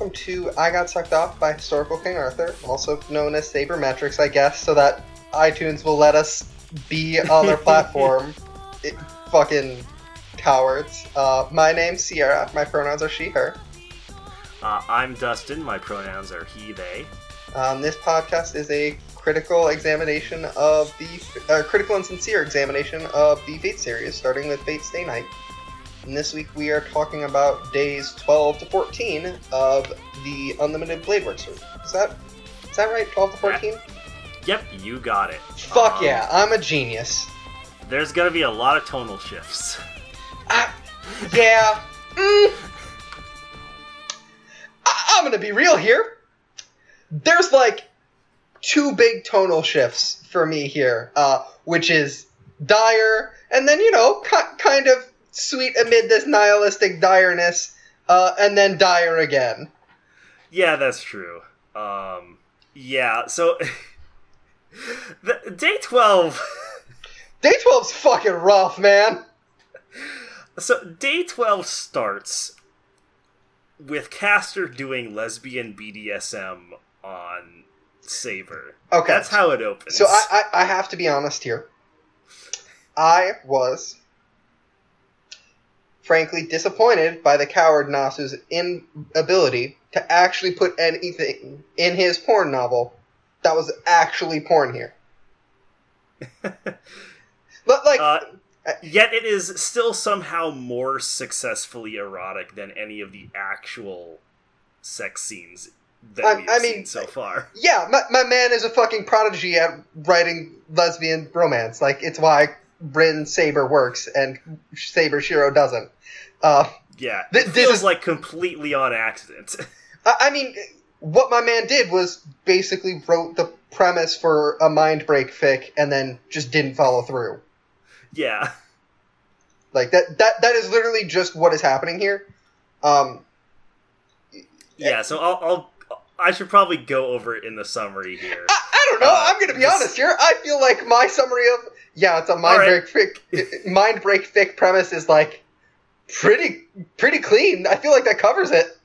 welcome to I Got Sucked Off by Historical King Arthur, also known as Sabermetrics, I guess, so that iTunes will let us be on their platform. It, fucking cowards. Uh, my name's Sierra. My pronouns are she, her. Uh, I'm Dustin. My pronouns are he, they. Um, this podcast is a critical examination of the uh, critical and sincere examination of the Fate series, starting with Fate Stay Night. And this week we are talking about days 12 to 14 of the Unlimited Blade Works. Is that is that right? 12 to 14? Yep, you got it. Fuck Um, yeah, I'm a genius. There's gonna be a lot of tonal shifts. I, yeah. Mm, I, I'm gonna be real here. There's like two big tonal shifts for me here, uh, which is dire, and then you know, ki- kind of sweet amid this nihilistic direness, uh, and then dire again. Yeah, that's true. Um, yeah, so the, day twelve. Day 12's fucking rough, man. So day twelve starts with Caster doing lesbian BDSM on Saber. Okay. That's how it opens. So I, I, I have to be honest here. I was frankly disappointed by the coward Nasu's inability to actually put anything in his porn novel that was actually porn here. But like, Uh, Yet it is still somehow more successfully erotic than any of the actual sex scenes that I- we've I seen mean, so far. yeah, my, my man is a fucking prodigy at writing lesbian romance. Like, it's why Bryn Saber works and Saber Shiro doesn't. Uh, Yeah, Th- this feels is- like completely on accident. I I mean, what my man did was basically wrote the premise for a mind break fic and then just didn't follow through. yeah, Like that that that is literally just what is happening here. Um yeah. So I'll, I'll I should probably go over it in the summary here. I, I don't know, Uh, I'm going to be this- honest here. I feel like my summary of yeah, it's a mind break mind break fic premise is like pretty pretty clean. I feel like that covers it.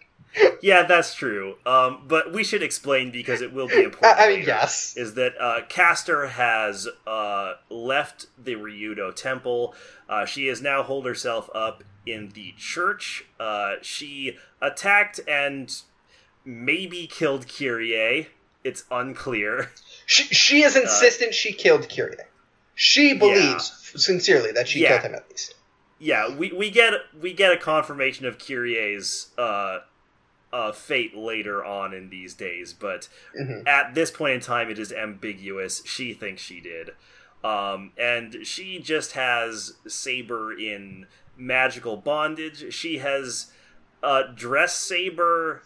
Yeah, that's true. Um, but we should explain because it will be important. I mean, later. yes. is that uh, Caster has uh, left the Ryudo temple. Uh, she has now holed herself up in the church. Uh, she attacked and maybe killed Kirei. It's unclear. She she is insistent she killed Kirei. She believes sincerely that she Yeah. killed him at least. Yeah, we, we get we get a confirmation of Kirei's uh, uh, fate later on in these days, but Mhm. at this point in time, it is ambiguous. She thinks she did, um, and she just has Saber in magical bondage. She has uh, dressed Saber.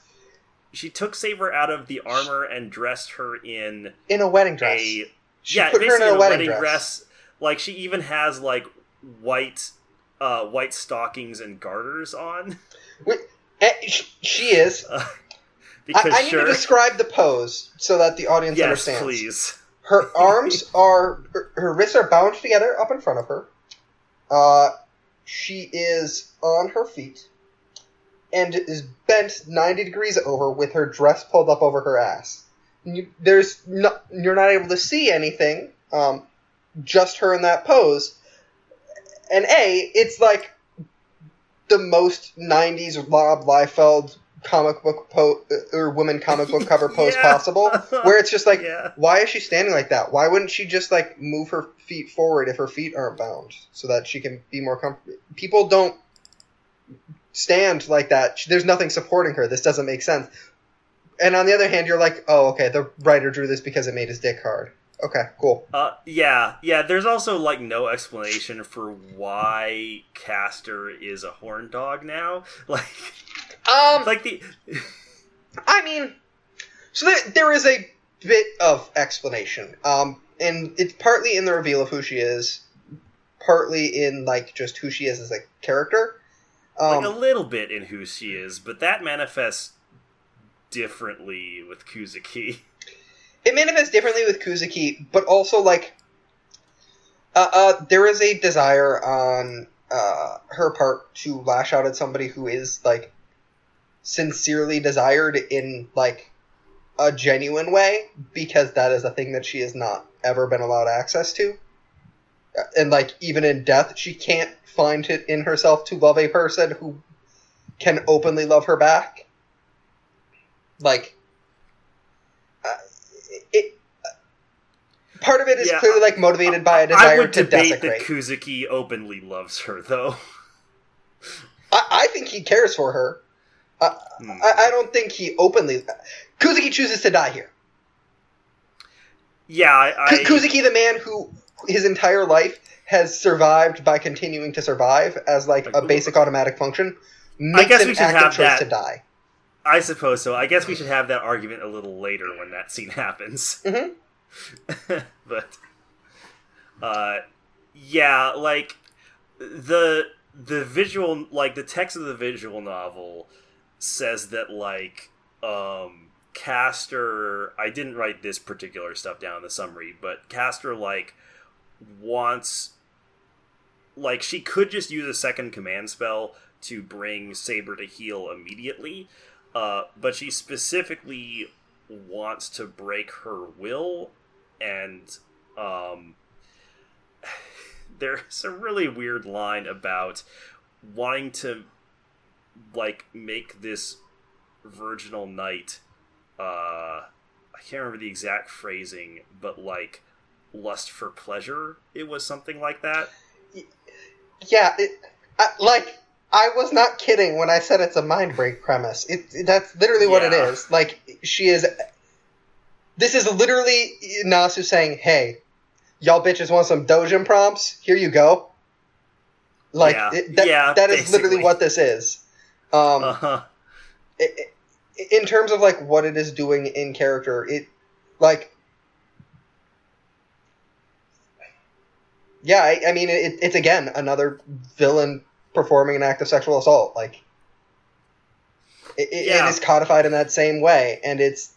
She took Saber out of the armor and dressed her in In a wedding dress. a She yeah, put her in a a wedding, dress. dress. Like she even has like white, uh, white stockings and garters on. Wait, eh, she is. Uh, I, because I need sure, to describe the pose so that the audience yes, understands. please. Her arms are, her, her wrists are bound together up in front of her. Uh, she is on her feet and is bent 90 degrees over with her dress pulled up over her ass. You, there's no, you're not able to see anything, um, just her in that pose. And A, it's like the most 90s Rob Liefeld comic book po- or woman comic book cover pose Yeah. possible, where it's just like, yeah, why is she standing like that? Why wouldn't she just like move her feet forward if her feet aren't bound so that she can be more comfortable? People don't stand like that. There's nothing supporting her. This doesn't make sense. And on the other hand, you're like, oh, okay, the writer drew this because it made his dick hard. Okay, cool. uh, yeah, yeah. There's also like no explanation for why Caster is a horn dog now. Like, Um, like the I mean, so there, there is a bit of explanation. Um, and it's partly in the reveal of who she is, partly in like just who she is as a character. Um, like a little bit in who she is, but that manifests differently with Kuzuki. it manifests differently with Kuzuki, but also like uh, uh, there is a desire on uh, her part to lash out at somebody who is like sincerely desired in like a genuine way because that is a thing that she has not ever been allowed access to. And like even in death, she can't find it in herself to love a person who can openly love her back. Like uh, it part of it is Yeah, clearly like motivated by a desire I would to debate desecrate. that Kuzuki openly loves her, though. I, I think he cares for her. Hmm. I, I don't think he openly. Kuzuki chooses to die here. yeah, I, I Kuzuki, the man who his entire life has survived by continuing to survive as like a basic automatic function, makes guess an we should have choice that. to die. I suppose so. I guess we should have that argument a little later when that scene happens. Mhm. but uh yeah, like the the visual like the text of the visual novel says that like um Caster I didn't write this particular stuff down in the summary, but Caster like wants like she could just use a second command spell to bring Saber to heal immediately, uh, but she specifically wants to break her will, and um, there's a really weird line about wanting to like make this virginal knight. Uh, I can't remember the exact phrasing, but like lust for pleasure. It was something like that. Yeah, it, I, like I was not kidding when I said it's a mind break premise. It, it- that's literally what it is. Like she is. This is literally Nasu saying, "Hey, y'all bitches want some dojin prompts? Here you go." Like Yeah. it, that, Yeah, that is literally what this is. Um, Uh huh. i- i- in terms of like what it is doing in character, it like yeah, I, I mean it, it's again another villain performing an act of sexual assault. Like it, it- Yeah. it is codified in that same way, and it's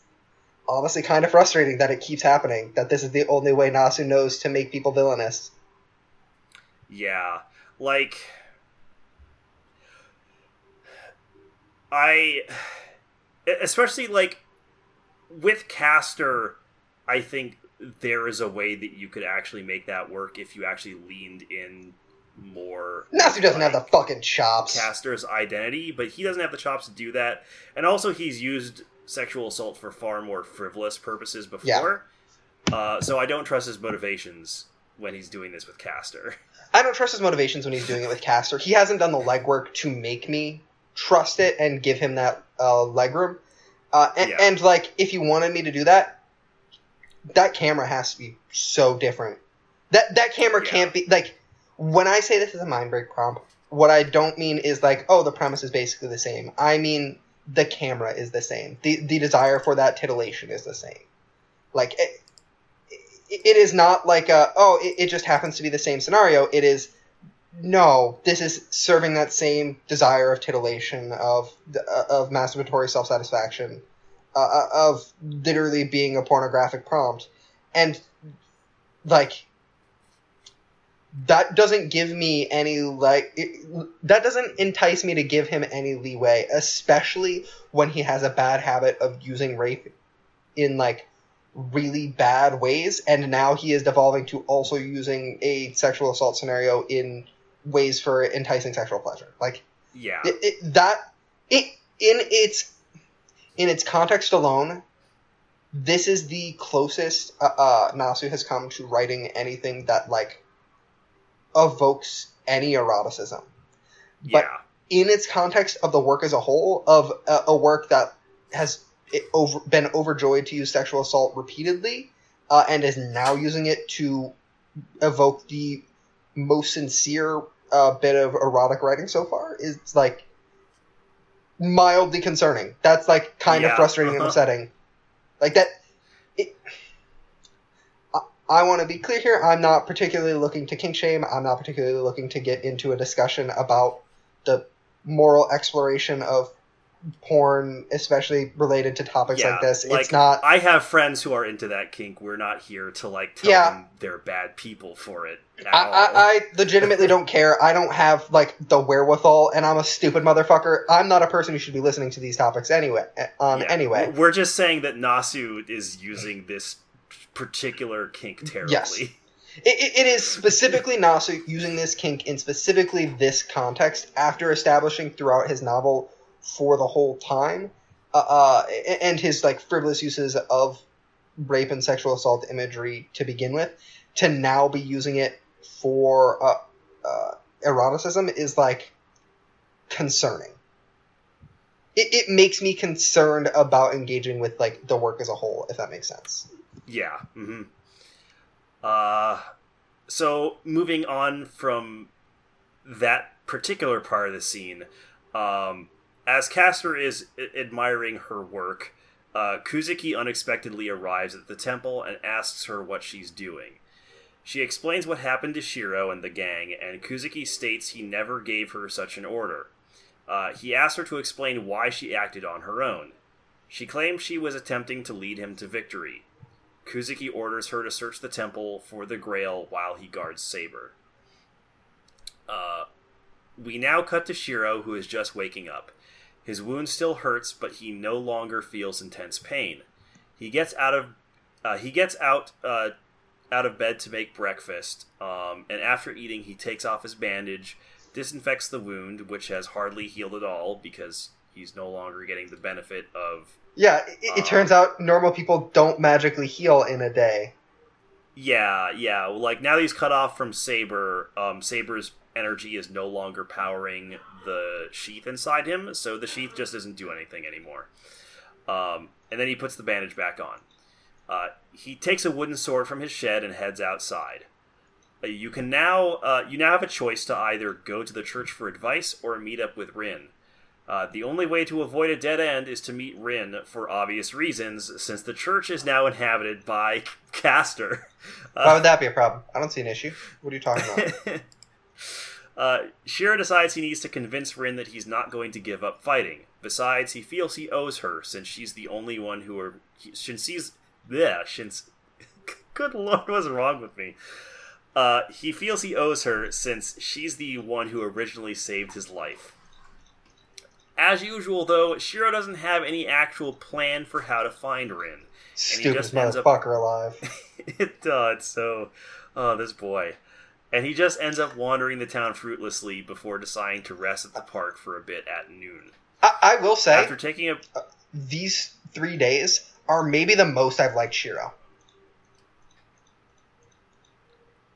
honestly kind of frustrating that it keeps happening. That this is the only way Nasu knows to make people villainous. Yeah, like I especially like with Caster, I think there is a way that you could actually make that work if you actually leaned in more. Nasu doesn't like, have the fucking chops. Caster's identity, but he doesn't have the chops to do that. And also, he's used sexual assault for far more frivolous purposes before. Uh, so I don't trust his motivations when he's doing this with Caster. I don't trust his motivations when he's doing it with Caster. He hasn't done the legwork to make me trust it and give him that uh, legroom. Uh, and, Yeah. and like, if you wanted me to do that, that camera has to be so different. That that camera Yeah. can't be like. When I say this is a mind break prompt, what I don't mean is like, oh, the premise is basically the same. I mean the camera is the same. the The desire for that titillation is the same. Like it, it, is not like a oh, it, it just happens to be the same scenario. It is no, this is serving that same desire of titillation, of uh, of masturbatory self satisfaction, uh, of literally being a pornographic prompt, and like that doesn't give me any like it, that doesn't entice me to give him any leeway, especially when he has a bad habit of using rape in like really bad ways, and now he is devolving to also using a sexual assault scenario in ways for enticing sexual pleasure. Like Yeah. it, it, that it in its in its context alone, this is the closest uh, uh, Nasu has come to writing anything that like evokes any eroticism. But yeah. in its context of the work as a whole, of a, a work that has it over, been overjoyed to use sexual assault repeatedly, uh, and is now using it to evoke the most sincere uh, bit of erotic writing so far, is like mildly concerning. That's like kind Yeah, of frustrating and uh-huh. upsetting. Like that. It, I, want to be clear here. I'm not particularly looking to kink shame. I'm not particularly looking to get into a discussion about the moral exploration of porn, especially related to topics Yeah, like this. like, it's not. I have friends who are into that kink. We're not here to like tell Yeah. them they're bad people for it. I. I, I legitimately don't care. I don't have like the wherewithal, and I'm a stupid motherfucker. I'm not a person who should be listening to these topics anyway. Um, Yeah. anyway, we're just saying that Nasu is using this particular kink terribly. Yes. it, it, it is specifically Nasu using this kink in specifically this context after establishing throughout his novel for the whole time, uh, uh, and his like frivolous uses of rape and sexual assault imagery to begin with, to now be using it for uh, uh, eroticism is like concerning. It, it makes me concerned about engaging with like the work as a whole, if that makes sense. Yeah. hmm Uh, so moving on from that particular part of the scene, um, as Caster is a- admiring her work, uh, Kuzuki unexpectedly arrives at the temple and asks her what she's doing. She explains what happened to Shiro and the gang, and Kuzuki states he never gave her such an order. Uh, he asks her to explain why she acted on her own. She claims she was attempting to lead him to victory. Kuzuki orders her to search the temple for the grail while he guards Saber. Uh, we now cut to Shiro, who is just waking up. His wound still hurts, but he no longer feels intense pain. He gets out of uh, he gets out uh, out of bed to make breakfast, um, and after eating, he takes off his bandage, disinfects the wound, which has hardly healed at all because he's no longer getting the benefit of Yeah, it, it Um, turns out normal people don't magically heal in a day. Yeah, yeah. Like now that he's cut off from Saber, um, Saber's energy is no longer powering the sheath inside him, so the sheath just doesn't do anything anymore. Um, and then he puts the bandage back on. Uh, he takes a wooden sword from his shed and heads outside. Uh, you can now uh, you now have a choice to either go to the church for advice or meet up with Rin. Uh, the only way to avoid a dead end is to meet Rin for obvious reasons, since the church is now inhabited by Caster. Why would that be a problem? I don't see an issue. What are you talking about? uh, Shiro decides he needs to convince Rin that he's not going to give up fighting. Besides, he feels he owes her since she's the only one who are since he's yeah since good lord what's wrong with me. Uh, he feels he owes her since she's the one who originally saved his life. As usual, though, Shiro doesn't have any actual plan for how to find Rin. Stupidest just ends up- alive. it does. So, oh, this boy. And he just ends up wandering the town fruitlessly before deciding to rest at the park for a bit at noon. I, I will say, After taking a. these three days are maybe the most I've liked Shiro.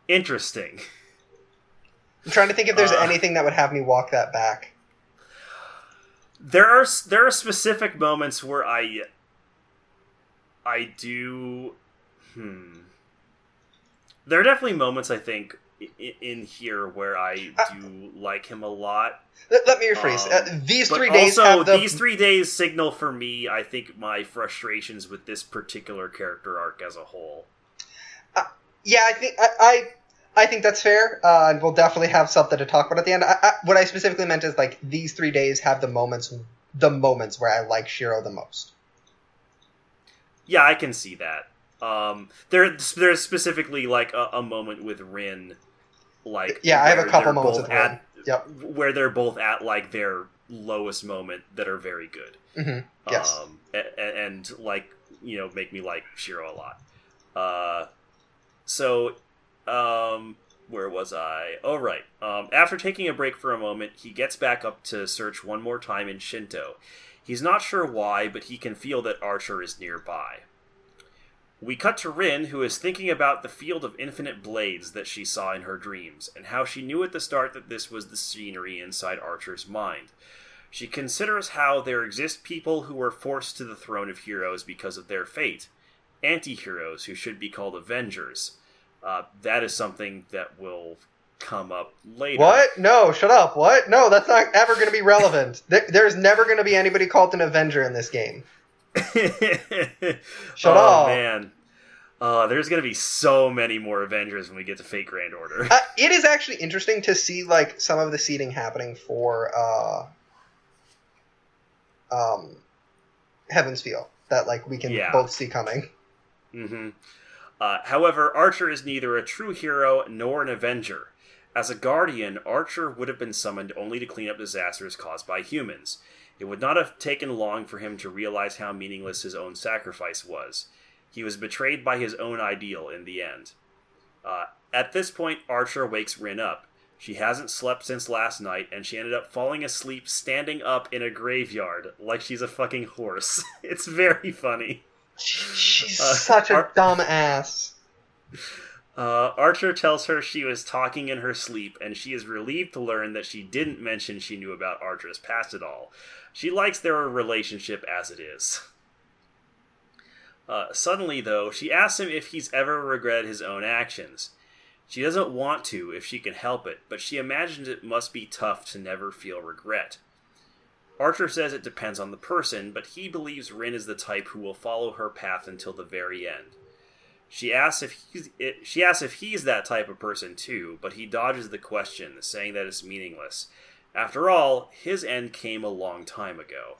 Interesting. I'm trying to think if there's Uh. anything that would have me walk that back. There are there are specific moments where I I do hmm there are definitely moments I think in here where I Uh, do like him a lot. Let, let me rephrase. Um, uh, these three days also, have the these three days signal for me, I think, my frustrations with this particular character arc as a whole. Yeah, I think I, I, I think that's fair, uh, and we'll definitely have something to talk about at the end. I, I, what I specifically meant is like these three days have the moments, the moments where I like Shiro the most. Yeah, I can see that. Um, there, there's specifically like a, a moment with Rin, like Yeah, I have a couple moments with at, Yep. where they're both at like their lowest moment that are very good. hmm Yes. Um, and, and like you know, make me like Shiro a lot. Uh, so, um, where was I? Oh, right. Um, after taking a break for a moment, he gets back up to search one more time in Shinto. He's not sure why, but he can feel that Archer is nearby. We cut to Rin, who is thinking about the field of infinite blades that she saw in her dreams, and how she knew at the start that this was the scenery inside Archer's mind. She considers how there exist people who were forced to the throne of heroes because of their fate, anti heroes who should be called Avengers. Uh, that is something that will come up later. What? No, shut up. What? No, that's not ever going to be relevant. there's never going to be anybody called an Avenger in this game. Shut oh, up. man. Uh, there's going to be so many more Avengers when we get to Fate Grand Order. Uh, it is actually interesting to see like some of the seeding happening for uh, um, Heaven's Feel that like we can Yeah. both see coming. hmm Uh, however, Archer is neither a true hero nor an Avenger. As a Guardian, Archer would have been summoned only to clean up disasters caused by humans. It would not have taken long for him to realize how meaningless his own sacrifice was. He was betrayed by his own ideal in the end. Uh, at this point, Archer wakes Rin up. She hasn't slept since last night, and she ended up falling asleep standing up in a graveyard like she's a fucking horse. it's very funny. She's Uh, such a Ar- dumb ass. Uh, Archer tells her she was talking in her sleep, and she is relieved to learn that she didn't mention she knew about Archer's past at all. She likes their relationship as it is. Uh, suddenly, though, she asks him if he's ever regretted his own actions. She doesn't want to if she can help it, but she imagines it must be tough to never feel regret. Archer says it depends on the person, but he believes Rin is the type who will follow her path until the very end. She asks if he's it, she asks if he's that type of person too, but he dodges the question, saying that it's meaningless. After all, his end came a long time ago.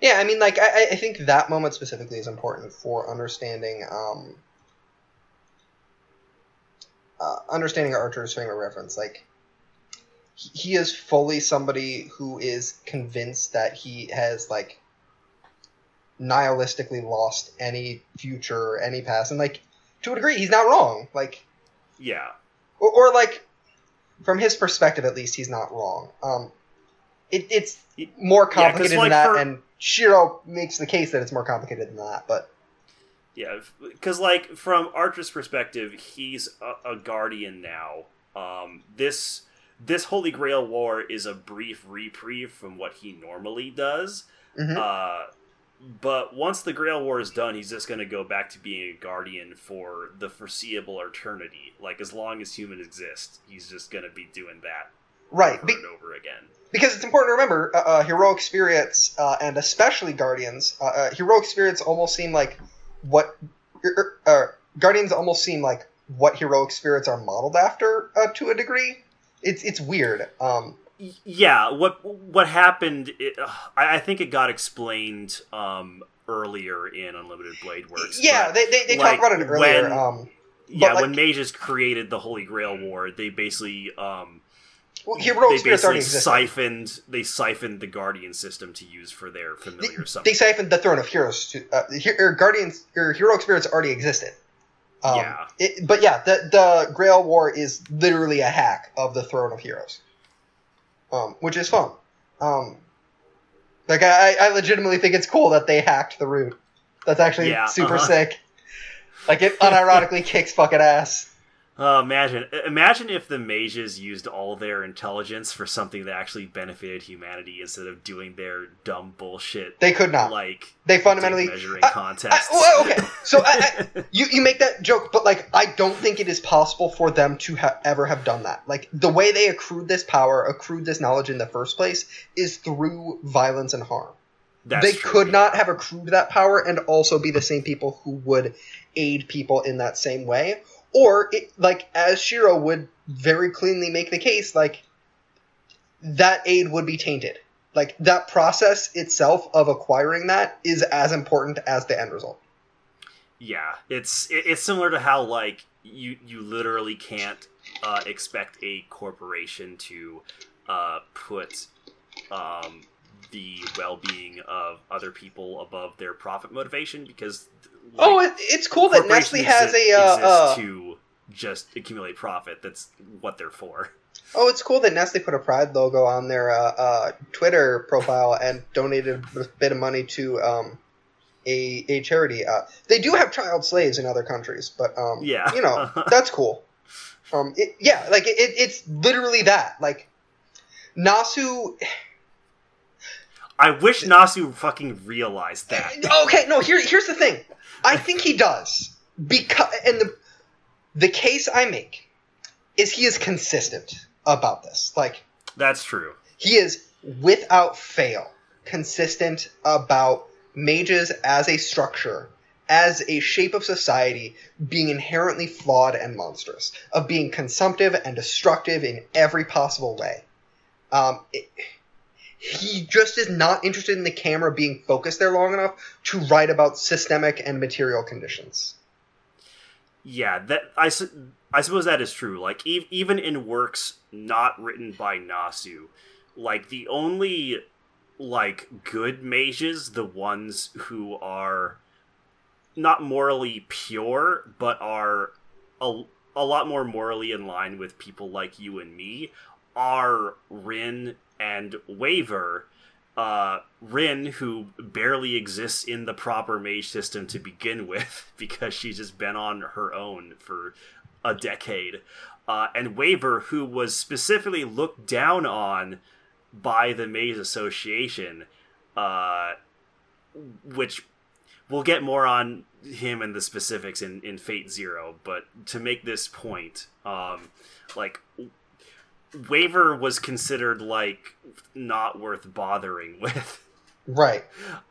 Yeah, I mean, like I, I think that moment specifically is important for understanding um, uh, understanding Archer's frame of reference. Like he- is fully somebody who is convinced that he has like nihilistically lost any future, any past, and like to a degree, he's not wrong. Like Yeah, or, or like from his perspective at least he's not wrong um it, it's more Yeah, complicated like, than that for- and shiro makes the case that it's more complicated than that but yeah, because like from Archer's perspective, he's a, a guardian now. Um, this this Holy Grail War is a brief reprieve from what he normally does. mhm. Uh, but once the Grail War is done, he's just going to go back to being a guardian for the foreseeable eternity. Like as long as humans exist, he's just going to be doing that right over be- and over again. because it's important to remember uh, uh, heroic spirits uh, and especially guardians uh, uh, heroic spirits almost seem like what er, er, uh, guardians almost seem like what heroic spirits are modeled after uh, to a degree it's it's weird um Yeah, what what happened? It, uh, I, I think it got explained um, earlier in Unlimited Blade Works. yeah they, they, they like, talk about it earlier when- um yeah. like- when mages created the Holy Grail War, they basically um, well, heroic they basically siphoned they siphoned the guardian system to use for their familiar they, they siphoned the throne of heroes to uh, he- or guardians or heroic spirits already existed um, Yeah. it, but yeah the the grail war is literally a hack of the throne of heroes. Um, which is fun. Um, like I, I legitimately think it's cool that they hacked the root that's actually Yeah, super uh-huh. sick. Like it unironically kicks fucking ass Uh, imagine, imagine if the mages used all their intelligence for something that actually benefited humanity instead of doing their dumb bullshit, they could not like they fundamentally measuring I- I- contests. well, okay so I, I, you, you make that joke, but like I don't think it is possible for them to ha- ever have done that. Like the way they accrued this power, accrued this knowledge in the first place, is through violence and harm. That's they true, could yeah. not have accrued that power and also be the same people who would aid people in that same way, or it, like as Shiro would very cleanly make the case, like that aid would be tainted. Like that process itself of acquiring that is as important as the end result. Yeah, it's it's similar to how like you you literally can't uh, expect a corporation to uh, put um, the well-being of other people above their profit motivation because like, oh, it, it's cool that Nestle has a. Uh, uh, to just accumulate profit. That's what they're for. oh, it's cool that Nestle put a Pride logo on their uh, uh, Twitter profile and donated a bit of money to um, a a charity. Uh, they do have child slaves in other countries, but um, Yeah. you know that's cool. Um, it, yeah, like it, it's literally that. Like Nasu. I wish Nasu fucking realized that. Okay, no. Here, here's the thing. I think he does because, and the the case I make is he is consistent about this. Like That's true. he is without fail consistent about mages as a structure as a shape of society being inherently flawed and monstrous of being consumptive and destructive in every possible way um, it- he just is not interested in the camera being focused there long enough to write about systemic and material conditions. Yeah, that I, I suppose that is true. Like e- even in works not written by Nasu, like the only like good mages, the ones who are not morally pure but are a, a lot more morally in line with people like you and me are Rin and Waver. Uh, Rin, who barely exists in the proper mage system to begin with, because she's just been on her own for a decade, uh, and Waver, who was specifically looked down on by the Mage Association, uh, which we'll get more on him and the specifics in, in Fate Zero. But to make this point, um, like Waver was considered like not worth bothering with. Right.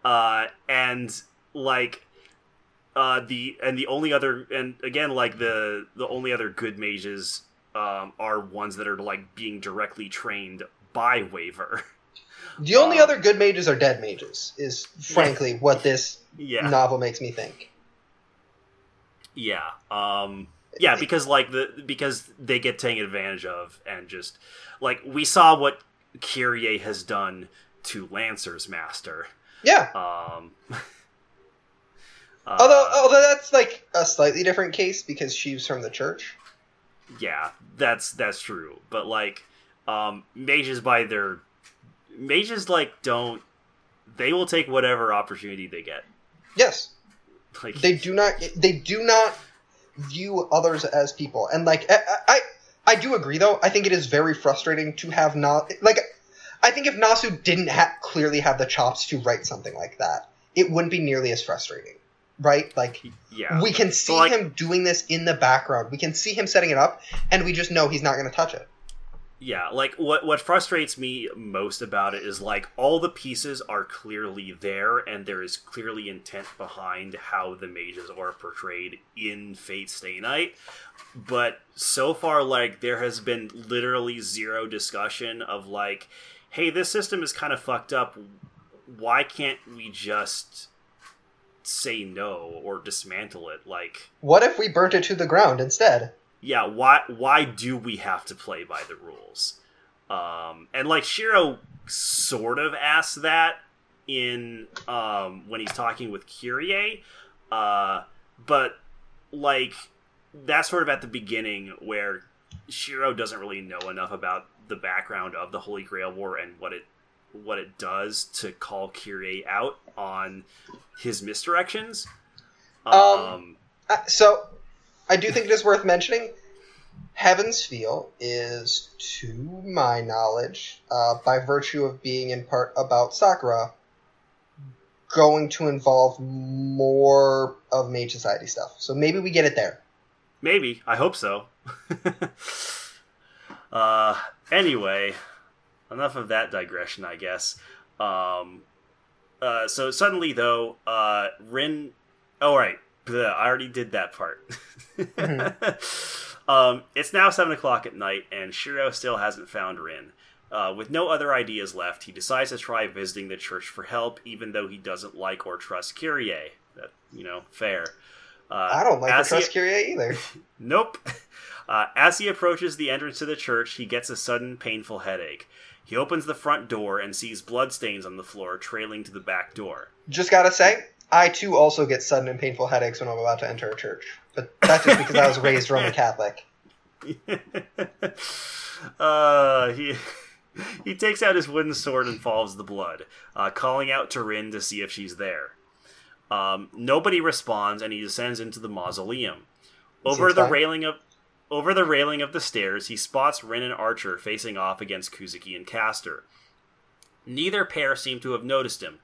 Uh, and like uh, the and the only other and again like the the only other good mages um, are ones that are like being directly trained by waver. The only Um, other good mages are dead mages, is frankly what this yeah, novel makes me think. yeah, um, yeah. Because like the because they get taken advantage of and just like we saw what Kirei has done to Lancer's master. Yeah. Um, uh, Although, although that's like a slightly different case because she's from the church. yeah, that's that's true. But like, um, mages by their mages like don't they will take whatever opportunity they get. Yes, Like they do not. They do not view others as people. And like, I, I, I do agree though. I think it is very frustrating to have not like. I think if Nasu didn't ha- clearly have the chops to write something like that, it wouldn't be nearly as frustrating, right? Like, yeah, we can see like- him doing this in the background. We can see him setting it up, and we just know he's not going to touch it. Yeah, like what what frustrates me most about it is like all the pieces are clearly there and there is clearly intent behind how the mages are portrayed in Fate Stay Night. But so far like there has been literally zero discussion of like, hey, this system is kind of fucked up. Why can't we just say no or dismantle it? Like What if we burnt it to the ground instead? Yeah why why do we have to play by the rules? Um and like shiro sort of asks that in um when he's talking with kirei uh but like that's sort of at the beginning where shiro doesn't really know enough about the background of the holy grail war and what it what it does to call kirei out on his misdirections. Um, um so, I do think it is worth mentioning. Heaven's Feel is, to my knowledge, uh, by virtue of being in part about Sakura, going to involve more of Mage Society stuff. So maybe we get it there. Maybe. I hope so. uh, anyway, enough of that digression, I guess. Um, uh, so suddenly, though, uh, Rin. Oh, right. Bleh, I already did that part. um, it's now 7 o'clock at night, and Shiro still hasn't found Rin. Uh, with no other ideas left, he decides to try visiting the church for help, even though he doesn't like or trust Kirei. That, you know, fair. Uh, I don't like as the he- Trust Kirei either. Nope. Uh, as he approaches the entrance to the church, he gets a sudden painful headache. He opens the front door and sees bloodstains on the floor trailing to the back door. Just gotta say, I too also get sudden and painful headaches when I'm about to enter a church. But that's just because I was raised Roman Catholic. uh, he he takes out his wooden sword and follows the blood, uh, calling out to Rin to see if she's there. Um, nobody responds, and he descends into the mausoleum. Over Seems the fine. railing of over the railing of the stairs, he spots Rin and Archer facing off against Kuzuki and Caster. Neither pair seem to have noticed him.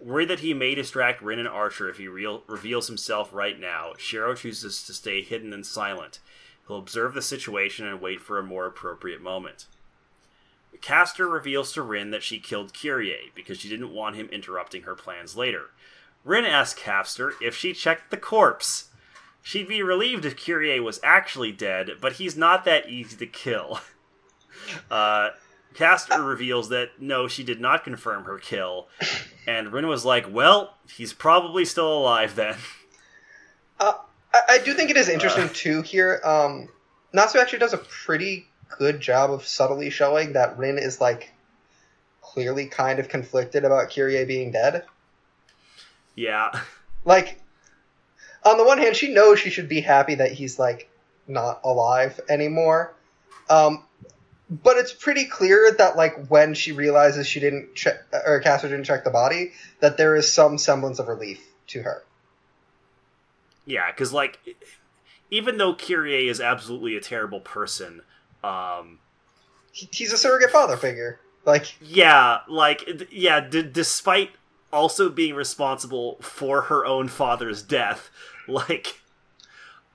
Worried that he may distract Rin and Archer if he real- reveals himself right now, Shiro chooses to stay hidden and silent. He'll observe the situation and wait for a more appropriate moment. Caster reveals to Rin that she killed Kirei because she didn't want him interrupting her plans later. Rin asks Caster if she checked the corpse. She'd be relieved if Kirei was actually dead, but he's not that easy to kill. Uh, Caster reveals that no, she did not confirm her kill, and Rin was like, "Well, he's probably still alive then." Uh, I, I do think it is interesting too here. Um, Nasu actually does a pretty good job of subtly showing that Rin is like clearly kind of conflicted about Kirei being dead. Yeah, Like, on the one hand, she knows she should be happy that he's like not alive anymore. Um, but it's pretty clear that like when she realizes she didn't check or Caster didn't check the body, that there is some semblance of relief to her. yeah, because like, even though Kirei is absolutely a terrible person, um, He, he's a surrogate father figure. Like, yeah, like, yeah, d- despite also being responsible for her own father's death, like,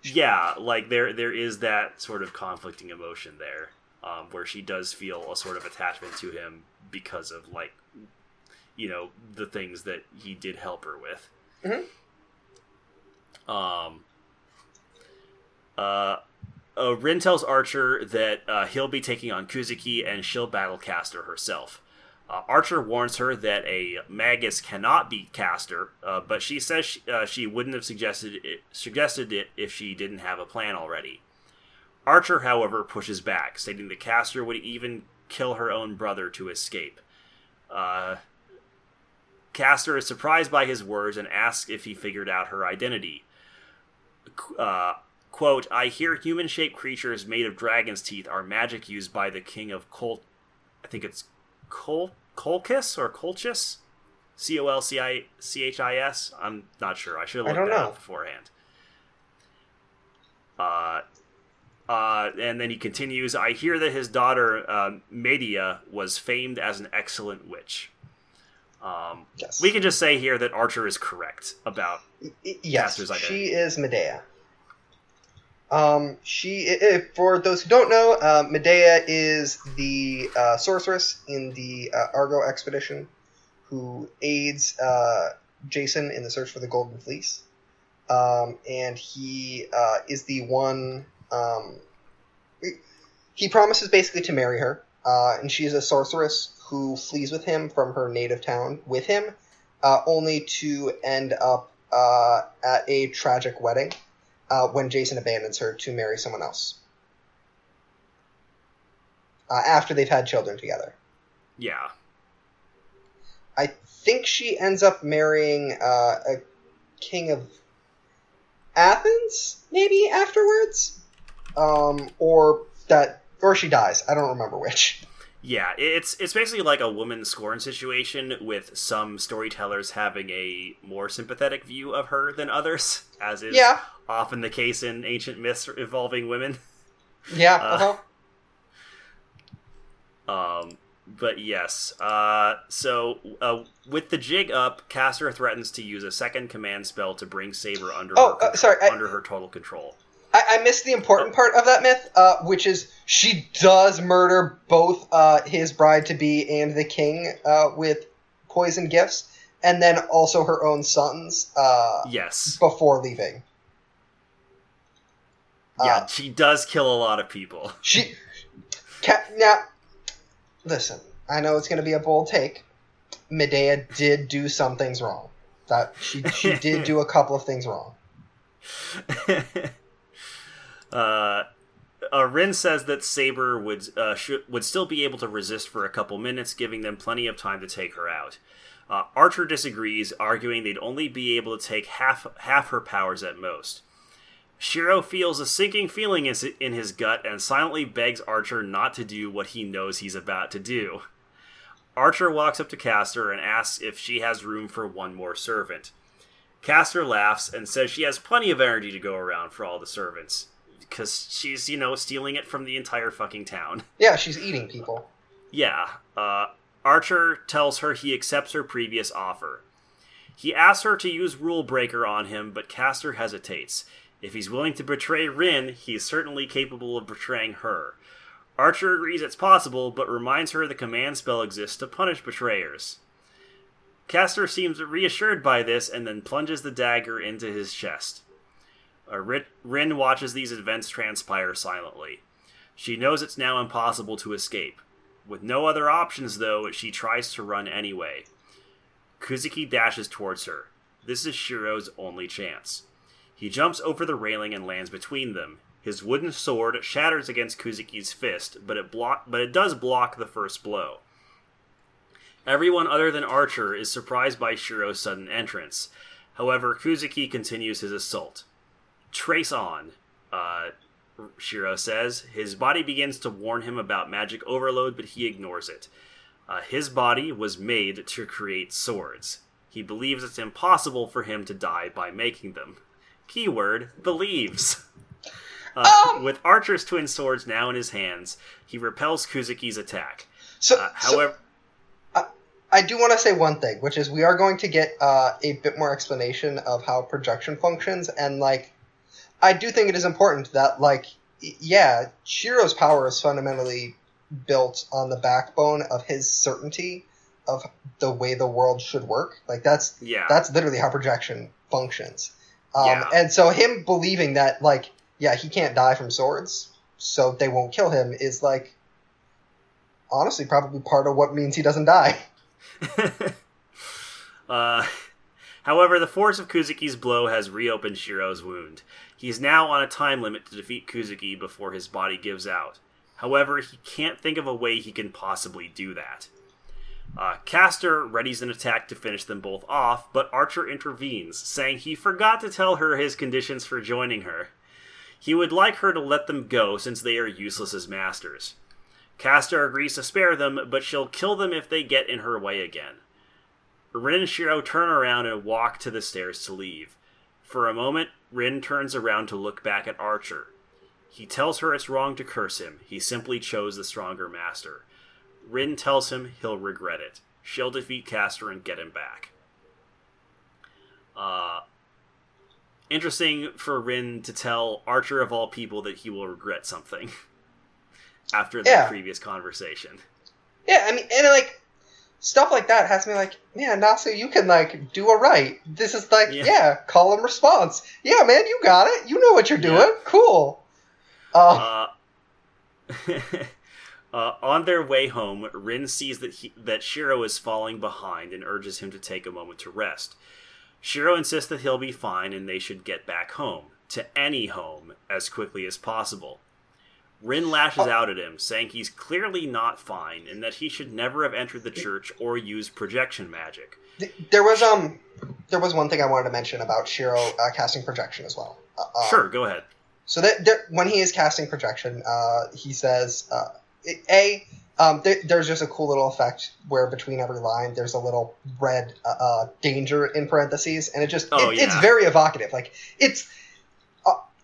yeah, like there there is that sort of conflicting emotion there, um, where she does feel a sort of attachment to him because of like, you know, the things that he did help her with. Um. Uh, uh, Rin tells Archer that uh, he'll be taking on Kuzuki and she'll battle Caster herself. Uh, Archer warns her that a Magus cannot beat Caster, uh, but she says she, uh, she wouldn't have suggested it, suggested it if she didn't have a plan already. Archer, however, pushes back, stating that Caster would even kill her own brother to escape. Uh, Caster is surprised by his words and asks if he figured out her identity. Uh, quote, I hear human shaped creatures made of dragon's teeth are magic used by the king of Col. I think it's Col Colchis or Colchis? C O L C I C H I S? I'm not sure. I should have looked that know. up beforehand. Uh, uh, and then he continues I hear that his daughter, uh, Medea, was famed as an excellent witch. Um, yes. we can just say here that Archer is correct about yes, Caster's identity. she is Medea. Um, she, i- i- for those who don't know, uh, Medea is the uh, sorceress in the uh, Argo expedition who aids uh, Jason in the search for the Golden Fleece. Um, and he uh, is the one. Um, he promises basically to marry her, uh, and she is a sorceress who flees with him from her native town with him, uh, only to end up uh, at a tragic wedding uh, when Jason abandons her to marry someone else. Uh, after they've had children together. yeah. I think she ends up marrying uh, a king of Athens, maybe afterwards, um, or that, or she dies. I don't remember which. Yeah, it's it's basically like a woman scorn situation with some storytellers having a more sympathetic view of her than others, as is Yeah, often the case in ancient myths involving women. yeah. Uh, Uh-huh. Um, but yes, uh, so uh, with the jig up, Caster threatens to use a second command spell to bring Saber under Oh, her uh, sorry, I- under her total control. I, I missed the important part of that myth, uh, which is she does murder both uh, his bride to be and the king uh, with poison gifts, and then also her own sons uh, Yes, before leaving. yeah, Uh, she does kill a lot of people. she now listen. I know it's going to be a bold take. Medea did do some things wrong. That she she did do a couple of things wrong. uh, uh, Rin says that Saber would uh, would still be able to resist for a couple minutes, giving them plenty of time to take her out. Uh, Archer disagrees, arguing they'd only be able to take half half her powers at most. Shiro feels a sinking feeling in in his gut and silently begs Archer not to do what he knows he's about to do. Archer walks up to Caster and asks if she has room for one more servant. Caster laughs and says she has plenty of energy to go around for all the servants. Because she's, you know, stealing it from the entire fucking town. Yeah, she's eating people. Yeah. Uh, Archer tells her he accepts her previous offer. He asks her to use Rule Breaker on him, but Caster hesitates. If he's willing to betray Rin, he's certainly capable of betraying her. Archer agrees it's possible, but reminds her the command spell exists to punish betrayers. Caster seems reassured by this and then plunges the dagger into his chest. Uh, Rin- watches these events transpire silently. She knows it's now impossible to escape. With no other options, though, she tries to run anyway. Kuzuki dashes towards her. This is Shiro's only chance. He jumps over the railing and lands between them. His wooden sword shatters against Kuzuki's fist, but it block but it does block the first blow. Everyone other than Archer is surprised by Shiro's sudden entrance. However, Kuzuki continues his assault. Trace on, uh, Shiro says. His body begins to warn him about magic overload, but he ignores it. Uh, his body was made to create swords. He believes it's impossible for him to die by making them. Keyword believes. Uh, um, with Archer's twin swords now in his hands, he repels Kuzuki's attack. So, uh, however, so I do want to say one thing, which is we are going to get uh, a bit more explanation of how projection functions, and like, I do think it is important that like, yeah, Shiro's power is fundamentally built on the backbone of his certainty of the way the world should work. Like that's yeah, that's literally how projection functions. Um, yeah. And so him believing that like, yeah, he can't die from swords, so they won't kill him is like, honestly, probably part of what means he doesn't die. uh, however, the force of Kuzuki's blow has reopened Shiro's wound. He is now on a time limit to defeat Kuzuki before his body gives out. However, he can't think of a way he can possibly do that. Uh, readies an attack to finish them both off, but Archer intervenes, saying he forgot to tell her his conditions for joining her. He would like her to let them go since they are useless as masters. Caster agrees to spare them, but she'll kill them if they get in her way again. Rin and Shiro turn around and walk to the stairs to leave. For a moment, Rin turns around to look back at Archer. He tells her it's wrong to curse him, he simply chose the stronger master. Rin tells him he'll regret it. She'll defeat Caster and get him back. Uh, interesting for Rin to tell Archer of all people that he will regret something. after the yeah. previous conversation. Yeah, I mean, and like stuff like that has me like, man, Nasu, you can like do a right. This is like, yeah, yeah call and response. Yeah, man, you got it. You know what you're doing. Yeah. Cool. Uh, uh, uh, on their way home, Rin sees that he, that Shiro is falling behind and urges him to take a moment to rest. Shiro insists that he'll be fine and they should get back home to any home as quickly as possible. Rin lashes oh. out at him, saying he's clearly not fine and that he should never have entered the church or used projection magic. There was um, there was one thing I wanted to mention about Shiro uh, casting projection as well. Uh, um, sure, go ahead. So that there, when he is casting projection, uh, he says, uh, a um, there, there's just a cool little effect where between every line there's a little red uh, uh, danger in parentheses, and it just oh, it, yeah. it's very evocative. Like it's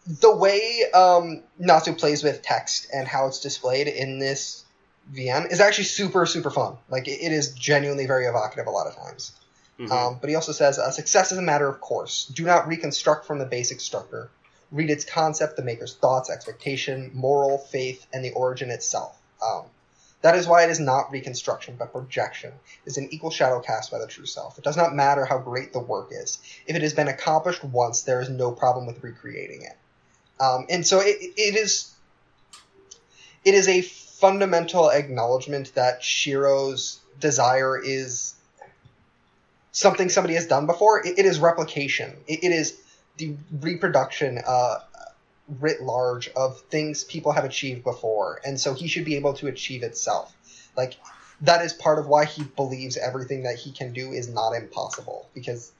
the way um, Nasu plays with text and how it's displayed in this VN is actually super super fun. Like it, it is genuinely very evocative a lot of times. Mm-hmm. Um, but he also says uh, success is a matter of course. Do not reconstruct from the basic structure. Read its concept, the maker's thoughts, expectation, moral, faith, and the origin itself. Um, that is why it is not reconstruction, but projection. It is an equal shadow cast by the true self. It does not matter how great the work is. If it has been accomplished once, there is no problem with recreating it. Um, and so it, it is it is a fundamental acknowledgement that Shiro's desire is something somebody has done before. it, it is replication. It, it is the reproduction uh, writ large of things people have achieved before, and so he should be able to achieve itself. Like that is part of why he believes everything that he can do is not impossible because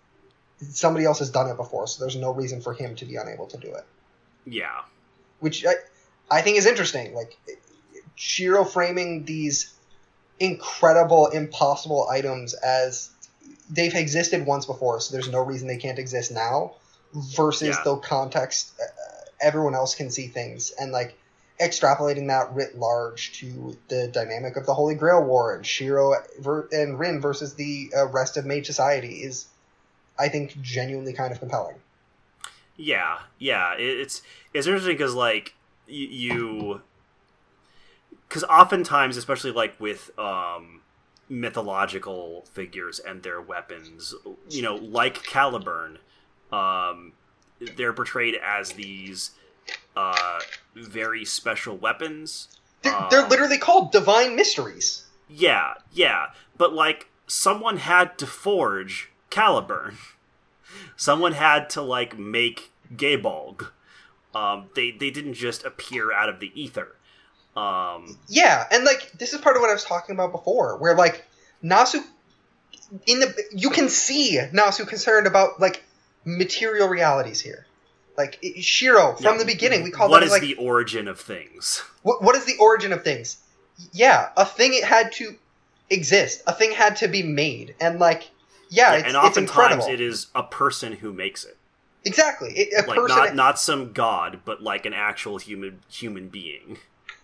somebody else has done it before, so there's no reason for him to be unable to do it. Yeah. Which I, I think is interesting. Like, Shiro framing these incredible, impossible items as they've existed once before, so there's no reason they can't exist now, versus yeah. the context uh, everyone else can see things. And, like, extrapolating that writ large to the dynamic of the Holy Grail War and Shiro and Rin versus the uh, rest of Mage Society is, I think, genuinely kind of compelling. Yeah, yeah. it's it's interesting because like you, because oftentimes, especially like with um, mythological figures and their weapons, you know, like Caliburn, um, they're portrayed as these uh, very special weapons They're, Um, they're literally called divine mysteries. Yeah, yeah, but like someone had to forge Caliburn. Someone had to like make Gae Bolg. Um, they they didn't just appear out of the ether. Um, Yeah, and like this is part of what I was talking about before, where like Nasu in the you can see Nasu concerned about like material realities here. Like Shiro from yeah, the beginning, we call what that is like the origin of things? what, what is the origin of things? Yeah, a thing it had to exist. A thing had to be made, and like yeah, it's, and it's oftentimes incredible. it is a person who makes it, exactly it, a like person. not not some god, but like an actual human human being.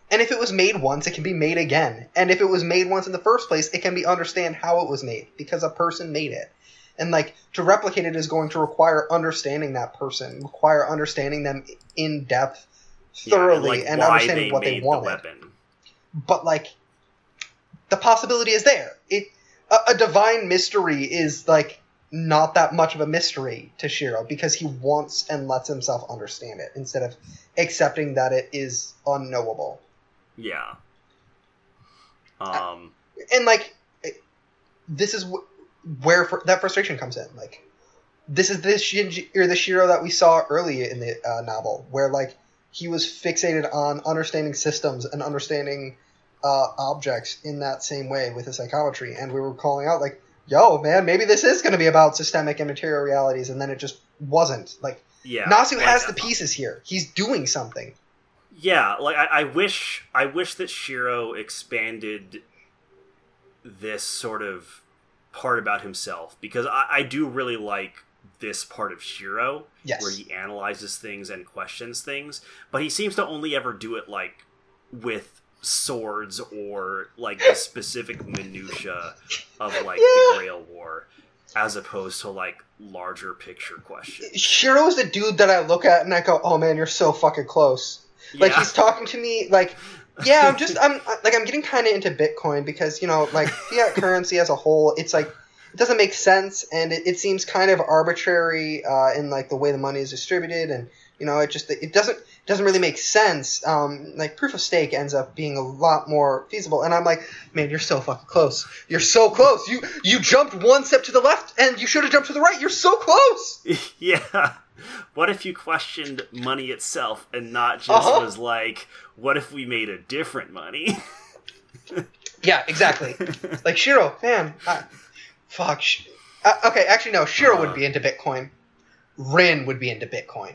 And if it was made once, it can be made again. And if it was made once in the first place, it can be understand how it was made because a person made it. And like to replicate it is going to require understanding that person, require understanding them in depth, Yeah, thoroughly, like and understanding they what they the wanted. weapon. But like, the possibility is there. It a, a divine mystery is like not that much of a mystery to Shiro because he wants and lets himself understand it instead of accepting that it is unknowable. Yeah. Um. and like this is wh- where fr- that frustration comes in like this is this Shinji or the Shiro that we saw early in the uh, novel where like he was fixated on understanding systems and understanding uh, objects in that same way with the psychometry and we were calling out like yo man maybe this is going to be about systemic and material realities and then it just wasn't. Like Yeah. Nasu like, has the uh, pieces here. He's doing something. Yeah, like I, I wish I wish that Shiro expanded this sort of part about himself because I, I do really like this part of Shiro yes. where he analyzes things and questions things, but he seems to only ever do it like with swords or like the specific minutia of like the Yeah. Grail War as opposed to like larger picture questions. Shiro is the dude that I look at and I go oh man you're so fucking close like he's talking to me like yeah i'm just i'm like i'm getting kind of into bitcoin because you know like fiat currency as a whole it's like it doesn't make sense and it, it seems kind of arbitrary uh, in like the way the money is distributed and you know it just it doesn't it doesn't really make sense um, like proof of stake ends up being a lot more feasible and i'm like man you're so fucking close you're so close you you jumped one step to the left and you should have jumped to the right you're so close yeah. What if you questioned money itself and not just Uh-huh. was like, what if we made a different money? yeah exactly Like Shiro, man, fuck. Uh, okay, actually no. Shiro would Uh. be into Bitcoin. Rin would be into Bitcoin.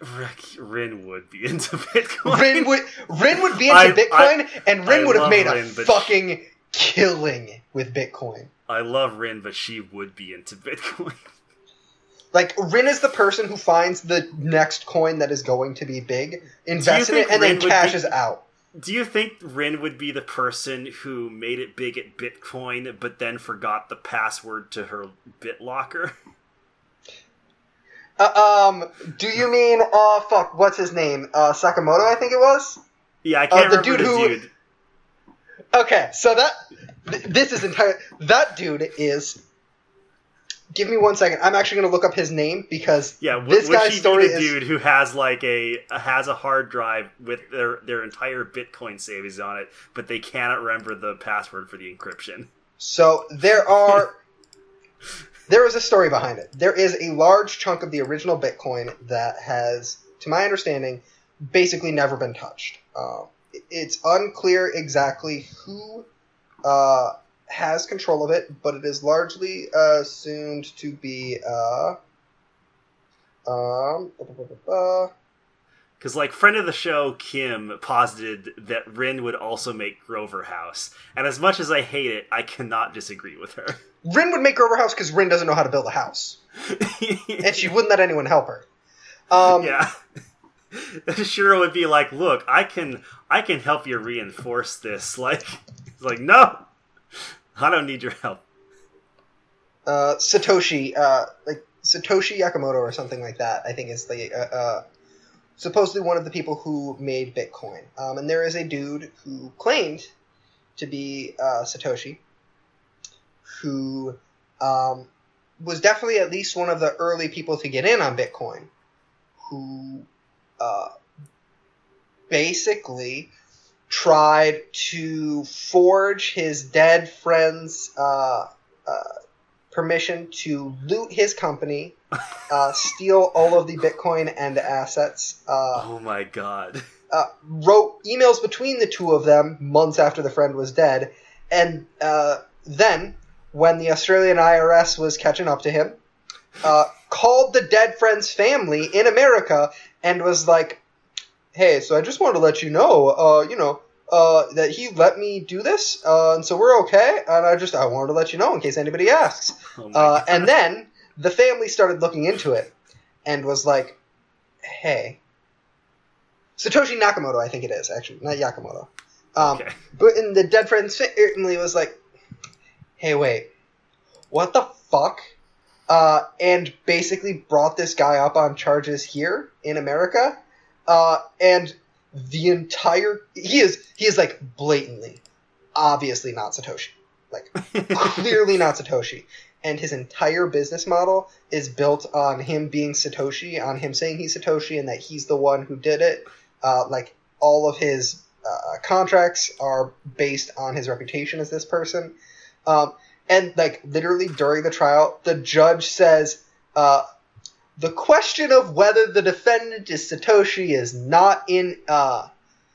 Rick, Rin would be into Bitcoin. Rin would Rin would be into I- Bitcoin, and Rin I would have made Rin, a fucking killing with Bitcoin. I love Rin, but she would be into Bitcoin. Like Rin is the person who finds the next coin that is going to be big, invests in it, and then Rin be- cashes out. Do you think Rin would be the person who made it big at Bitcoin, but then forgot the password to her BitLocker? Uh, um, do you mean uh fuck? What's his name? Uh, Sakamoto, I think it was. Yeah, I can't the remember dude the who- dude. Okay, so that th- this is entire. That dude is. Give me one second. I'm actually going to look up his name because Yeah, would, this guy's story the is. dude who has like a has a hard drive with their their entire Bitcoin savings on it, but they cannot remember the password for the encryption? So there are. there is a story behind it. There is a large chunk of the original Bitcoin that has, to my understanding, basically never been touched. Uh, it's unclear exactly who uh, has control of it, but it is largely uh, assumed to be. Uh, um, Because like friend of the show Kim posited that Rin would also make Grover House, and as much as I hate it, I cannot disagree with her. Rin would make Grover House because Rin doesn't know how to build a house, and she wouldn't let anyone help her. Um, yeah. Shiro would be like, "Look, I can, I can help you reinforce this." Like, it's like, no, I don't need your help. uh, Satoshi, uh, like Satoshi Yakamoto or something like that. I think is the uh, uh, supposedly one of the people who made Bitcoin. Um, and there is a dude who claimed to be uh, Satoshi, who um, was definitely at least one of the early people to get in on Bitcoin, who uh, basically tried to forge his dead friend's uh, uh, permission to loot his company, uh, steal all of the Bitcoin and assets. Uh, oh my god. uh, wrote emails between the two of them months after the friend was dead, and uh, then, when the Australian IRS was catching up to him, uh, called the dead friend's family in America and was like, "Hey, so I just wanted to let you know, uh, you know." Uh, that he let me do this, uh, and so we're okay. And I just I wanted to let you know in case anybody asks. Oh Uh, and then the family started looking into it and was like, "Hey, Satoshi Nakamoto, I think it is actually, not Yakamoto." Um, Okay. But in the dead friend's family was like, "Hey, wait, what the fuck?" Uh, and basically brought this guy up on charges here in America, uh, and the entire he is he is like blatantly, obviously not Satoshi, like clearly not Satoshi. And his entire business model is built on him being Satoshi, on him saying he's Satoshi and that he's the one who did it. Uh, like all of his uh, contracts are based on his reputation as this person. Um, and like literally during the trial, the judge says, uh, "The question of whether the defendant is Satoshi is not in uh,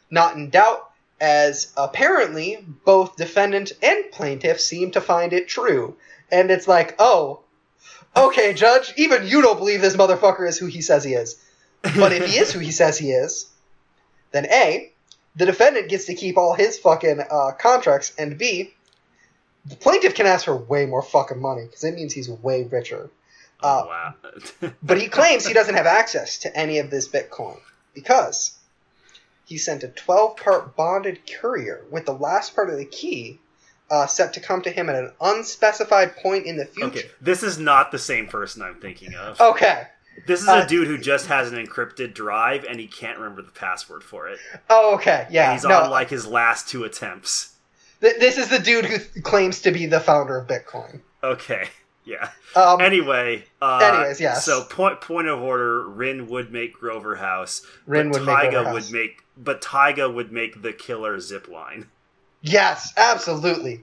not in doubt, as apparently both defendant and plaintiff seem to find it true." And it's like, oh, okay, judge, even you don't believe this motherfucker is who he says he is. But if he is who he says he is, then A, the defendant gets to keep all his fucking uh, contracts, and B, the plaintiff can ask for way more fucking money because it means he's way richer. Uh, oh, wow. But he claims he doesn't have access to any of this Bitcoin because he sent a 12 part bonded courier with the last part of the key uh, set to come to him at an unspecified point in the future. okay, this is not the same person I'm thinking of. Okay. This is uh, a dude who just has an encrypted drive and he can't remember the password for it. Oh, okay. Yeah. and he's no, on like his last two attempts. th- this is the dude who th- claims to be the founder of Bitcoin. Okay, yeah. Um, Anyway, uh, Anyways, yes. So point point of order: Rin would make Grover House. Rin but would make Taiga Grover would House. make, but Taiga would make the killer zip line. Yes, absolutely.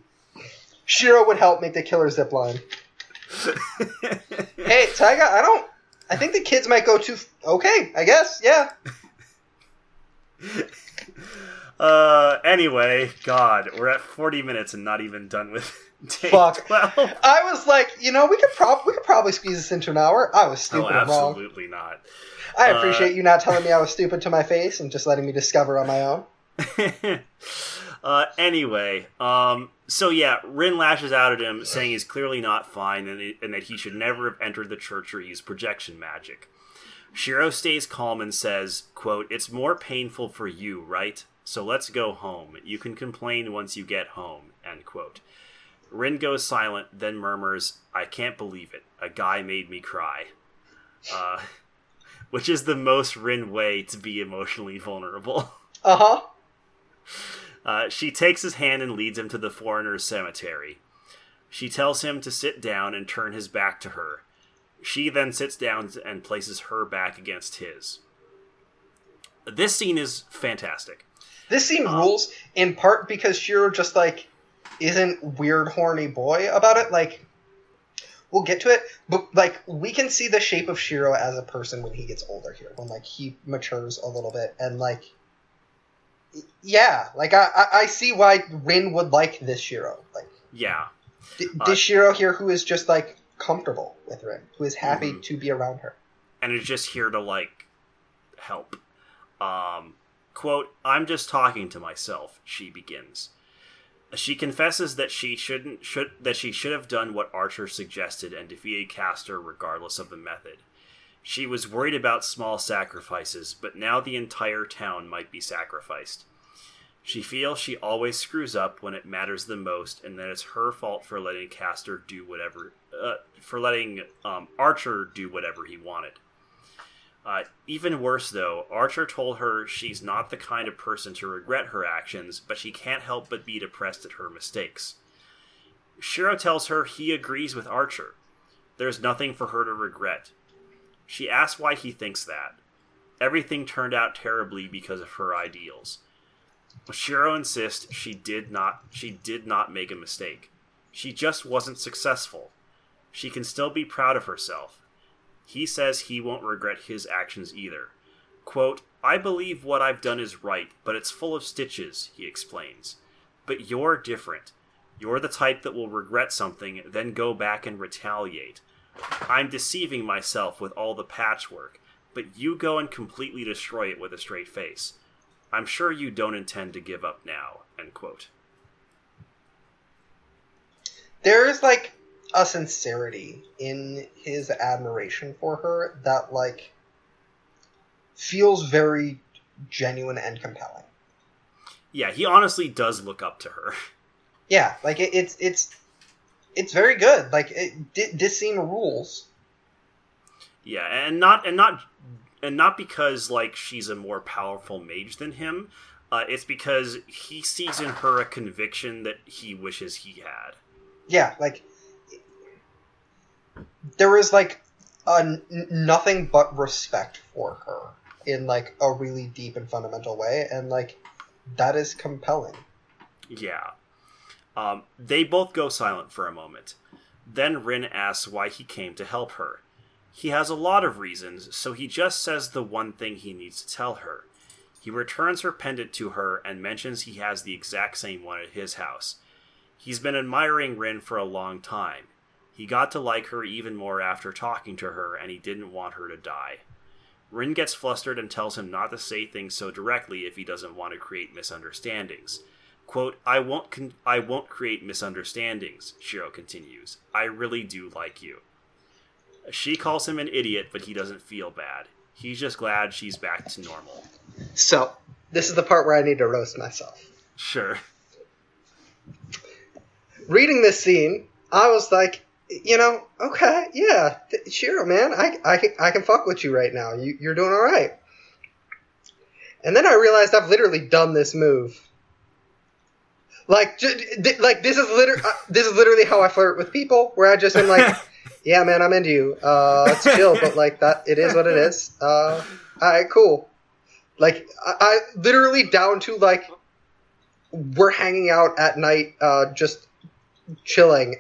Shiro would help make the killer zip line. Hey, Taiga, I don't. I think the kids might go too. f- Okay, I guess. Yeah. uh. Anyway, God, we're at forty minutes and not even done with day Fuck. twelve. I was like, you know, we could prob we could probably squeeze this into an hour. I was Oh, stupid wrong. absolutely not. I Uh, appreciate you not telling me I was stupid to my face and just letting me discover on my own. Uh, anyway, um, so yeah, Rin lashes out at him, saying he's clearly not fine and, and that he should never have entered the church or used projection magic. Shiro stays calm and says, quote, It's more painful for you, right? So let's go home. You can complain once you get home, end quote. Rin goes silent, then murmurs, I can't believe it. A guy made me cry. Uh, which is the most Rin way to be emotionally vulnerable. Uh huh. Uh, she takes his hand and leads him to the foreigner's cemetery. She tells him to sit down and turn his back to her. She then sits down and places her back against his. This scene is fantastic. This scene Um, rules in part because Shiro just like isn't weird horny boy about it. Like we'll get to it, but like we can see the shape of Shiro as a person when he gets older here, when like he matures a little bit and like yeah, like I I, I see why Rin would like this Shiro. Like Yeah. th- Uh, this Shiro here who is just like comfortable with Rin, who is happy Mhm. to be around her. and is just here to like help. Um, quote, I'm just talking to myself, she begins. She confesses that she shouldn't should that she should have done what Archer suggested and defeated Caster regardless of the method. She was worried about small sacrifices, but now the entire town might be sacrificed. She feels she always screws up when it matters the most, and that it's her fault for letting Caster do whatever, uh, for letting um, Archer do whatever he wanted. Uh, even worse, though, Archer told her she's not the kind of person to regret her actions, but she can't help but be depressed at her mistakes. Shiro tells her he agrees with Archer. There's nothing for her to regret. She asks why he thinks that. Everything turned out terribly because of her ideals. Shiro insists she did not she did not make a mistake. She just wasn't successful. She can still be proud of herself. He says he won't regret his actions either. Quote, I believe what I've done is right, but it's full of stitches, he explains. But you're different. You're the type that will regret something, then go back and retaliate. I'm deceiving myself with all the patchwork, but you go and completely destroy it with a straight face. I'm sure you don't intend to give up now. End quote. There is like a sincerity in his admiration for her that like feels very genuine and compelling. Yeah, he honestly does look up to her. Yeah, like it, it's it's it's very good. Like it, this scene rules. Yeah, and not and not and not because like she's a more powerful mage than him. Uh, it's because he sees in her a conviction that he wishes he had. Yeah, like there is like a, n- nothing but respect for her in like a really deep and fundamental way, and like that is compelling. Yeah. Um, they both go silent for a moment. Then Rin asks why he came to help her. He has a lot of reasons, so he just says the one thing he needs to tell her. He returns her pendant to her and mentions he has the exact same one at his house. He's been admiring Rin for a long time. He got to like her even more after talking to her, and he didn't want her to die. Rin gets flustered and tells him not to say things so directly if he doesn't want to create misunderstandings. Quote, I won't con- I won't create misunderstandings, Shiro continues. I really do like you. She calls him an idiot, but he doesn't feel bad. He's just glad she's back to normal. So, this is the part where I need to roast myself. Sure. Reading this scene, I was like, you know, okay, yeah, Shiro, man, I, I, I can fuck with you right now. You, you're doing all right. And then I realized I've literally done this move. Like, like this is literally uh, this is literally how I flirt with people, where I just am like, yeah, man, I'm into you. Uh, it's chill, but like that, it is what it is. Uh, all right, cool. Like, I, I literally down to like, we're hanging out at night, uh, just chilling.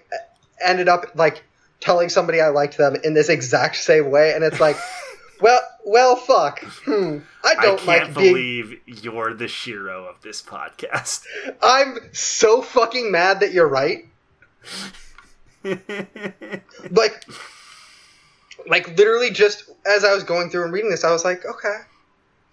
Ended up like telling somebody I liked them in this exact same way, and it's like, well, well, fuck. Hmm. I don't I can't like believe being... you're the Shiro of this podcast. I'm so fucking mad that you're right. like, like literally, just as I was going through and reading this, I was like, okay,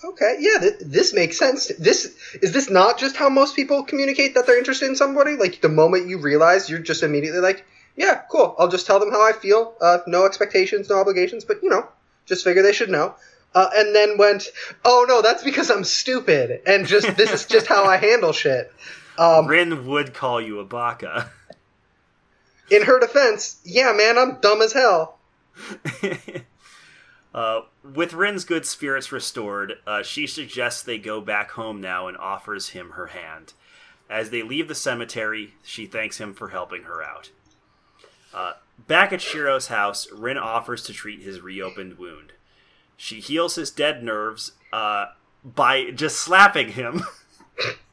okay, yeah, th- this makes sense. This is this not just how most people communicate that they're interested in somebody? Like the moment you realize, you're just immediately like, yeah, cool. I'll just tell them how I feel. Uh, no expectations, no obligations, but you know, just figure they should know. Uh, and then went, oh no, that's because I'm stupid, and just this is just how I handle shit. Um, Rin would call you a baka. In her defense, yeah, man, I'm dumb as hell. uh, with Rin's good spirits restored, uh, she suggests they go back home now and offers him her hand. As they leave the cemetery, she thanks him for helping her out. Back at Shiro's house, Rin offers to treat his reopened wound. She heals his dead nerves uh, by just slapping him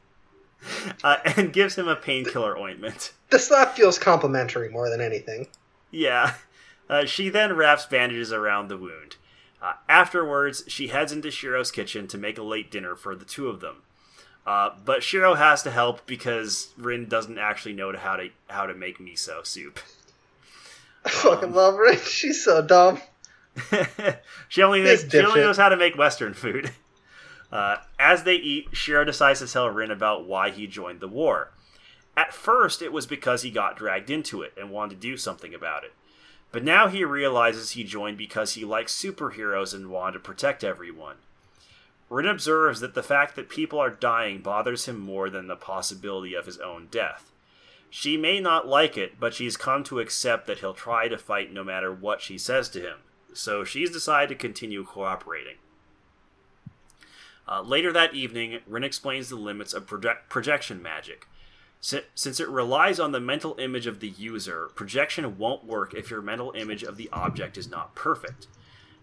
uh, and gives him a painkiller ointment. The slap feels complimentary more than anything. Yeah. Uh, she then wraps bandages around the wound. Uh, afterwards, she heads into Shiro's kitchen to make a late dinner for the two of them. Uh, but Shiro has to help because Rin doesn't actually know how to how to make miso soup. I fucking love Rin. She's so dumb. she only knows, she only knows how to make Western food. Uh, as they eat, Shiro decides to tell Rin about why he joined the war. At first, it was because he got dragged into it and wanted to do something about it. But now he realizes he joined because he likes superheroes and wanted to protect everyone. Rin observes that the fact that people are dying bothers him more than the possibility of his own death. She may not like it, but she's come to accept that he'll try to fight no matter what she says to him so she's decided to continue cooperating. Uh, later that evening, Rin explains the limits of project- projection magic. since it relies on the mental image of the user, projection won't work if your mental image of the object is not perfect.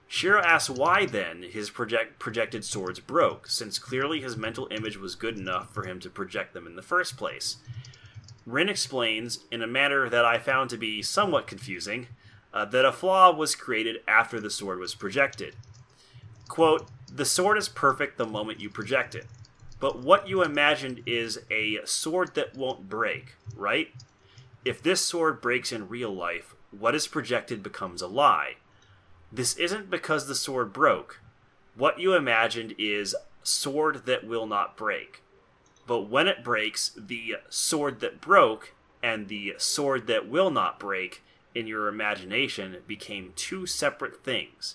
Shiro asks why then his project- projected swords broke, since clearly his mental image was good enough for him to project them in the first place. Rin explains, in a manner that I found to be somewhat confusing, uh, that a flaw was created after the sword was projected. Quote, the sword is perfect the moment you project it, but what you imagined is a sword that won't break, right? If this sword breaks in real life, what is projected becomes a lie. This isn't because the sword broke. What you imagined is sword that will not break. But when it breaks, the sword that broke and the sword that will not break in your imagination became two separate things.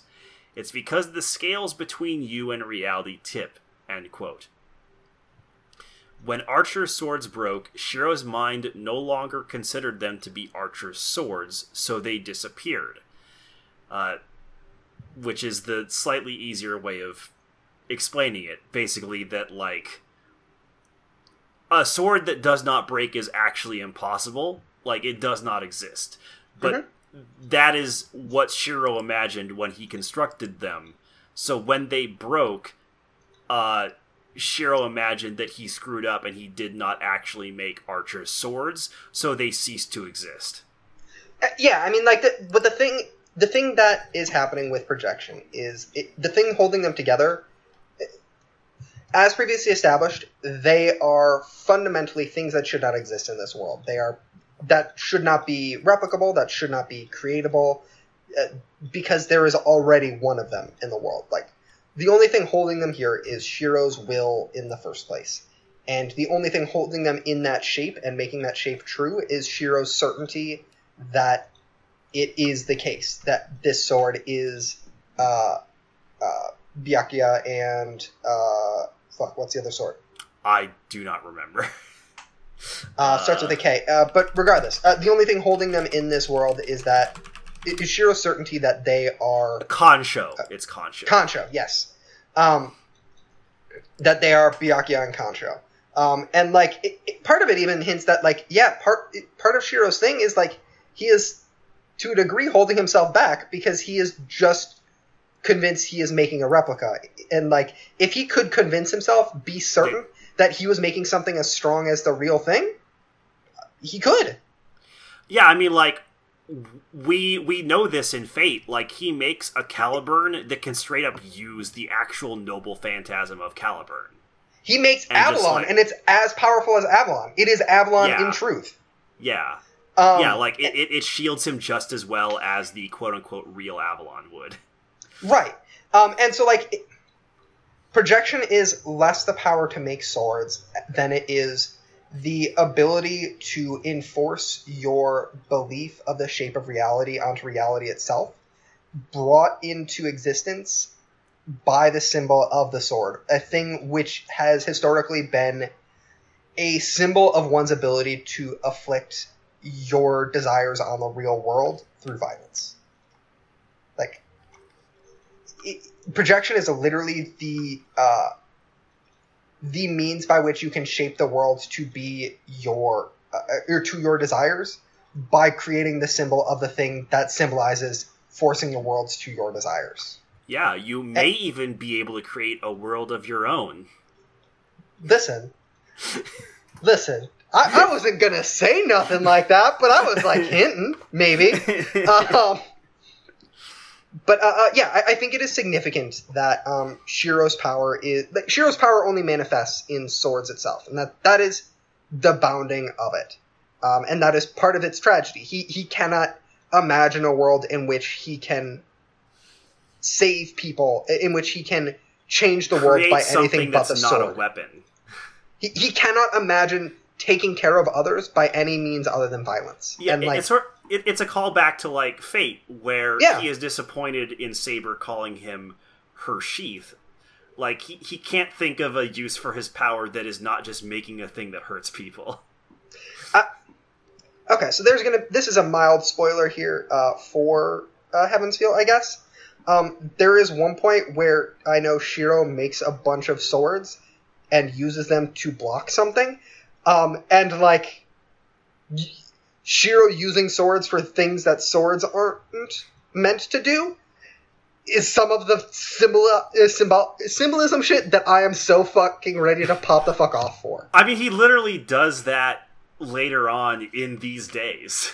It's because the scales between you and reality tip. End quote. When Archer's swords broke, Shiro's mind no longer considered them to be Archer's swords, so they disappeared. Uh, which is the slightly easier way of explaining it. Basically, that, like, a sword that does not break is actually impossible. Like, it does not exist. But mm-hmm. that is what Shiro imagined when he constructed them. So when they broke, uh, Shiro imagined that he screwed up and he did not actually make Archer's swords, so they ceased to exist. Uh, yeah, I mean, like, the, but the thing, the thing that is happening with projection is it, the thing holding them together. As previously established, they are fundamentally things that should not exist in this world. They are that should not be replicable. That should not be creatable, uh, because there is already one of them in the world. Like the only thing holding them here is Shiro's will in the first place. And the only thing holding them in that shape and making that shape true is Shiro's certainty that it is the case, that this sword is uh, uh, Byakuya and. Uh, fuck, what's the other sword? I do not remember. uh, starts with a K. Uh, but regardless, uh, the only thing holding them in this world is that is Shiro's certainty that they are Kansho. Uh, it's Kansho. Kansho, yes. Um, that they are Byakuya and Kansho. Um, and like it, it, part of it even hints that like yeah part part of Shiro's thing is like he is to a degree holding himself back because he is just convinced he is making a replica and like if he could convince himself be certain that he was making something as strong as the real thing he could yeah i mean like we we know this in Fate. Like he makes a Caliburn that can straight up use the actual noble phantasm of Caliburn. He makes and Avalon, like, and it's as powerful as Avalon. It is Avalon yeah. in truth. Yeah. Um, yeah, like it, it, it, shields him just as well as the quote unquote real Avalon would. Right. Um, and so like projection is less the power to make swords than it is the ability to enforce your belief of the shape of reality onto reality itself brought into existence by the symbol of the sword, a thing which has historically been a symbol of one's ability to afflict your desires on the real world through violence. Like, it, projection is literally the uh, the means by which you can shape the world to be your uh, or to your desires by creating the symbol of the thing that symbolizes forcing the worlds to your desires. Yeah, you may and, even be able to create a world of your own. Listen, listen. I, I, wasn't gonna say nothing like that, but I was like hinting, maybe. Um, but uh, uh, yeah, I, I, think it is significant that um, Shiro's power is like Shiro's power only manifests in swords itself, and that that is the bounding of it, um, and that is part of its tragedy. He he cannot imagine a world in which he can save people, in which he can change the Create world by anything but the sword. weapon. He he cannot imagine taking care of others by any means other than violence. Yeah, and like, it's sort it, it's a callback to like Fate, where yeah. he is disappointed in Saber calling him her sheath. Like he, he can't think of a use for his power that is not just making a thing that hurts people. Uh, okay, so there's gonna this is a mild spoiler here uh, for uh, Heaven's Feel, I guess. Um, there is one point where I know Shiro makes a bunch of swords and uses them to block something, um, and like Shiro using swords for things that swords aren't meant to do is some of the symbol, uh, symbol symbolism shit that I am so fucking ready to pop the fuck off for. I mean, he literally does that later on in these days.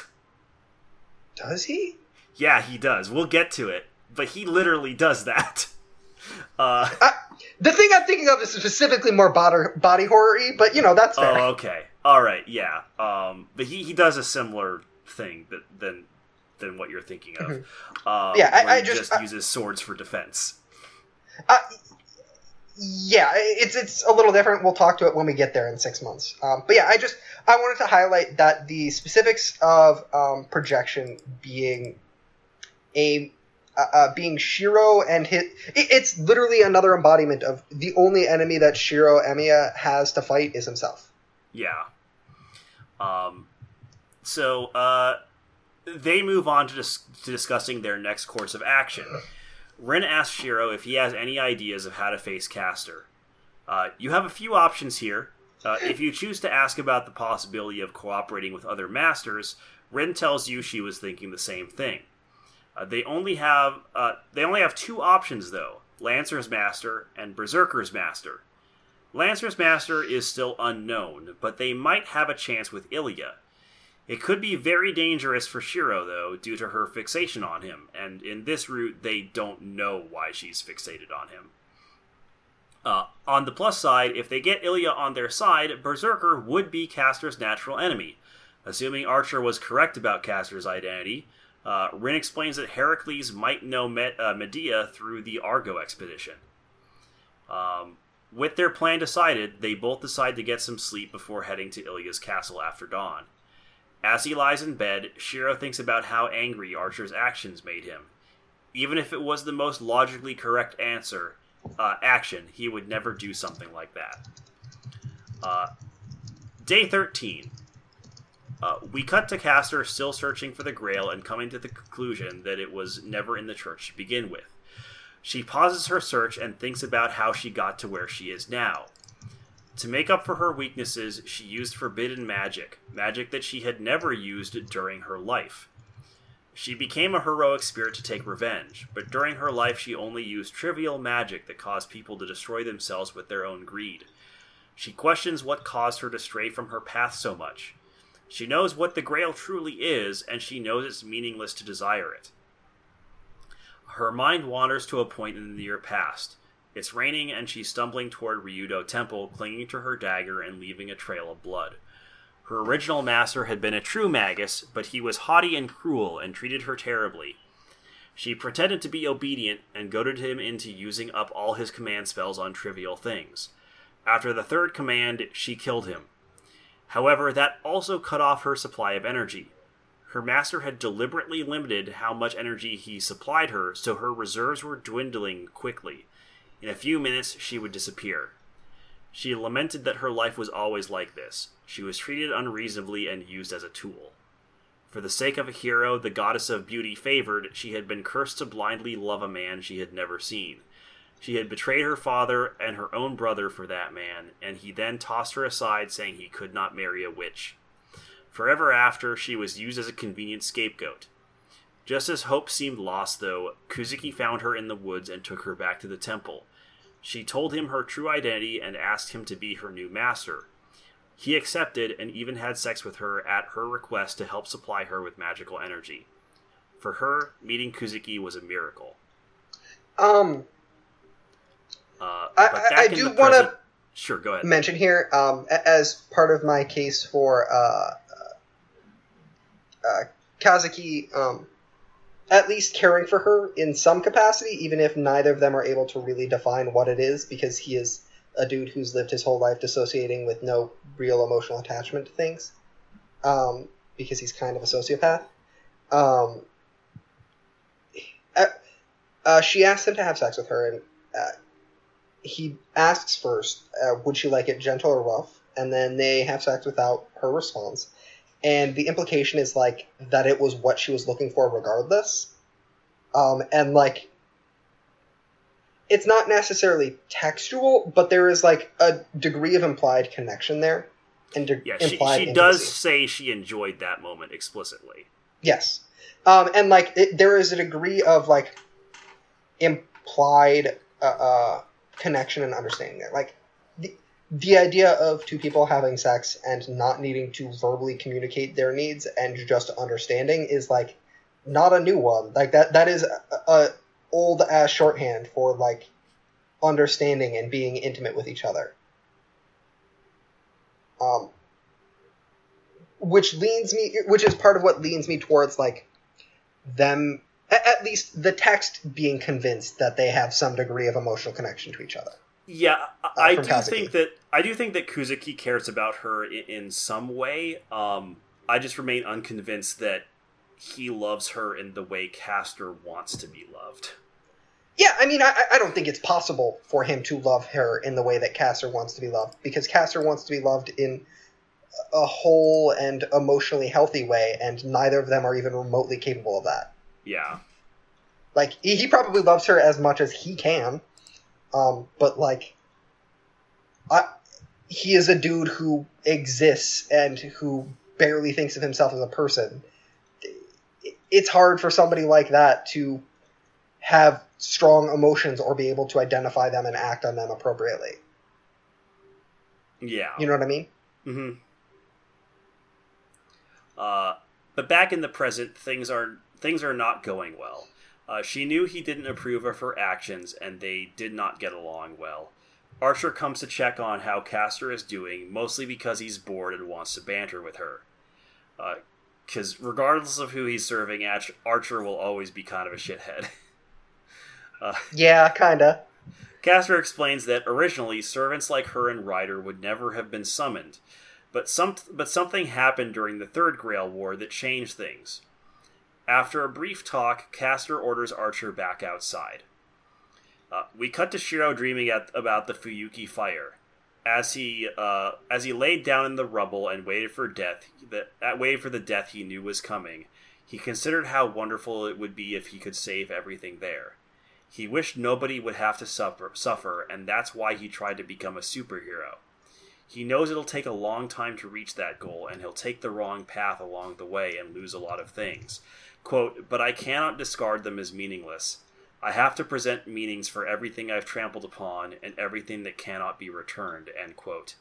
Does he? Yeah, he does. We'll get to it, but he literally does that. Uh, I, the thing I'm thinking of is specifically more body, body horror y, but you know that's fair. Oh, okay. All right. Yeah. Um, but he, he does a similar thing that, than than what you're thinking of. Mm-hmm. Um, Yeah, I- I he just- just I- uses swords for defense. Uh, yeah, it's it's a little different. We'll talk to it when we get there in six months. Um, but yeah, I just I wanted to highlight that the specifics of um, projection being a uh, uh, being Shiro and it, it's literally another embodiment of the only enemy that Shiro Emiya has to fight is himself. Yeah. Um, so uh, they move on to, dis- to discussing their next course of action. Rin asks Shiro if he has any ideas of how to face Caster. Uh, you have a few options here. Uh, if you choose to ask about the possibility of cooperating with other masters, Rin tells you she was thinking the same thing. Uh, they only have uh, they only have two options though: Lancer's Master and Berserker's Master. Lancer's Master is still unknown, but they might have a chance with Illya. It could be very dangerous for Shiro, though, due to her fixation on him, and in this route, they don't know why she's fixated on him. Uh, on the plus side, if they get Illya on their side, Berserker would be Caster's natural enemy. Assuming Archer was correct about Caster's identity, uh, Rin explains that Heracles might know Med- uh, Medea through the Argo expedition. Um, with their plan decided, they both decide to get some sleep before heading to Illya's castle after dawn. As he lies in bed, Shiro thinks about how angry Archer's actions made him. Even if it was the most logically correct answer, uh, action, he would never do something like that. Uh, day 13. Uh, we cut to Caster still searching for the Grail and coming to the conclusion that it was never in the church to begin with. She pauses her search and thinks about how she got to where she is now. To make up for her weaknesses, she used forbidden magic, magic that she had never used during her life. She became a heroic spirit to take revenge, but during her life she only used trivial magic that caused people to destroy themselves with their own greed. She questions what caused her to stray from her path so much. She knows what the Grail truly is, and she knows it's meaningless to desire it. Her mind wanders to a point in the near past. It's raining, and she's stumbling toward Ryudo Temple, clinging to her dagger and leaving a trail of blood. Her original master had been a true magus, but he was haughty and cruel and treated her terribly. She pretended to be obedient and goaded him into using up all his command spells on trivial things. After the third command, she killed him. However, that also cut off her supply of energy. Her master had deliberately limited how much energy he supplied her, so her reserves were dwindling quickly. In a few minutes, she would disappear. She lamented that her life was always like this. She was treated unreasonably and used as a tool. For the sake of a hero the goddess of beauty favored, she had been cursed to blindly love a man she had never seen. She had betrayed her father and her own brother for that man, and he then tossed her aside, saying he could not marry a witch. Forever after, she was used as a convenient scapegoat. Just as hope seemed lost, though, Kuzuki found her in the woods and took her back to the temple. She told him her true identity and asked him to be her new master. He accepted and even had sex with her at her request to help supply her with magical energy. For her, meeting Kuzuki was a miracle. Um, Uh, I- I- I do wanna- present- Sure, go ahead. mention here um, as part of my case for uh, uh, Kazuki um, at least caring for her in some capacity, even if neither of them are able to really define what it is, because he is a dude who's lived his whole life dissociating with no real emotional attachment to things, um, because he's kind of a sociopath. Um, uh, uh, she asked him to have sex with her, and uh, he asks first, uh, would she like it gentle or rough? And then they have sex without her response. And the implication is like that it was what she was looking for regardless. Um, and like, it's not necessarily textual, but there is like a degree of implied connection there. And de- Yeah, she, she does say she enjoyed that moment explicitly. Yes. Um, and like it, there is a degree of like implied uh, uh, connection and understanding there. Like the the idea of two people having sex and not needing to verbally communicate their needs and just understanding is like not a new one. Like that that is a, a old ass shorthand for like understanding and being intimate with each other. Um, which leans me, which is part of what leans me towards like them, at, least the text being convinced that they have some degree of emotional connection to each other. Yeah, I, Uh, I do Kuzuki. think that I do think that Kuzuki cares about her in, in some way. Um, I just remain unconvinced that he loves her in the way Caster wants to be loved. Yeah, I mean, I, I don't think it's possible for him to love her in the way that Caster wants to be loved, because Caster wants to be loved in a whole and emotionally healthy way, and neither of them are even remotely capable of that. Yeah, Like, he, he probably loves her as much as he can, um, but like, I, he is a dude who exists and who barely thinks of himself as a person. It's hard for somebody like that to have strong emotions or be able to identify them and act on them appropriately. yeah. You know what I mean? hmm Uh, but back in the present, things are things are not going well. Uh, she knew he didn't approve of her actions, and they did not get along well. Archer comes to check on how Caster is doing, mostly because he's bored and wants to banter with her. Because regardless of who he's serving, Arch- Archer will always be kind of a shithead. uh, Yeah, kinda. Caster explains that originally servants like her and Rider would never have been summoned, but some but something happened during the Third Grail War that changed things. After a brief talk, Caster orders Archer back outside. Uh, we cut to Shiro dreaming at, about the Fuyuki fire. As he uh, as he laid down in the rubble and waited for death, that uh, waited for the death he knew was coming. He considered how wonderful it would be if he could save everything there. He wished nobody would have to suffer, suffer, and that's why he tried to become a superhero. He knows it'll take a long time to reach that goal, and he'll take the wrong path along the way and lose a lot of things. Quote, but I cannot discard them as meaningless. I have to present meanings for everything I've trampled upon and everything that cannot be returned. End quote.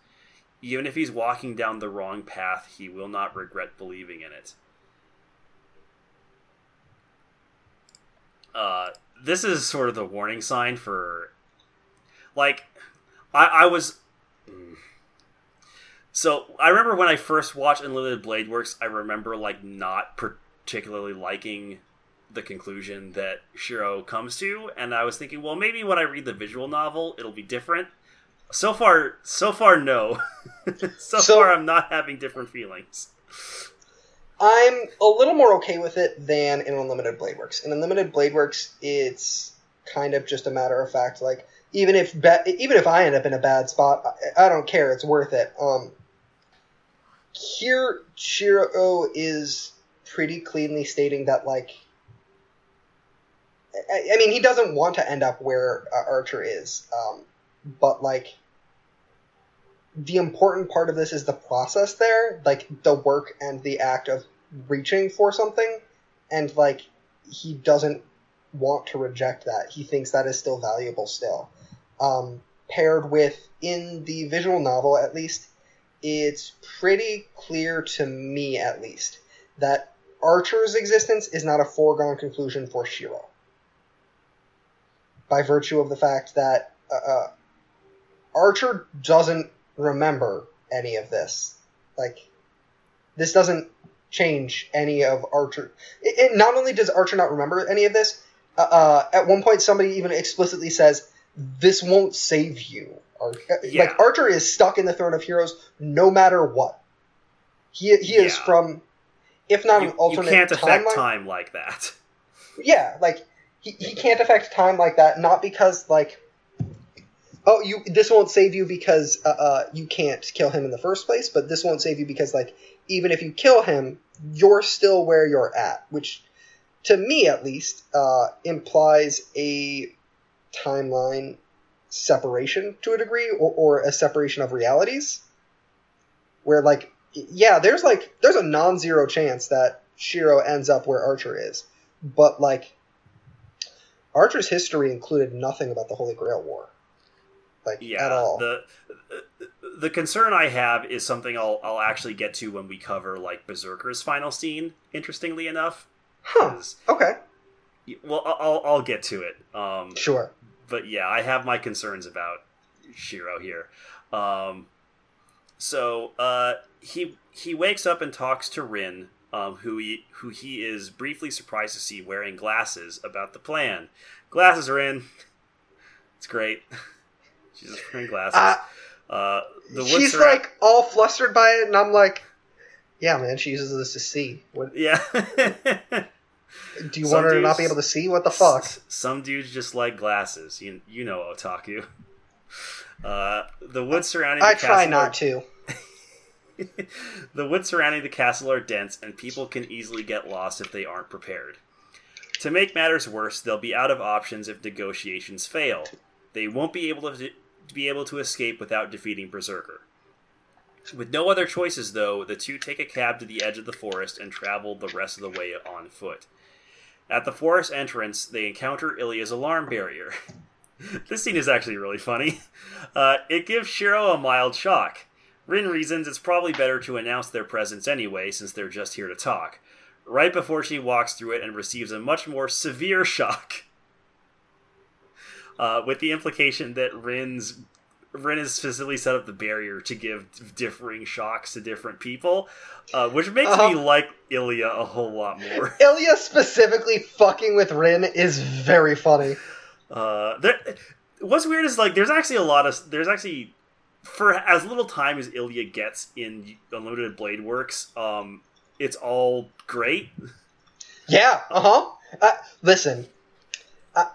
Even if he's walking down the wrong path, he will not regret believing in it. Uh, this is sort of the warning sign for, like, I, I was. mm. So I remember when I first watched Unlimited Blade Works, I remember like not particularly liking the conclusion that Shiro comes to, and I was thinking, well, maybe when I read the visual novel, it'll be different. So far, so far, no. so, So- far, I'm not having different feelings. I'm a little more okay with it than in Unlimited Blade Works. In Unlimited Blade Works, it's kind of just a matter of fact. Like even if ba- even if I end up in a bad spot, I, I don't care. It's worth it. Um, here, Shiro is pretty cleanly stating that like. I, I mean, he doesn't want to end up where uh, Archer is, um, but like the important part of this is the process there, like the work and the act of reaching for something, and like he doesn't want to reject that. He thinks that is still valuable still. Um, paired with in the visual novel, at least, it's pretty clear to me, at least, that Archer's existence is not a foregone conclusion for Shiro. By virtue of the fact that uh, uh, Archer doesn't remember any of this. Like, this doesn't change any of Archer. It, it- not only does Archer not remember any of this, uh, uh, at one point somebody even explicitly says, "This won't save you." Ar- Yeah. Like Archer is stuck in the Throne of Heroes no matter what. He he is from, if not You, an you alternate can't affect timeline. time like that. Yeah, like he, he can't affect time like that. Not because like, oh, you this won't save you because uh, uh, you can't kill him in the first place, but this won't save you because like even if you kill him, you're still where you're at, which to me at least uh, implies a timeline separation to a degree, or, or a separation of realities, where like yeah, there's like there's a non-zero chance that Shiro ends up where Archer is but like Archer's history included nothing about the Holy Grail War, like Yeah, at all. the the concern I have is something I'll I'll actually get to when we cover like Berserker's final scene. Interestingly enough, huh? Okay, well, I'll I'll- I'll get to it. Um, sure. but yeah, I have my concerns about Shiro here. Um, so uh, he he wakes up and talks to Rin, um, who he who he is briefly surprised to see wearing glasses about the plan. Glasses, Rin. It's great. She's just wearing glasses. Uh, Uh, the woods she's like all flustered by it, and I'm like, "Yeah, man, she uses this to see. What, yeah. do you Some want her to not be able to see? What the fuck?" Some dudes just like glasses. You you know otaku. Uh, the woods surrounding I the try not are- to. the woods surrounding the castle are dense, and people can easily get lost if they aren't prepared. To make matters worse, they'll be out of options if negotiations fail. They won't be able to, be able to escape without defeating Berserker. With no other choices, though, the two take a cab to the edge of the forest and travel the rest of the way on foot. At the forest entrance, they encounter Illya's alarm barrier. this scene is actually really funny. Uh, it gives Shiro a mild shock. Rin reasons it's probably better to announce their presence anyway, since they're just here to talk. Right before she walks through it and receives a much more severe shock. Uh, with the implication that Rin's Rin has specifically set up the barrier to give differing shocks to different people, uh, which makes Uh-huh. me like Illya a whole lot more. Illya specifically fucking with Rin is very funny. Uh, there, what's weird is like there's actually a lot of there's actually for as little time as Illya gets in Unlimited Blade Works, um, it's all great. Yeah, uh-huh. Uh Listen, uh,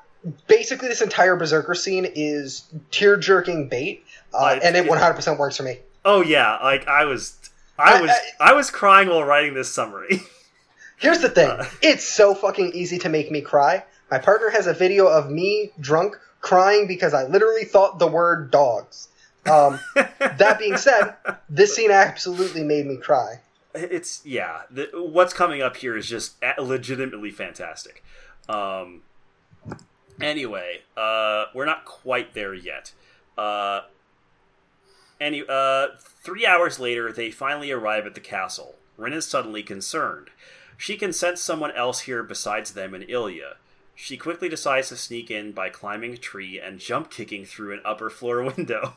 basically this entire Berserker scene is tear-jerking bait, uh, and it it- 100% works for me. Oh yeah, like I was, I I- was, I- I was crying while writing this summary. Here's the thing. Uh. it's so fucking easy to make me cry. My partner has a video of me drunk crying because I literally thought the word dogs. Um, that being said, this scene absolutely made me cry. it's yeah. The, what's coming up here is just legitimately fantastic. Um, anyway, uh, we're not quite there yet. Uh, any uh, three hours later, they finally arrive at the castle. Rin is suddenly concerned. She can sense someone else here besides them and Illya. She quickly decides to sneak in by climbing a tree and jump kicking through an upper floor window.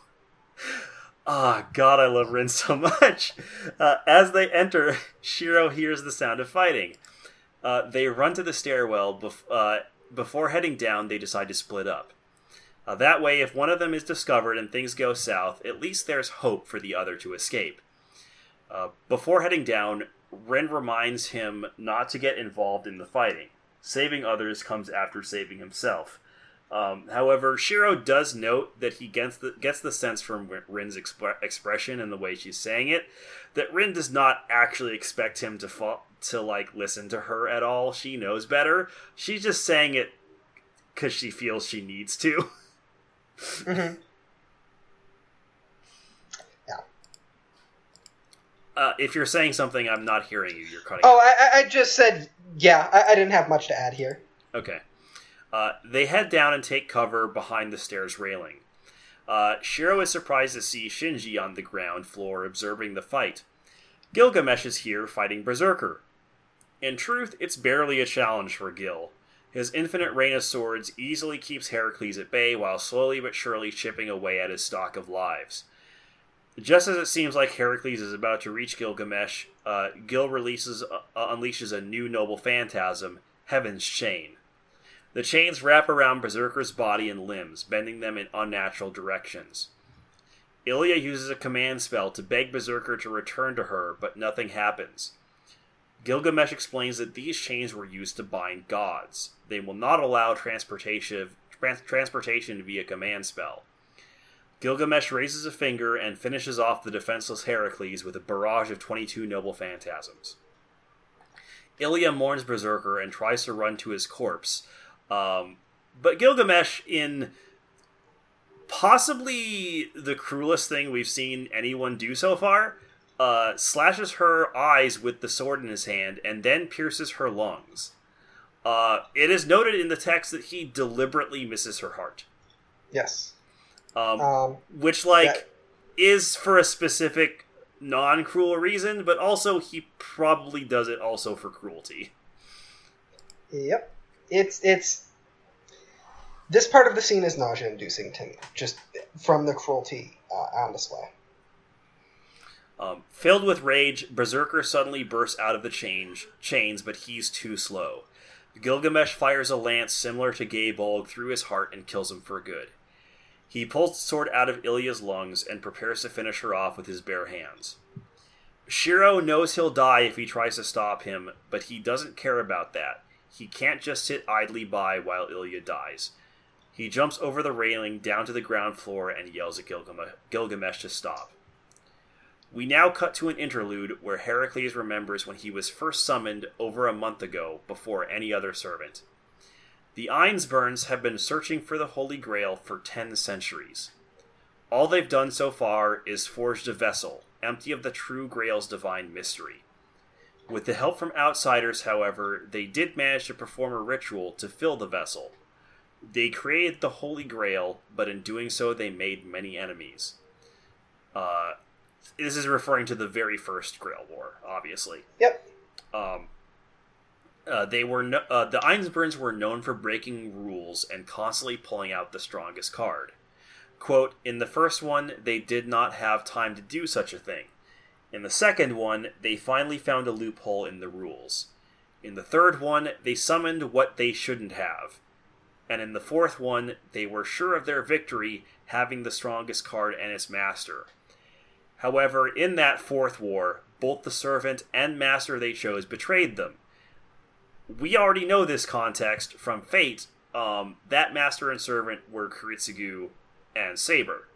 Ah, God, I love Rin so much. Uh, as they enter, Shiro hears the sound of fighting. Uh, they run to the stairwell. Bef- uh, before heading down, they decide to split up. Uh, that way, if one of them is discovered and things go south, at least there's hope for the other to escape. Uh, before heading down, Rin reminds him not to get involved in the fighting. Saving others comes after saving himself. Um, however, Shiro does note that he gets the, gets the sense from Rin's expre- expression and the way she's saying it that Rin does not actually expect him to fa- to like listen to her at all. She knows better. She's just saying it because she feels she needs to. Mhm. Uh, if you're saying something, I'm not hearing you. You're cutting. Oh. I, I- I just said, yeah, I, I didn't have much to add here. Okay. Uh, they head down and take cover behind the stairs railing. Uh, Shiro is surprised to see Shinji on the ground floor observing the fight. Gilgamesh is here fighting Berserker. In truth, it's barely a challenge for Gil. His infinite rain of swords easily keeps Heracles at bay while slowly but surely chipping away at his stock of lives. Just as it seems like Heracles is about to reach Gilgamesh, uh, Gil releases uh, unleashes a new noble phantasm, Heaven's Chain. The chains wrap around Berserker's body and limbs, bending them in unnatural directions. Illya uses a command spell to beg Berserker to return to her, but nothing happens. Gilgamesh explains that these chains were used to bind gods. They will not allow transportation, trans- transportation via command spell. Gilgamesh raises a finger and finishes off the defenseless Heracles with a barrage of 22 noble phantasms. Illya mourns Berserker and tries to run to his corpse, um, but Gilgamesh, in possibly the cruelest thing we've seen anyone do so far, uh, slashes her eyes with the sword in his hand and then pierces her lungs. Uh, it is noted in the text that he deliberately misses her heart, Yes. um, Um, which like that- is for a specific non-cruel reason, but also he probably does it also for cruelty. Yep. It's it's this part of the scene is nausea inducing to me, just from the cruelty uh, on display. Um, filled with rage, Berserker suddenly bursts out of the change, chains, but he's too slow. Gilgamesh fires a lance similar to Gae Bolg through his heart and kills him for good. He pulls the sword out of Illya's lungs and prepares to finish her off with his bare hands. Shiro knows he'll die if he tries to stop him, but he doesn't care about that. He can't just sit idly by while Illya dies. He jumps over the railing down to the ground floor and yells at Gilgame- Gilgamesh to stop. We now cut to an interlude where Heracles remembers when he was first summoned over a month ago before any other servant. The Einzberns have been searching for the Holy Grail for ten centuries. All they've done so far is forged a vessel, empty of the true Grail's divine mystery. With the help from outsiders, however, they did manage to perform a ritual to fill the vessel. They created the Holy Grail, but in doing so, they made many enemies. Uh, this is referring to the very first Grail War, obviously. Yep. Um, uh, they were no- uh, the Einzberns were known for breaking rules and constantly pulling out the strongest card. Quote, in the first one, they did not have time to do such a thing. In the second one, they finally found a loophole in the rules. In the third one, they summoned what they shouldn't have. And in the fourth one, they were sure of their victory, having the strongest card and its master. However, in that fourth war, both the servant and master they chose betrayed them. We already know this context from Fate. Um, that master and servant were Kiritsugu and Saber,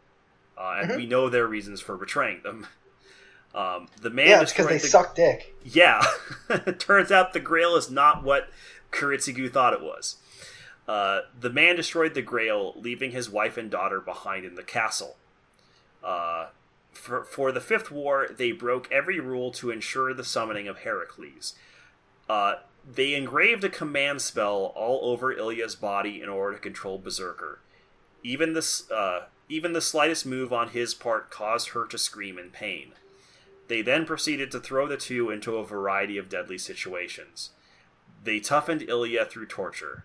uh, and Mhm. we know their reasons for betraying them. Um, the man Yeah, because they the- suck dick. yeah, turns out the Grail is not what Kiritsugu thought it was. Uh, the man destroyed the Grail, leaving his wife and daughter behind in the castle. Uh, for, for the fifth war, they broke every rule to ensure the summoning of Heracles. Uh, they engraved a command spell all over Illya's body in order to control Berserker. Even this, uh, even the slightest move on his part caused her to scream in pain. They then proceeded to throw the two into a variety of deadly situations. They toughened Illya through torture.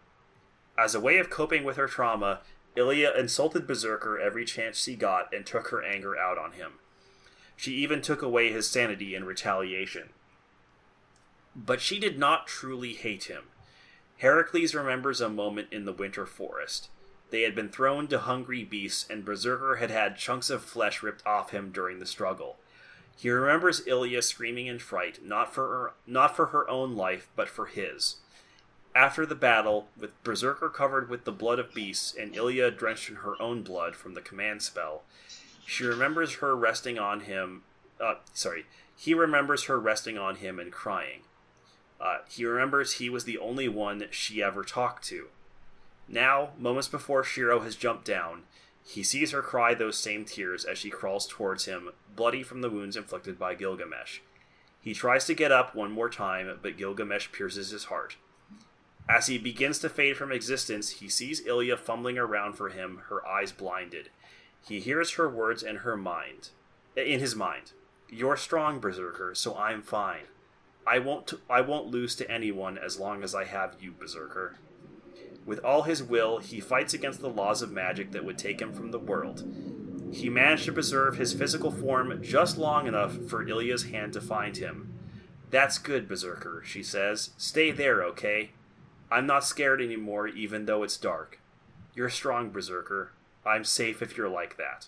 As a way of coping with her trauma, Illya insulted Berserker every chance she got and took her anger out on him. She even took away his sanity in retaliation. But she did not truly hate him. Heracles remembers a moment in the winter forest. They had been thrown to hungry beasts, and Berserker had had chunks of flesh ripped off him during the struggle. He remembers Illya screaming in fright, not for her, not for her own life, but for his. After the battle, with Berserker covered with the blood of beasts and Ilya drenched in her own blood from the command spell, she remembers her resting on him. Uh, sorry, he remembers her resting on him and crying. Uh, he remembers he was the only one she ever talked to. Now, moments before Shiro has jumped down, he sees her cry those same tears as she crawls towards him, bloody from the wounds inflicted by Gilgamesh. He tries to get up one more time, but Gilgamesh pierces his heart. As he begins to fade from existence, he sees Illya fumbling around for him, her eyes blinded. He hears her words in her mind, in his mind. You're strong, Berserker, so I'm fine. I won't I won't lose to anyone as long as I have you, Berserker. With all his will, he fights against the laws of magic that would take him from the world. He managed to preserve his physical form just long enough for Illya's hand to find him. That's good, Berserker, she says. Stay there, okay? I'm not scared anymore, even though it's dark. You're strong, Berserker. I'm safe if you're like that.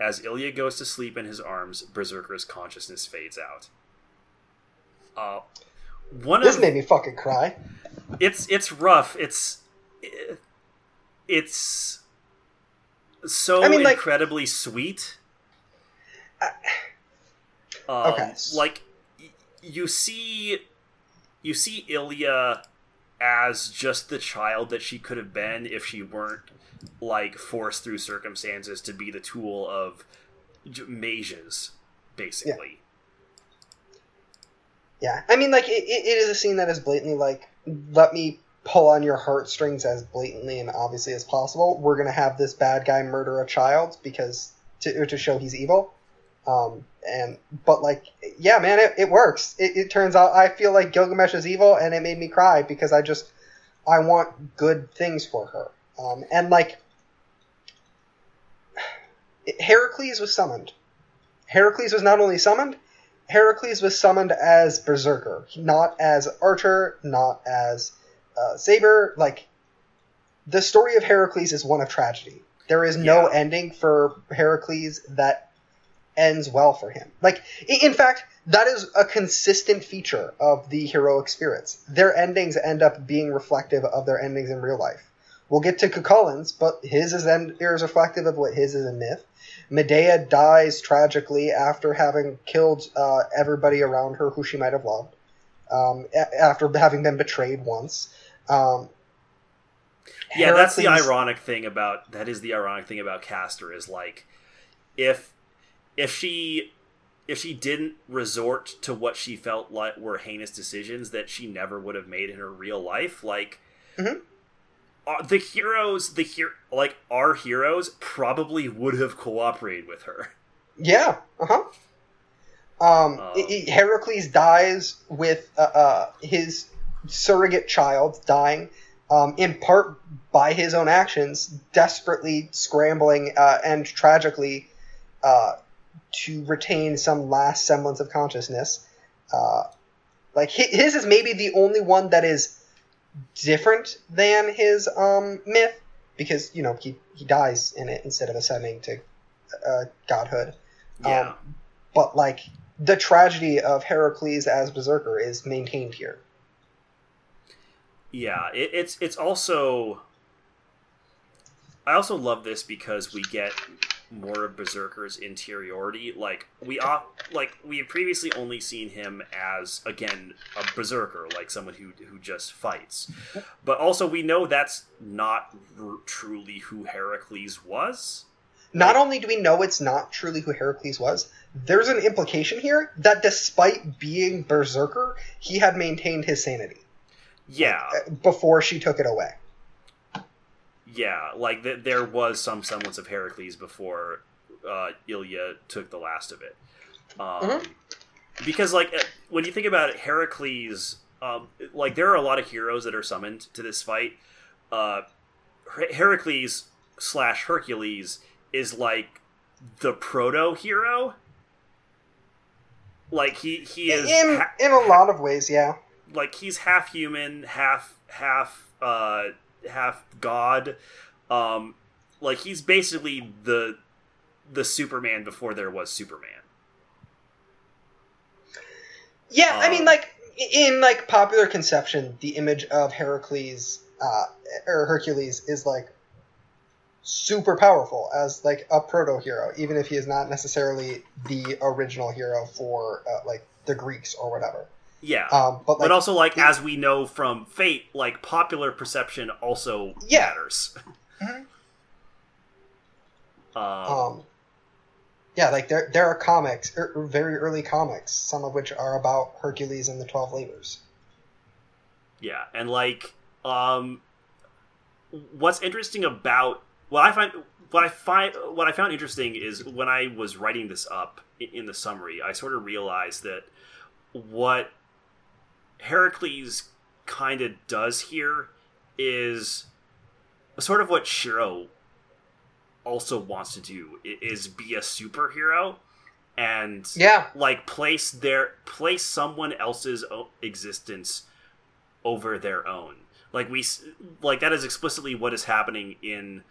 As Illya goes to sleep in his arms, Berserker's consciousness fades out. Uh, one This of made me fucking cry. it's it's rough. It's it's so I mean, like- incredibly sweet. I- Um, Okay. like y- you see, you see Illya as just the child that she could have been if she weren't like forced through circumstances to be the tool of j- mages, basically. Yeah, I mean, like it, it is a scene that is blatantly like, let me pull on your heartstrings as blatantly and obviously as possible. We're gonna have this bad guy murder a child because to to show he's evil. Um, and but like yeah, man, it, it works. It, it turns out I feel like Gilgamesh is evil, and it made me cry because I just I want good things for her. Um, and like Heracles was summoned. Heracles was not only summoned, Heracles was summoned as Berserker, not as Archer, not as uh, Saber. Like, the story of Heracles is one of tragedy. There is no Yeah. ending for Heracles that ends well for him. Like, in fact, that is a consistent feature of the heroic spirits. Their endings end up being reflective of their endings in real life. We'll get to Cú Chulainn's, but his is end is reflective of what his is in myth. Medea dies tragically after having killed uh, everybody around her who she might have loved, um, after having been betrayed once. Um, yeah that's the ironic thing about that is the ironic thing about Caster is like if if she if she didn't resort to what she felt like were heinous decisions that she never would have made in her real life like Mhm. uh, the heroes the hero like our heroes probably would have cooperated with her Yeah. Uh huh. Um, Um, Heracles dies with uh, uh, his surrogate child dying, um, in part by his own actions, desperately scrambling uh, and tragically uh, to retain some last semblance of consciousness. Uh, like his is maybe the only one that is different than his um, myth because you know he he dies in it instead of ascending to uh, godhood. yeah Um, but like the tragedy of Heracles as berserker is maintained here. Yeah, it, it's it's also. I also love this because we get more of Berserker's interiority. Like we op- like we have previously only seen him as again a Berserker, like someone who who just fights. But also we know that's not r- truly who Heracles was. Not only do we know it's not truly who Heracles was, there's an implication here that despite being berserker, he had maintained his sanity Yeah, uh, before she took it away. yeah. Like th- there was some semblance of Heracles before uh, Illya took the last of it. Um, Mhm. Because like uh, when you think about it, Heracles, um, like there are a lot of heroes that are summoned to this fight. Uh, Her- Heracles slash Hercules is like the proto hero. Like he he is In ha- in a lot of ways, yeah. Like he's half human, half half uh half god. Um like he's basically the the Superman before there was Superman. Yeah, I mean, Um, like in like popular conception, the image of Heracles uh, or Hercules is like super powerful as like a proto hero, even if he is not necessarily the original hero for uh, like the Greeks or whatever. Yeah. Um, but like, but also like as we know from Fate, like popular perception also Yeah. matters. Mhm. um, um, yeah, like there there are comics, er, very early comics, some of which are about Hercules and the Twelve Labors. Yeah, and like, um, what's interesting about what I find, what I find, what I found interesting is when I was writing this up in the summary, I sort of realized that what Heracles kind of does here is sort of what Shiro also wants to do is be a superhero and Yeah, like place their place someone else's existence over their own. Like we like that is explicitly what is happening in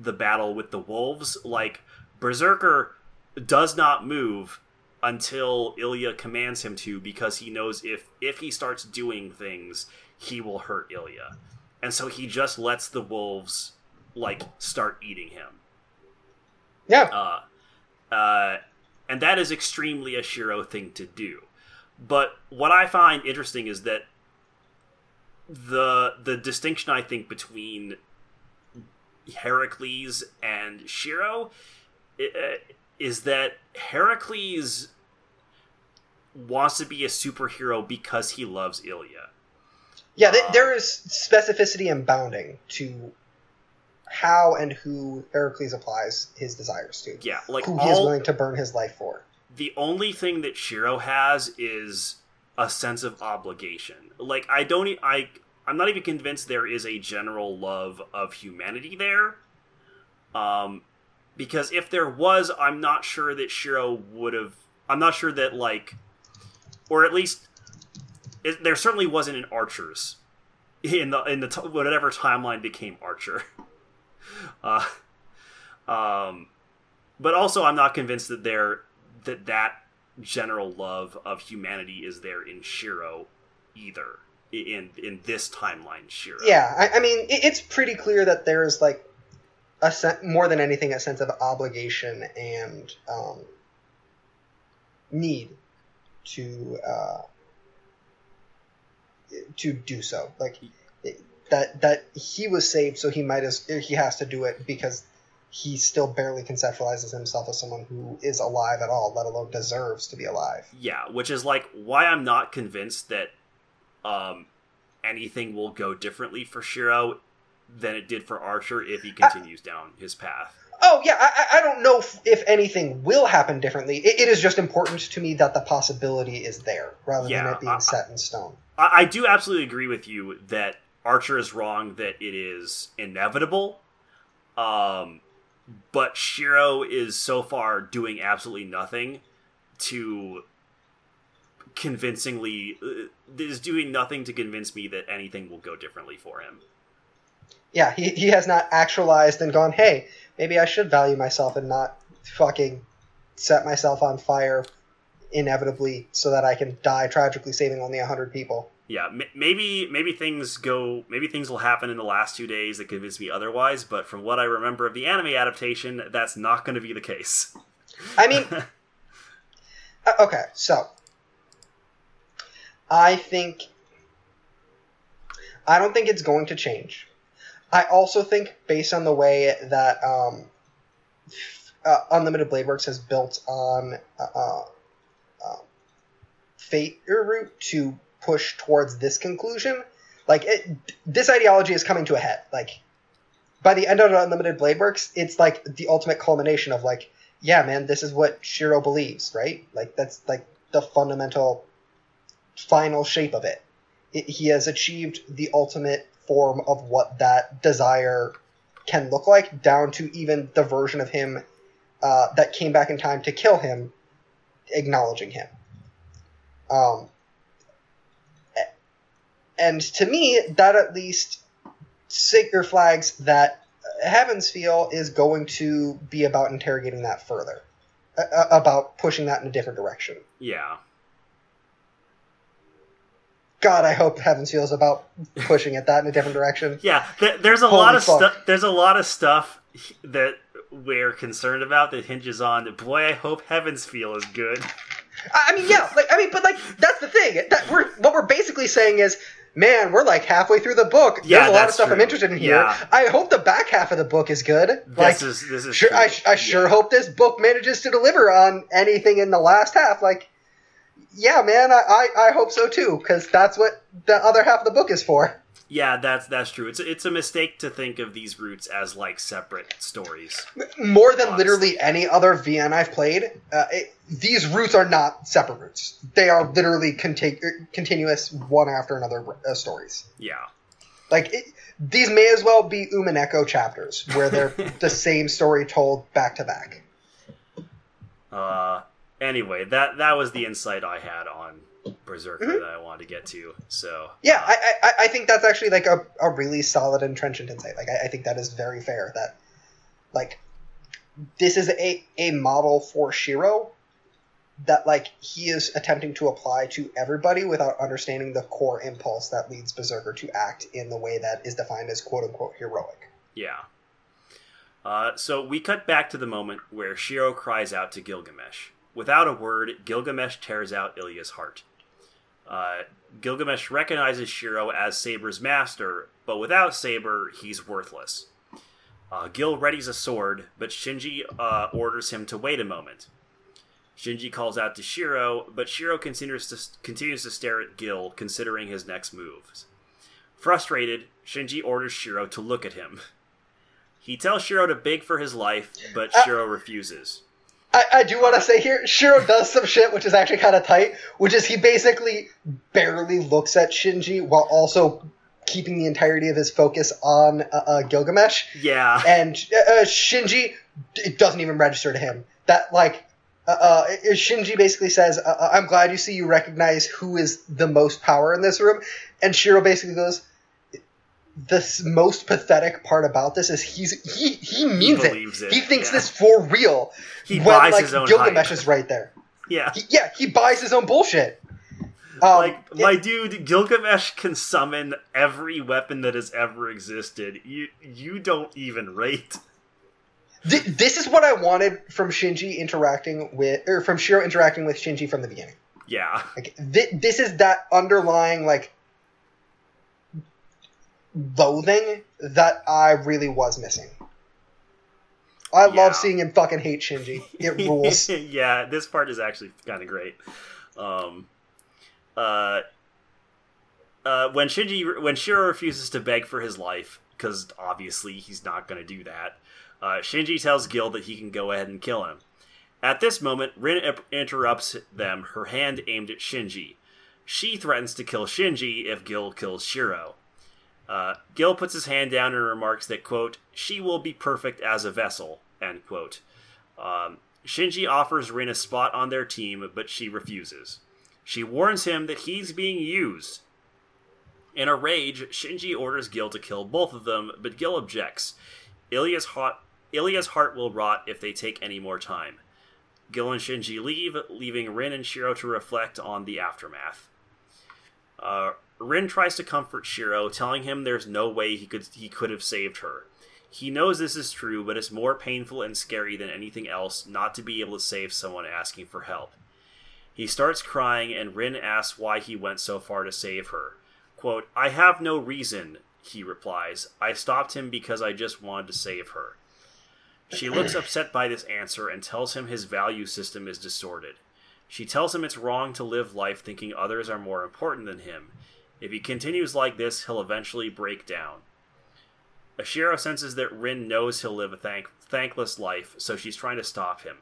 the battle with the wolves. Like berserker does not move until Illya commands him to because he knows if if he starts doing things he will hurt Illya. And so he just lets the wolves like start eating him. Yeah, uh, uh, and that is extremely a Shiro thing to do. But what I find interesting is that the the distinction I think between Heracles and Shiro i- uh, is that Heracles wants to be a superhero because he loves Illya. Yeah, th- Um, there is specificity and bounding to how and who Heracles applies his desires to. Yeah, like who he is willing to burn his life for. the only thing that Shiro has is a sense of obligation. Like I don't e- I I'm not even convinced there is a general love of humanity there. Um because if there was, I'm not sure that Shiro would have I'm not sure that like or at least it, there certainly wasn't in Archers in the in the t- whatever timeline became Archer. Uh um but also I'm not convinced that there that that general love of humanity is there in Shiro either in in this timeline Shiro. Yeah, I, I mean, it, it's pretty clear that there is like a sen- more than anything a sense of obligation and um, need to uh, to do so. Like that that he was saved, so he might as he has to do it because he still barely conceptualizes himself as someone who is alive at all, let alone deserves to be alive. Yeah, which is like why I'm not convinced that um anything will go differently for Shiro than it did for Archer if he continues down his path. Oh yeah, I, I I don't know if, if anything will happen differently. It, it is just important to me that the possibility is there, rather than it being I- set in stone. I, I do absolutely agree with you that Archer is wrong that it is inevitable. Um, but Shiro is so far doing absolutely nothing to convincingly uh, is doing nothing to convince me that anything will go differently for him. Yeah, he, he has not actualized and gone, hey, maybe I should value myself and not fucking set myself on fire inevitably so that I can die tragically saving only 100 people. Yeah, maybe maybe things go maybe things will happen in the last two days that convince me otherwise. But from what I remember of the anime adaptation, that's not going to be the case. I mean, uh, okay, so I think I don't think it's going to change. I also think, based on the way that um, uh, Unlimited Blade Works has built on uh, uh, um, Fate route to push towards this conclusion, like it, this ideology is coming to a head. Like by the end of Unlimited Blade Works, it's like the ultimate culmination of like yeah, man, this is what Shiro believes, right? Like that's like the fundamental final shape of it. it. He has achieved the ultimate form of what that desire can look like, down to even the version of him uh, that came back in time to kill him, acknowledging him. Um, and to me, that at least Sigger flags that Heaven's Feel is going to be about interrogating that further, uh, about pushing that in a different direction. Yeah. God, I hope Heaven's Feel is about pushing it that in a different direction. Yeah, th- there's a Holy lot of stuff. There's a lot of stuff that we're concerned about that hinges on. Boy, I hope Heaven's Feel is good. I mean, yeah, like I mean, but like that's the thing. That we're what we're basically saying is, man, we're like halfway through the book. Yeah, There's a lot of stuff I'm interested in here. Yeah. I hope the back half of the book is good. Like, This is this is sure, true. I, I sure Yeah. hope this book manages to deliver on anything in the last half. Like, yeah, man, I, I, I hope so too, because that's what the other half of the book is for. Yeah, that's that's true. It's it's a mistake to think of these routes as like separate stories. More than Honestly. literally any other VN I've played, uh, it, these routes are not separate routes. They are literally conti- er, continuous, one after another uh, stories. Yeah. Like it, these may as well be Umineko chapters, where they're the same story told back to back. Uh. Anyway, that that was the insight I had on Berserker Mhm. that I wanted to get to. So Yeah, uh, I, I, I think that's actually like a, a really solid and trenchant insight. Like I, I think that is very fair. That like this is a a model for Shiro that like he is attempting to apply to everybody without understanding the core impulse that leads Berserker to act in the way that is defined as quote unquote heroic. Yeah. Uh, so we cut back to the moment where Shiro cries out to Gilgamesh. Without a word, Gilgamesh tears out Illya's heart. Uh, Gilgamesh recognizes Shiro as Saber's master, but without Saber, he's worthless. Uh, Gil readies a sword, but Shinji uh, orders him to wait a moment. Shinji calls out to Shiro, but Shiro continues to continues to stare at Gil, considering his next moves. Frustrated, Shinji orders Shiro to look at him. He tells Shiro to beg for his life, but Uh, Shiro refuses. I, I do want to say here, Shiro does some shit which is actually kind of tight, which is he basically barely looks at Shinji while also keeping the entirety of his focus on uh, uh, Gilgamesh, Yeah. and uh, uh, Shinji it doesn't even register to him that like. Uh, uh, Shinji basically says, uh, uh, "I'm glad you see you recognize who is the most power in this room," and Shiro basically goes, "The most pathetic part about this is he's he he means it. it, He thinks yeah. this for real. He when buys like his own Gilgamesh hype. is right there. Yeah. He, yeah, he buys his own bullshit. Um, like my dude Gilgamesh can summon every weapon that has ever existed. You you don't even rate. th- this is what I wanted from Shinji interacting with, or from Shiro interacting with Shinji from the beginning. Yeah. Like th- this is that underlying like loathing that I really was missing. I Yeah. love seeing him fucking hate Shinji. It rules. yeah, this part is actually kind of great. Um, uh, uh, when Shinji, when Shiro refuses to beg for his life, because obviously he's not going to do that, uh, Shinji tells Gil that he can go ahead and kill him. At this moment, Rin interrupts them, her hand aimed at Shinji. She threatens to kill Shinji if Gil kills Shiro. Uh, Gil puts his hand down and remarks that, quote, she will be perfect as a vessel, end quote. Um, Shinji offers Rin a spot on their team, but she refuses. She warns him that he's being used. In a rage, Shinji orders Gil to kill both of them, but Gil objects. Illya's heart, Illya's heart will rot if they take any more time. Gil and Shinji leave, leaving Rin and Shiro to reflect on the aftermath. Uh, Rin tries to comfort Shiro, telling him there's no way he could he could have saved her. He knows this is true, but it's more painful and scary than anything else not to be able to save someone asking for help. He starts crying, and Rin asks why he went so far to save her. Quote, I have no reason, he replies. I stopped him because I just wanted to save her. She looks upset by this answer and tells him his value system is distorted. She tells him it's wrong to live life thinking others are more important than him. If he continues like this, he'll eventually break down. Ashiro senses that Rin knows he'll live a thank- thankless life, so she's trying to stop him.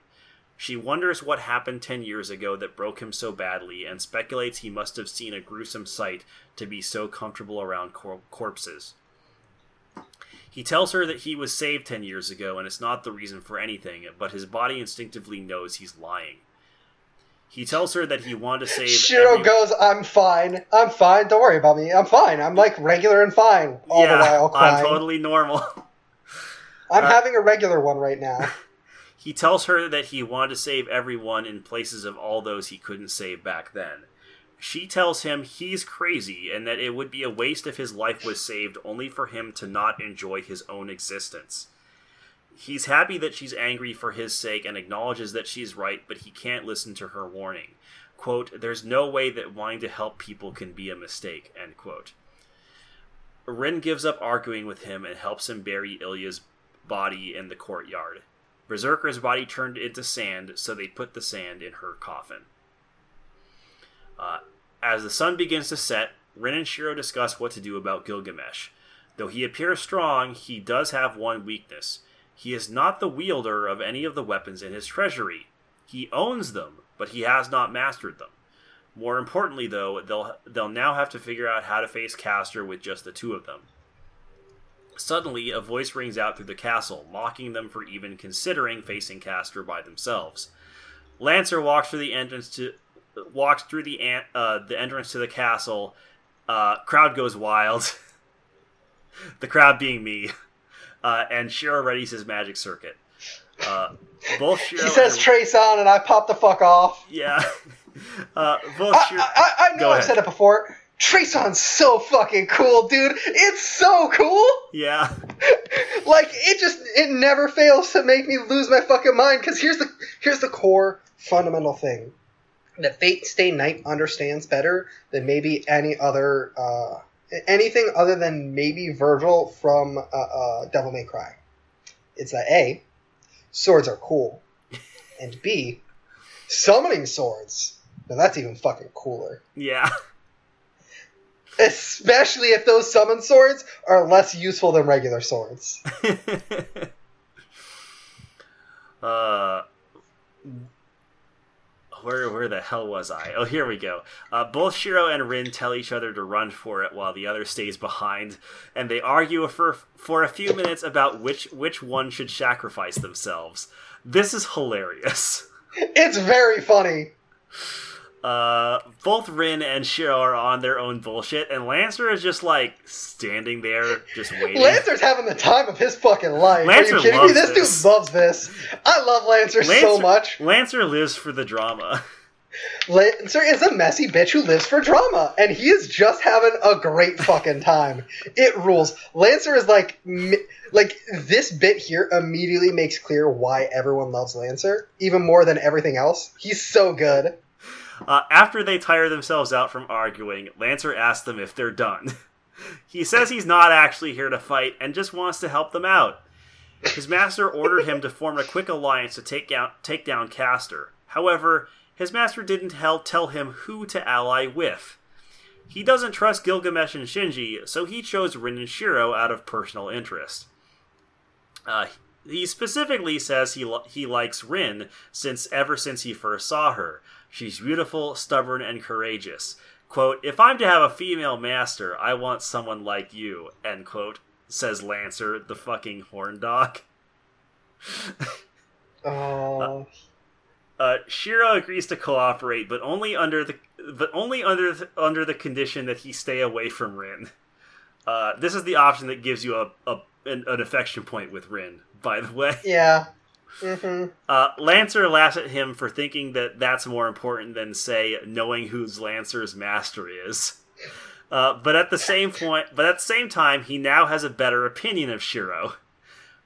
She wonders what happened 10 years ago that broke him so badly and speculates he must have seen a gruesome sight to be so comfortable around cor- corpses. He tells her that he was saved 10 years ago and it's not the reason for anything, but his body instinctively knows he's lying. He tells her that he wanted to save. Shiro every- goes, I'm fine. I'm fine. Don't worry about me. I'm fine. I'm like regular and fine all yeah, the while crying. I'm totally normal. I'm uh, having a regular one right now. He tells her that he wanted to save everyone in places of all those he couldn't save back then. She tells him he's crazy and that it would be a waste if his life was saved only for him to not enjoy his own existence. He's happy that she's angry for his sake and acknowledges that she's right, but he can't listen to her warning. Quote, There's no way that wanting to help people can be a mistake, end quote. Rin gives up arguing with him and helps him bury Illya's body in the courtyard. Berserker's body turned into sand, so they put the sand in her coffin. Uh, as the sun begins to set, Rin and Shiro discuss what to do about Gilgamesh. Though he appears strong, he does have one weakness. He is not the wielder of any of the weapons in his treasury. He owns them, but he has not mastered them. More importantly, though, they'll they'll now have to figure out how to face Caster with just the two of them. Suddenly, a voice rings out through the castle, mocking them for even considering facing Caster by themselves. Lancer walks through the entrance to walks through the uh, the entrance to the castle. Uh, crowd goes wild. the crowd being me, uh, and Shiro readies his magic circuit. Uh, both Shiro He says and, Trace on, and I pop the fuck off. yeah, uh, both I, Shiro. I, I know Go I've ahead. said it before. Traceon's so fucking cool, dude. It's so cool. yeah, Like it just it never fails to make me lose my fucking mind. Because here's the here's the core fundamental thing that Fate Stay Night understands better than maybe any other uh, anything other than maybe Vergil from uh, uh, Devil May Cry. It's that a swords are cool, and b summoning swords. Now that's even fucking cooler. yeah. Especially if those summon swords are less useful than regular swords. uh, where where the hell was I? Oh, here we go. Uh, both Shiro and Rin tell each other to run for it while the other stays behind, and they argue for for a few minutes about which which one should sacrifice themselves. This is hilarious. It's very funny. Uh, both Rin and Shiro are on their own bullshit, and Lancer is just like standing there, just waiting. Lancer's having the time of his fucking life. Lancer Are you kidding me? This, this. dude loves this. I love Lancer, so much. Lancer lives for the drama. Lancer is a messy bitch who lives for drama, and he is just having a great fucking time. It rules. Lancer is like, like this bit here immediately makes clear why everyone loves Lancer, even more than everything else. He's so good. Uh, after they tire themselves out from arguing, Lancer asks them if they're done. he says he's not actually here to fight and just wants to help them out. His master ordered him to form a quick alliance to take down, take down Caster. However, his master didn't tell, tell him who to ally with. He doesn't trust Gilgamesh and Shinji, so he chose Rin and Shiro out of personal interest. Uh, he specifically says he he likes Rin since ever since he first saw her. She's beautiful, stubborn, and courageous. Quote, if I'm to have a female master, I want someone like you, end quote, says Lancer, the fucking horn dog. Oh, Uh, Shiro agrees to cooperate, but only under the but only under the, under the condition that he stay away from Rin. Uh, this is the option that gives you a, a an, an affection point with Rin. By the way, yeah. Hmm uh, Lancer laughs at him for thinking that that's more important than say knowing who's Lancer's master is. Uh, but at the same point, but at the same time, he now has a better opinion of Shiro.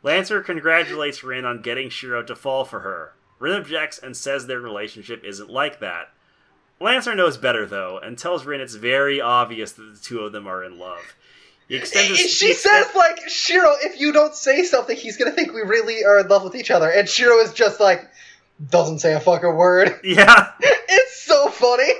Lancer congratulates Rin on getting Shiro to fall for her. Rin objects and says their relationship isn't like that. Lancer knows better though, and tells Rin it's very obvious that the two of them are in love. His, She he says like, Shiro, if you don't say something, he's gonna think we really are in love with each other. And Shiro is just like, doesn't say a fucking word. "Yeah." It's so funny.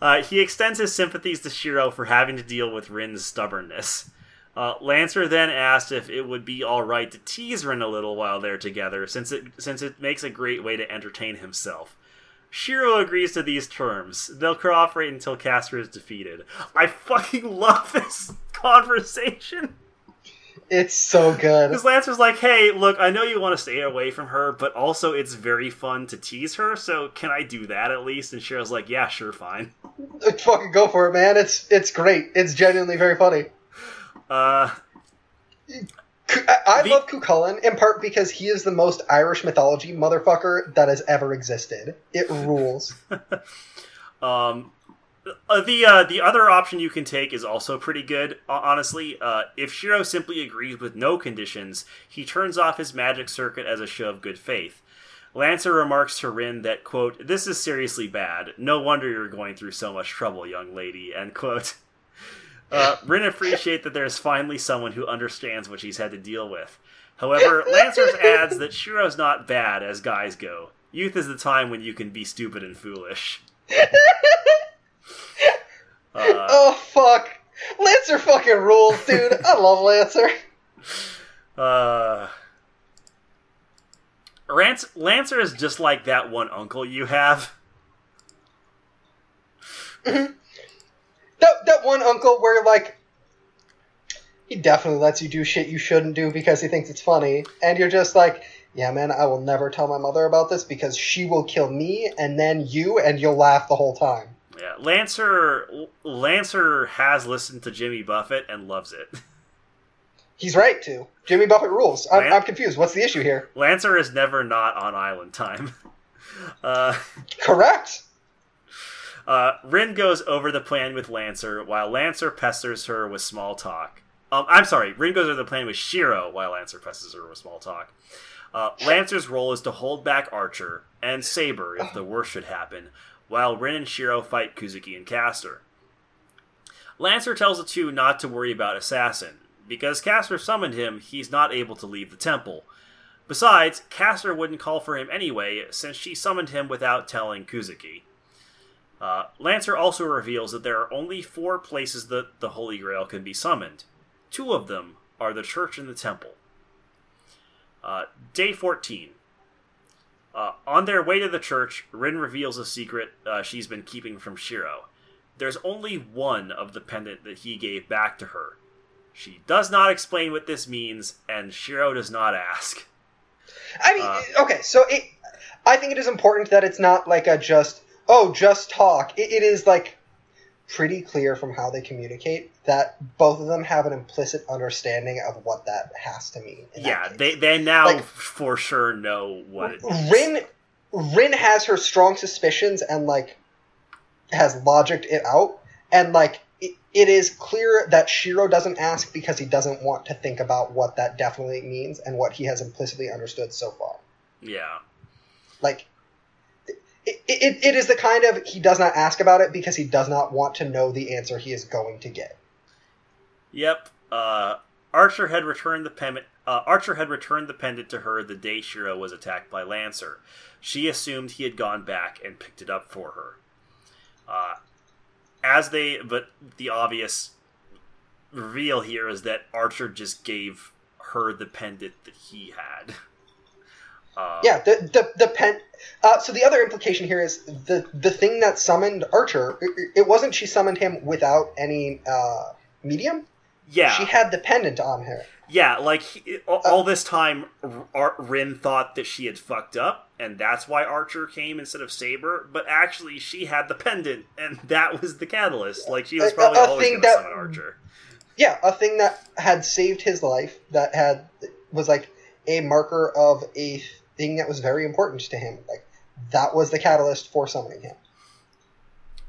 Uh, he extends his sympathies to Shiro for having to deal with Rin's stubbornness. Uh, Lancer then asks if it would be all right to tease Rin a little while they're together, since it since it makes a great way to entertain himself. Shiro agrees to these terms. They'll cooperate until Caster is defeated. I fucking love this conversation. It's so good. Because Lancer's like, hey, look, I know you want to stay away from her, but also it's very fun to tease her, so can I do that at least? And Shiro's like, yeah, sure, fine. Fucking go for it, man. It's it's great. It's genuinely very funny. Uh, I, love Cú Chulainn in part because he is the most Irish mythology motherfucker that has ever existed. It rules. Um, uh, the uh, the other option you can take is also pretty good. Honestly, uh, if Shiro simply agrees with no conditions, he turns off his magic circuit as a show of good faith. Lancer remarks to Rin that quote This is seriously bad. No wonder you're going through so much trouble, young lady. End quote. Uh, Rin appreciates that there's finally someone who understands what she's had to deal with. However, Lancer adds that Shiro's not bad as guys go. Youth is the time when you can be stupid and foolish. Uh, oh fuck. Lancer fucking rules, dude. I love Lancer. uh, Lancer is just like that one uncle you have. That that one uncle where like he definitely lets you do shit you shouldn't do because he thinks it's funny, and you're just like, yeah, man, I will never tell my mother about this because she will kill me and then you, and you'll laugh the whole time. Yeah, Lancer Lancer has listened to Jimmy Buffett and loves it. He's right too. Jimmy Buffett rules. I'm, Man. I'm confused. What's the issue here? Lancer is never not on island time. Uh, Correct. Uh, Rin goes over the plan with Lancer while Lancer pesters her with small talk. Um, I'm sorry, Rin goes over the plan with Shiro while Lancer pesters her with small talk. Uh, Lancer's role is to hold back Archer and Saber if the worst should happen, while Rin and Shiro fight Kuzuki and Caster. Lancer tells the two not to worry about Assassin. Because Caster summoned him, he's not able to leave the temple. Besides, Caster wouldn't call for him anyway, since she summoned him without telling Kuzuki. Uh, Lancer also reveals that there are only four places that the Holy Grail can be summoned. Two of them are the church and the temple. Uh, day 14. Uh, on their way to the church, Rin reveals a secret uh, she's been keeping from Shiro. There's only one of the pendant that he gave back to her. She does not explain what this means, and Shiro does not ask. I mean, uh, okay, so it, I think it is important that it's not like a just, oh, just talk. it, it is like pretty clear from how they communicate that both of them have an implicit understanding of what that has to mean. Yeah, they they now like, for sure know what it. Rin Rin has her strong suspicions and like has logicked it out and like it, it is clear that Shiro doesn't ask because he doesn't want to think about what that definitely means and what he has implicitly understood so far. Yeah. Like it, it, it is the kind of he does not ask about it because he does not want to know the answer he is going to get. Yep. Uh, Archer had returned the pendant. Uh, Archer had returned the pendant to her the day Shiro was attacked by Lancer. She assumed he had gone back and picked it up for her. Uh, as they, but the obvious reveal here is that Archer just gave her the pendant that he had. Uh, yeah, the the the pen. Uh, so the other implication here is the the thing that summoned Archer. It, it wasn't she summoned him without any uh, medium. Yeah, she had the pendant on her. Yeah, like he, all, all, this time, R- Rin thought that she had fucked up, and that's why Archer came instead of Saber. But actually, she had the pendant, and that was the catalyst. Like she was probably a, a always going to summon Archer. Yeah, a thing that had saved his life, that had was like a marker of a thing that was very important to him. Like that was the catalyst for summoning him.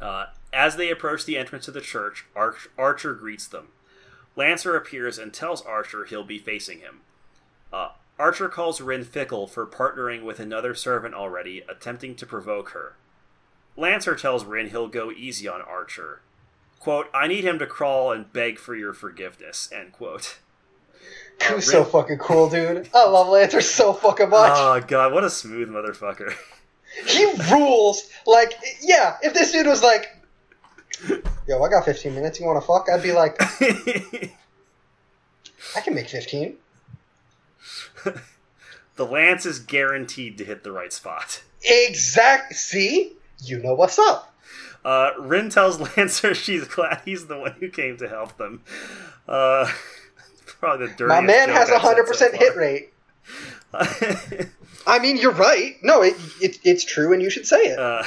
Uh, as they approach the entrance of the church, Arch- Archer greets them. Lancer appears and tells Archer he'll be facing him. Uh, Archer calls Rin fickle for partnering with another servant already, attempting to provoke her. Lancer tells Rin he'll go easy on Archer. Quote, I need him to crawl and beg for your forgiveness, end quote. Who's so fucking cool, dude. I love Lancer so fucking much. Oh god, what a smooth motherfucker. he rules. Like, yeah, if this dude was like, yo, I got 15 minutes, you want to fuck? I'd be like, I can make 15. the lance is guaranteed to hit the right spot. Exact. See, you know what's up. Uh, Rin tells Lancer she's glad he's the one who came to help them. Uh, probably the dirtiest. My man has a hundred percent hit rate. I mean, you're right. No, it, it, it's true, and you should say it. Uh,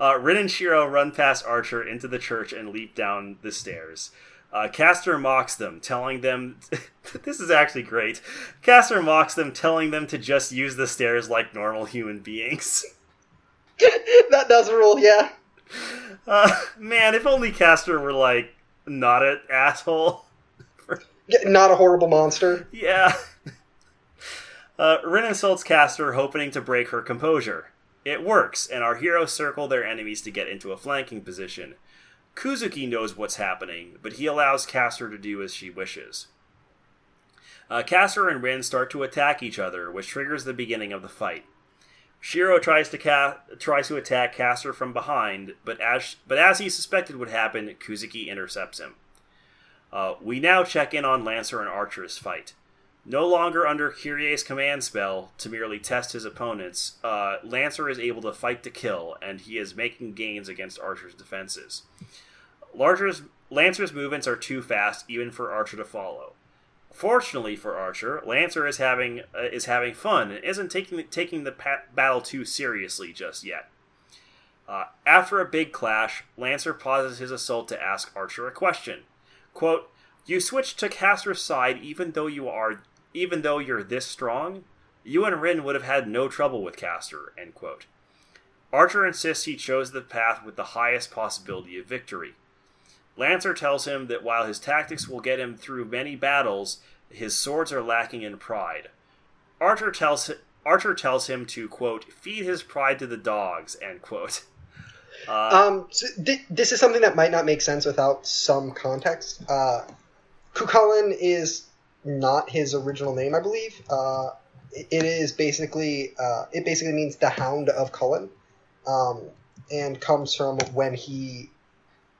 uh, Rin and Shiro run past Archer into the church and leap down the stairs. Uh, Caster mocks them, telling them this is actually great. Caster mocks them, telling them to just use the stairs like normal human beings. that does rule, yeah. Uh, man, if only Caster were like not an asshole. Not a horrible monster. Yeah. Uh, Rin insults Caster, hoping to break her composure. It works, and our heroes circle their enemies to get into a flanking position. Kuzuki knows what's happening, but he allows Caster to do as she wishes. Uh, Caster and Rin start to attack each other, which triggers the beginning of the fight. Shiro tries to ca- tries to attack Caster from behind, but as but as he suspected would happen, Kuzuki intercepts him. Uh, we now check in on Lancer and Archer's fight. No longer under Kirei's command spell to merely test his opponents, uh, Lancer is able to fight to kill, and he is making gains against Archer's defenses. Larger's, Lancer's movements are too fast even for Archer to follow. Fortunately for Archer, Lancer is having uh, is having fun and isn't taking taking the pa- battle too seriously just yet. Uh, after a big clash, Lancer pauses his assault to ask Archer a question. Quote, you switched to Caster's side even though you are even though you're this strong? You and Rin would have had no trouble with Caster, end quote. Archer insists he chose the path with the highest possibility of victory. Lancer tells him that while his tactics will get him through many battles, his swords are lacking in pride. Archer tells Archer tells him to quote feed his pride to the dogs end quote. Uh, um, so th- this is something that might not make sense without some context. Uh, Cú Chulainn is not his original name, I believe. Uh, it is basically uh, it basically means the Hound of Cullen. Um, and comes from when he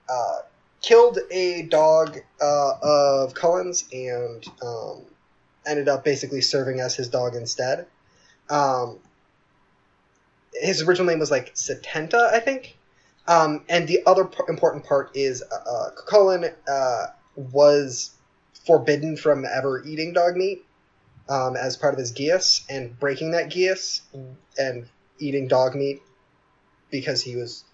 uh, killed a dog uh, of Cullen's and um, ended up basically serving as his dog instead. Um, his original name was like Sétanta, I think. Um, and the other p- important part is uh, Cullen uh, was forbidden from ever eating dog meat um, as part of his geas, and breaking that geas and eating dog meat because he was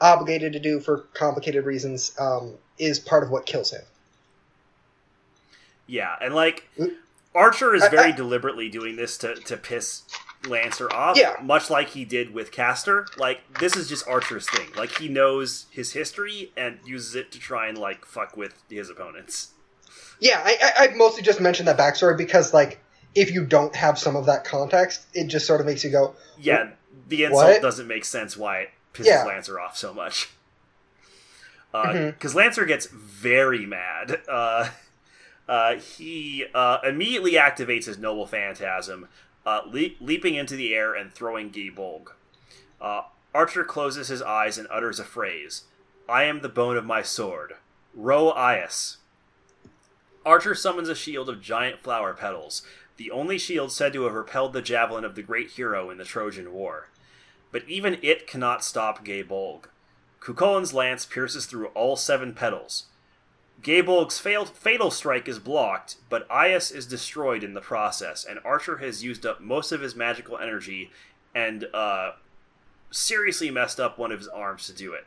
obligated to do for complicated reasons um, is part of what kills him. Yeah, and like Mm. Archer is I- very I- deliberately doing this to to piss Lancer off, Yeah. much like he did with Caster. Like this is just Archer's thing. Like he knows his history and uses it to try and like fuck with his opponents. Yeah, I, I, I mostly just mentioned that backstory because, like, if you don't have some of that context, it just sort of makes you go, Yeah, the insult What? doesn't make sense why it pisses Yeah. Lancer off so much. Because Lancer gets very mad. Uh, uh, he uh, immediately activates his noble phantasm, uh, le- leaping into the air and throwing Gae Bolg. Uh, Archer closes his eyes and utters a phrase I am the bone of my sword. Rho Aias. Archer summons a shield of giant flower petals, the only shield said to have repelled the javelin of the great hero in the Trojan War. But even it cannot stop Gaybolg. Cú Chulainn's lance pierces through all seven petals. Gae Bolg's fail- fatal strike is blocked, but Aias is destroyed in the process, and Archer has used up most of his magical energy and uh, seriously messed up one of his arms to do it.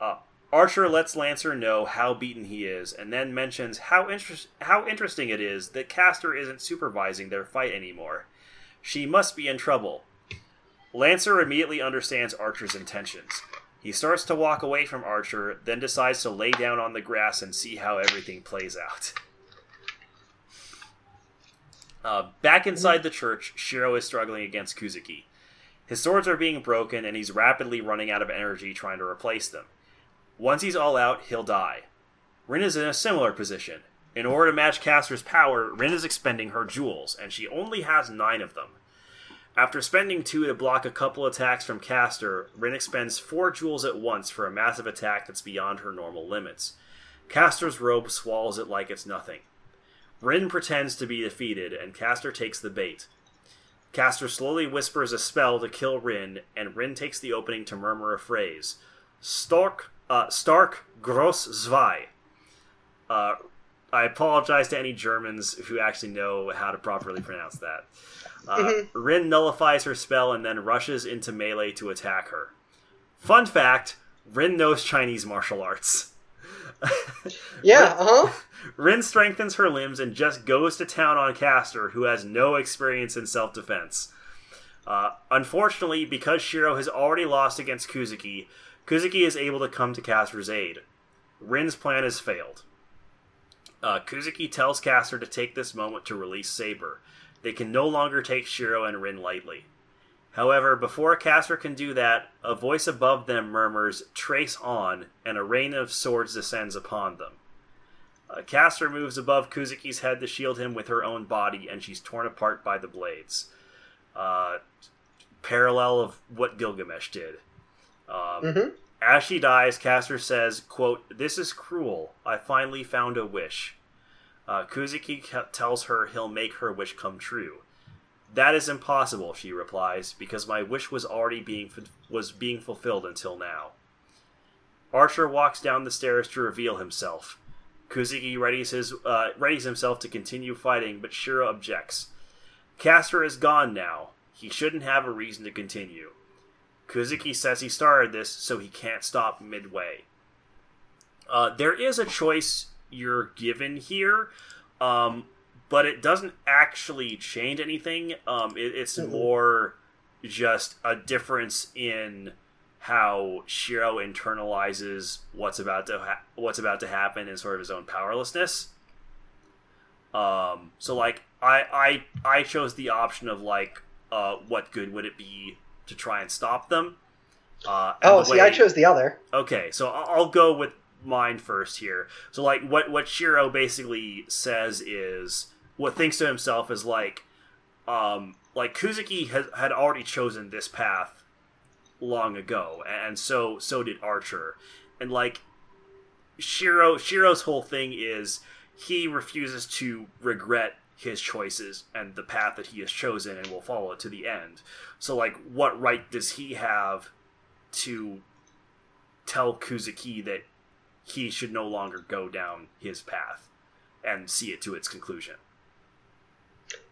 Uh, Archer lets Lancer know how beaten he is, and then mentions how interest- how interesting it is that Caster isn't supervising their fight anymore. She must be in trouble. Lancer immediately understands Archer's intentions. He starts to walk away from Archer, then decides to lay down on the grass and see how everything plays out. Uh, back inside the church, Shiro is struggling against Kuzuki. His swords are being broken, and he's rapidly running out of energy trying to replace them. Once he's all out, he'll die. Rin is in a similar position. In order to match Caster's power, Rin is expending her jewels, and she only has nine of them. After spending two to block a couple attacks from Caster, Rin expends four jewels at once for a massive attack that's beyond her normal limits. Caster's robe swallows it like it's nothing. Rin pretends to be defeated, and Caster takes the bait. Caster slowly whispers a spell to kill Rin, and Rin takes the opening to murmur a phrase Stark, uh, Stark Gross Zwei. Uh, I apologize to any Germans who actually know how to properly pronounce that. Uh, Rin nullifies her spell and then rushes into melee to attack her. Fun fact Rin knows Chinese martial arts. yeah, uh huh. Rin strengthens her limbs and just goes to town on Caster, who has no experience in self defense. Uh, unfortunately, because Shiro has already lost against Kuzuki, Kuzuki is able to come to Caster's aid. Rin's plan has failed. Uh, Kuzuki tells Caster to take this moment to release Saber. They can no longer take Shiro and Rin lightly. However, before Caster can do that, a voice above them murmurs, Trace on, and a rain of swords descends upon them. Uh, Caster moves above Kuzuki's head to shield him with her own body, and she's torn apart by the blades. Uh, parallel of what Gilgamesh did. Um, Mhm. As she dies, Caster says, quote, This is cruel. I finally found a wish. Uh, Kuzuki tells her he'll make her wish come true. That is impossible, she replies, because my wish was already being was being fulfilled until now. Archer walks down the stairs to reveal himself. Kuzuki readies his uh, readies himself to continue fighting, but Shiro objects. Caster is gone now. He shouldn't have a reason to continue. Kuzuki says he started this, so he can't stop midway. Uh, there is a choice you're given here, um, but it doesn't actually change anything. Um, it, it's Mhm. more just a difference in how Shiro internalizes what's about to ha- what's about to happen and sort of his own powerlessness. Um, so like I I I chose the option of like uh, what good would it be to try and stop them? Uh, Oh, the see, I chose the other. Okay, so I'll go with mine first here. So like what what Shiro basically says is what thinks to himself is like um like Kuzuki has, had already chosen this path long ago, and so so did Archer. And like Shiro, Shiro's whole thing is he refuses to regret his choices and the path that he has chosen and will follow it to the end. So like what right does he have to tell Kuzuki that he should no longer go down his path and see it to its conclusion?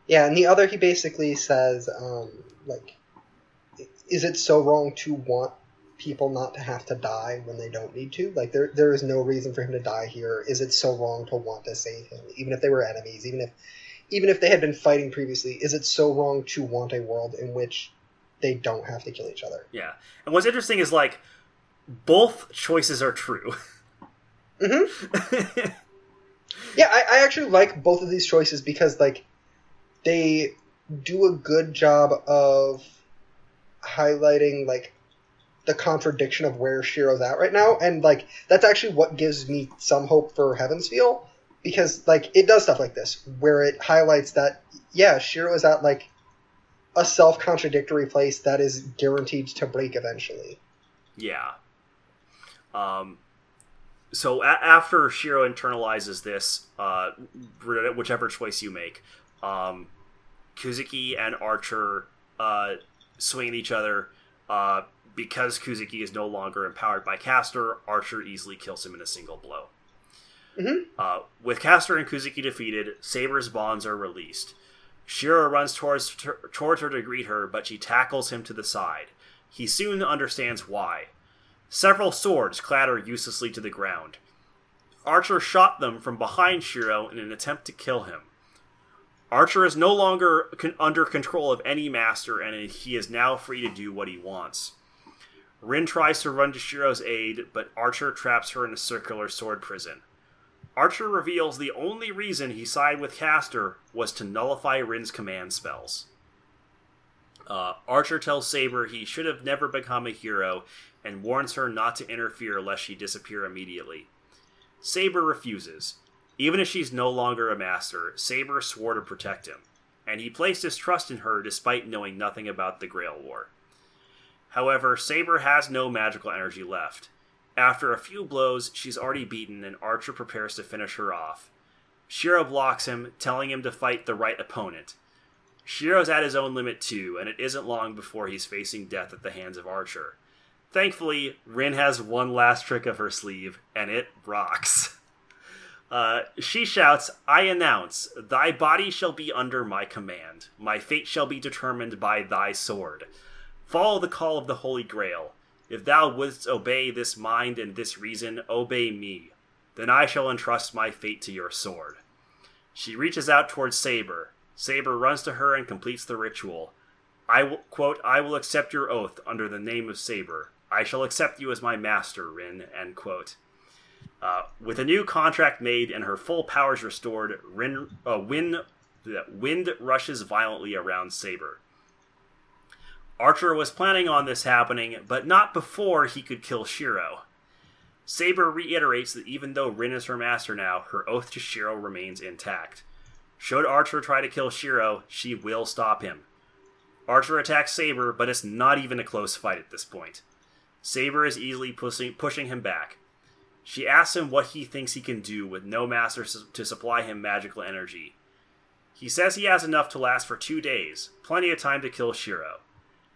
Yeah, and the other he basically says, um, like, is it so wrong to want people not to have to die when they don't need to? Like, there there is no reason for him to die here. Is it so wrong to want to save him, even if they were enemies, even if even if they had been fighting previously? Is it so wrong to want a world in which they don't have to kill each other? Yeah, and what's interesting is like both choices are true. Mm-hmm. yeah, I, I actually like both of these choices because like they do a good job of highlighting like the contradiction of where Shiro's at right now, and like that's actually what gives me some hope for Heaven's Feel because like it does stuff like this where it highlights that yeah, Shiro is at like a self contradictory place that is guaranteed to break eventually. Yeah. Um. So a- after Shiro internalizes this, uh, whichever choice you make, um, Kuzuki and Archer uh, swing each other. Uh, because Kuzuki is no longer empowered by Caster, Archer easily kills him in a single blow. Mm-hmm. Uh, with Caster and Kuzuki defeated, Saber's bonds are released. Shiro runs towards, towards her to greet her, but she tackles him to the side. He soon understands why. Several swords clatter uselessly to the ground. Archer shot them from behind Shiro in an attempt to kill him. Archer is no longer con- under control of any master, and he is now free to do what he wants. Rin tries to run to Shiro's aid, but Archer traps her in a circular sword prison. Archer reveals the only reason he sided with Caster was to nullify Rin's command spells. Uh, Archer tells Saber he should have never become a hero and warns her not to interfere lest she disappear immediately. Saber refuses. Even if she's no longer a master, Saber swore to protect him, and he placed his trust in her despite knowing nothing about the Grail War. However, Saber has no magical energy left. After a few blows, she's already beaten, and Archer prepares to finish her off. Shiro blocks him, telling him to fight the right opponent. Shiro's at his own limit too, and it isn't long before he's facing death at the hands of Archer. Thankfully, Rin has one last trick of her sleeve, and it rocks. Uh, she shouts, I announce, Thy body shall be under my command. My fate shall be determined by thy sword. Follow the call of the Holy Grail. If thou wouldst obey this mind and this reason, obey me. Then I shall entrust my fate to your sword. She reaches out towards Saber. Saber runs to her and completes the ritual. I will quote, I will accept your oath under the name of Saber. I shall accept you as my master, Rin, end quote. Uh, with a new contract made and her full powers restored, Rin, uh, wind, wind rushes violently around Saber. Archer was planning on this happening, but not before he could kill Shiro. Saber reiterates that even though Rin is her master now, her oath to Shiro remains intact. Should Archer try to kill Shiro, she will stop him. Archer attacks Saber, but it's not even a close fight at this point. Saber is easily pushing, pushing him back. She asks him what he thinks he can do with no master to supply him magical energy. He says he has enough to last for two days, plenty of time to kill Shiro.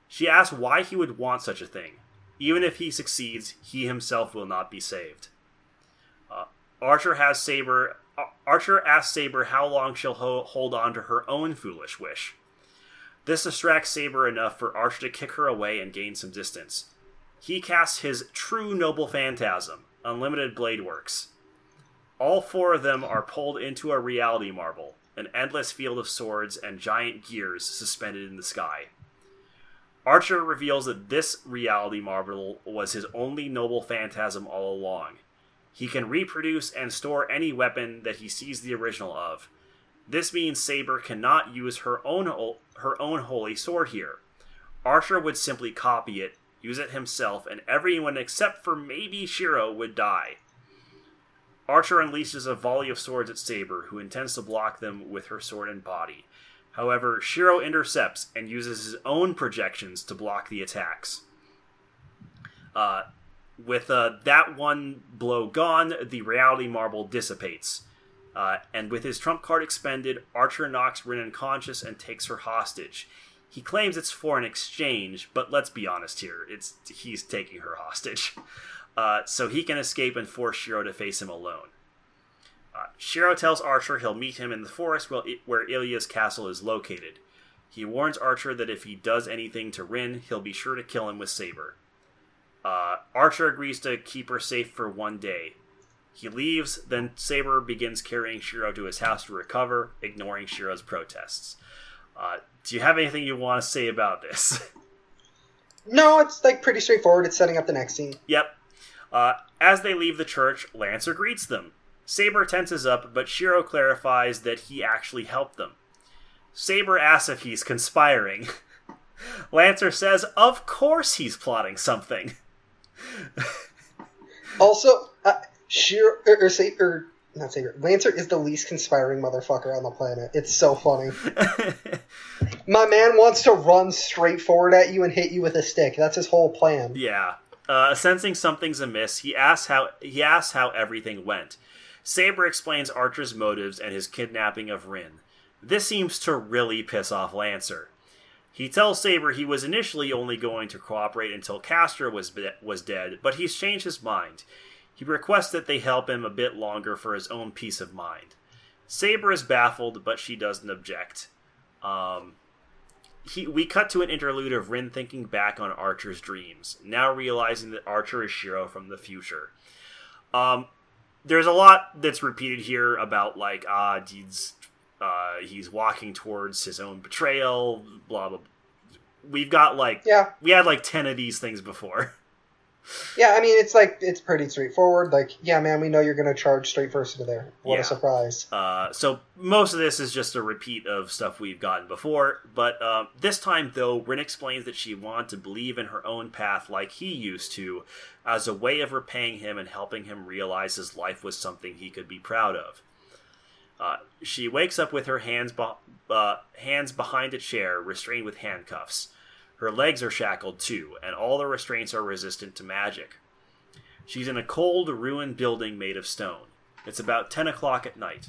She asks why he would want such a thing. Even if he succeeds, he himself will not be saved. Uh, Archer has Saber. Uh, Archer asks Saber how long she'll ho- hold on to her own foolish wish. This distracts Saber enough for Archer to kick her away and gain some distance. He casts his true noble phantasm, Unlimited Blade Works. All four of them are pulled into a reality marble, an endless field of swords and giant gears suspended in the sky. Archer reveals that this reality marble was his only noble phantasm all along. He can reproduce and store any weapon that he sees the original of. This means Saber cannot use her own her own holy sword here. Archer would simply copy it, use it himself, and everyone except for maybe Shiro would die. Archer unleashes a volley of swords at Saber, who intends to block them with her sword and body. However, Shiro intercepts and uses his own projections to block the attacks. Uh, with uh, that one blow gone, the reality marble dissipates. Uh, and with his trump card expended, Archer knocks Rin unconscious and takes her hostage. He claims it's for an exchange, but let's be honest here, it's he's taking her hostage. Uh, so he can escape and force Shiro to face him alone. Uh, Shiro tells Archer he'll meet him in the forest where Illya's castle is located. He warns Archer that if he does anything to Rin, he'll be sure to kill him with Saber. Uh, Archer agrees to keep her safe for one day. He leaves, then Saber begins carrying Shiro to his house to recover, ignoring Shiro's protests. Uh, do you have anything you want to say about this? No, it's like pretty straightforward. It's setting up the next scene. Yep. Uh, as they leave the church, Lancer greets them. Saber tenses up, but Shiro clarifies that he actually helped them. Saber asks if he's conspiring. Lancer says, Of course he's plotting something. also, uh, Shiro, or, or, or not Saber, Lancer is the least conspiring motherfucker on the planet. It's so funny. My man wants to run straight forward at you and hit you with a stick. That's his whole plan. Yeah. Uh, sensing something's amiss, he asks how he asks how everything went. Saber explains Archer's motives and his kidnapping of Rin. This seems to really piss off Lancer. He tells Saber he was initially only going to cooperate until Caster was was dead, but he's changed his mind. He requests that they help him a bit longer for his own peace of mind. Saber is baffled, but she doesn't object. Um, he, we cut to an interlude of Rin thinking back on Archer's dreams, now realizing that Archer is Shiro from the future. Um, there's a lot that's repeated here about like ah, he's uh, he's walking towards his own betrayal. Blah Blah blah. We've got like yeah, we had like ten of these things before. Yeah, I mean it's like it's pretty straightforward. Like, yeah, man, we know you're gonna charge straight first into there. What Yeah. a surprise! Uh, so most of this is just a repeat of stuff we've gotten before, but um, this time though, Rin explains that she wanted to believe in her own path like he used to, as a way of repaying him and helping him realize his life was something he could be proud of. Uh, she wakes up with her hands be- uh, hands behind a chair, restrained with handcuffs. Her legs are shackled too, and all the restraints are resistant to magic. She's in a cold, ruined building made of stone. It's about 10 o'clock at night.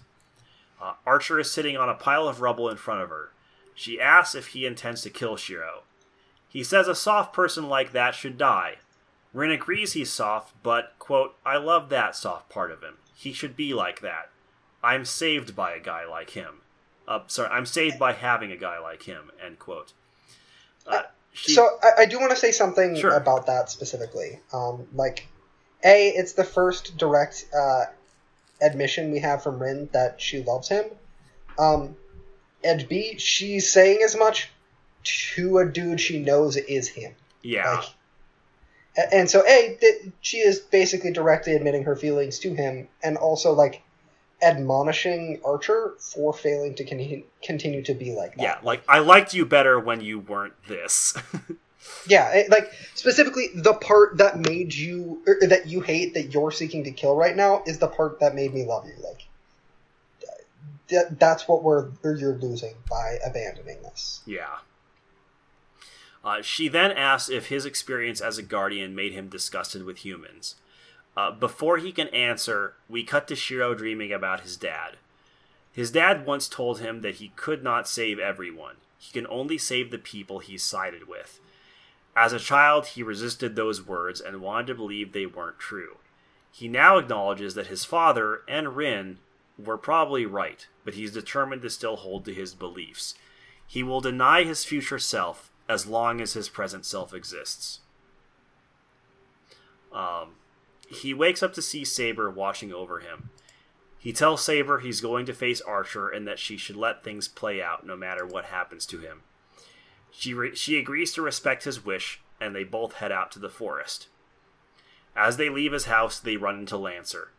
Uh, Archer is sitting on a pile of rubble in front of her. She asks if he intends to kill Shiro. He says a soft person like that should die. Rin agrees he's soft, but, quote, I love that soft part of him. He should be like that. I'm saved by a guy like him. Uh, sorry, I'm saved by having a guy like him, end quote. Uh, she, so I, I do want to say something Sure. about that specifically. Um, like, a, it's the first direct uh, admission we have from Rin that she loves him. Um, and B, she's saying as much to a dude she knows is him. yeah. Like, and so a th- she is basically directly admitting her feelings to him, and also like admonishing Archer for failing to con- continue to be like that. Yeah, like, I liked you better when you weren't this. Yeah, it, like specifically the part that made you or that you hate that you're seeking to kill right now is the part that made me love you. Like that, that's what we're you're losing by abandoning this. Yeah. Uh, she then asks if his experience as a guardian made him disgusted with humans. Uh, before he can answer, we cut to Shiro dreaming about his dad. His dad once told him that he could not save everyone. He can only save the people he sided with. As a child, he resisted those words and wanted to believe they weren't true. He now acknowledges that his father and Rin were probably right, but he's determined to still hold to his beliefs. He will deny his future self as long as his present self exists. Um, he wakes up to see Saber watching over him. He tells Saber he's going to face Archer and that she should let things play out no matter what happens to him. She, re- she agrees to respect his wish, and they both head out to the forest. As they leave his house, they run into Lancer.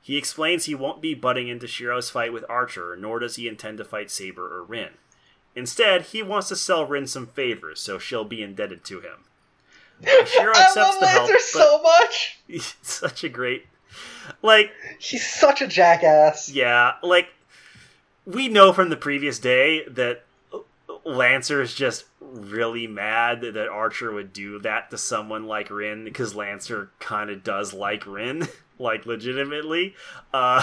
He explains he won't be butting into Shiro's fight with Archer, nor does he intend to fight Saber or Rin. Instead, he wants to sell Rin some favors, so she'll be indebted to him. Shiro I accepts love the help, so much. he's such a great, like, She's such a jackass. yeah, like we know from the previous day that Lancer is just really mad that Archer would do that to someone like Rin because Lancer kind of does like Rin, like legitimately. Uh,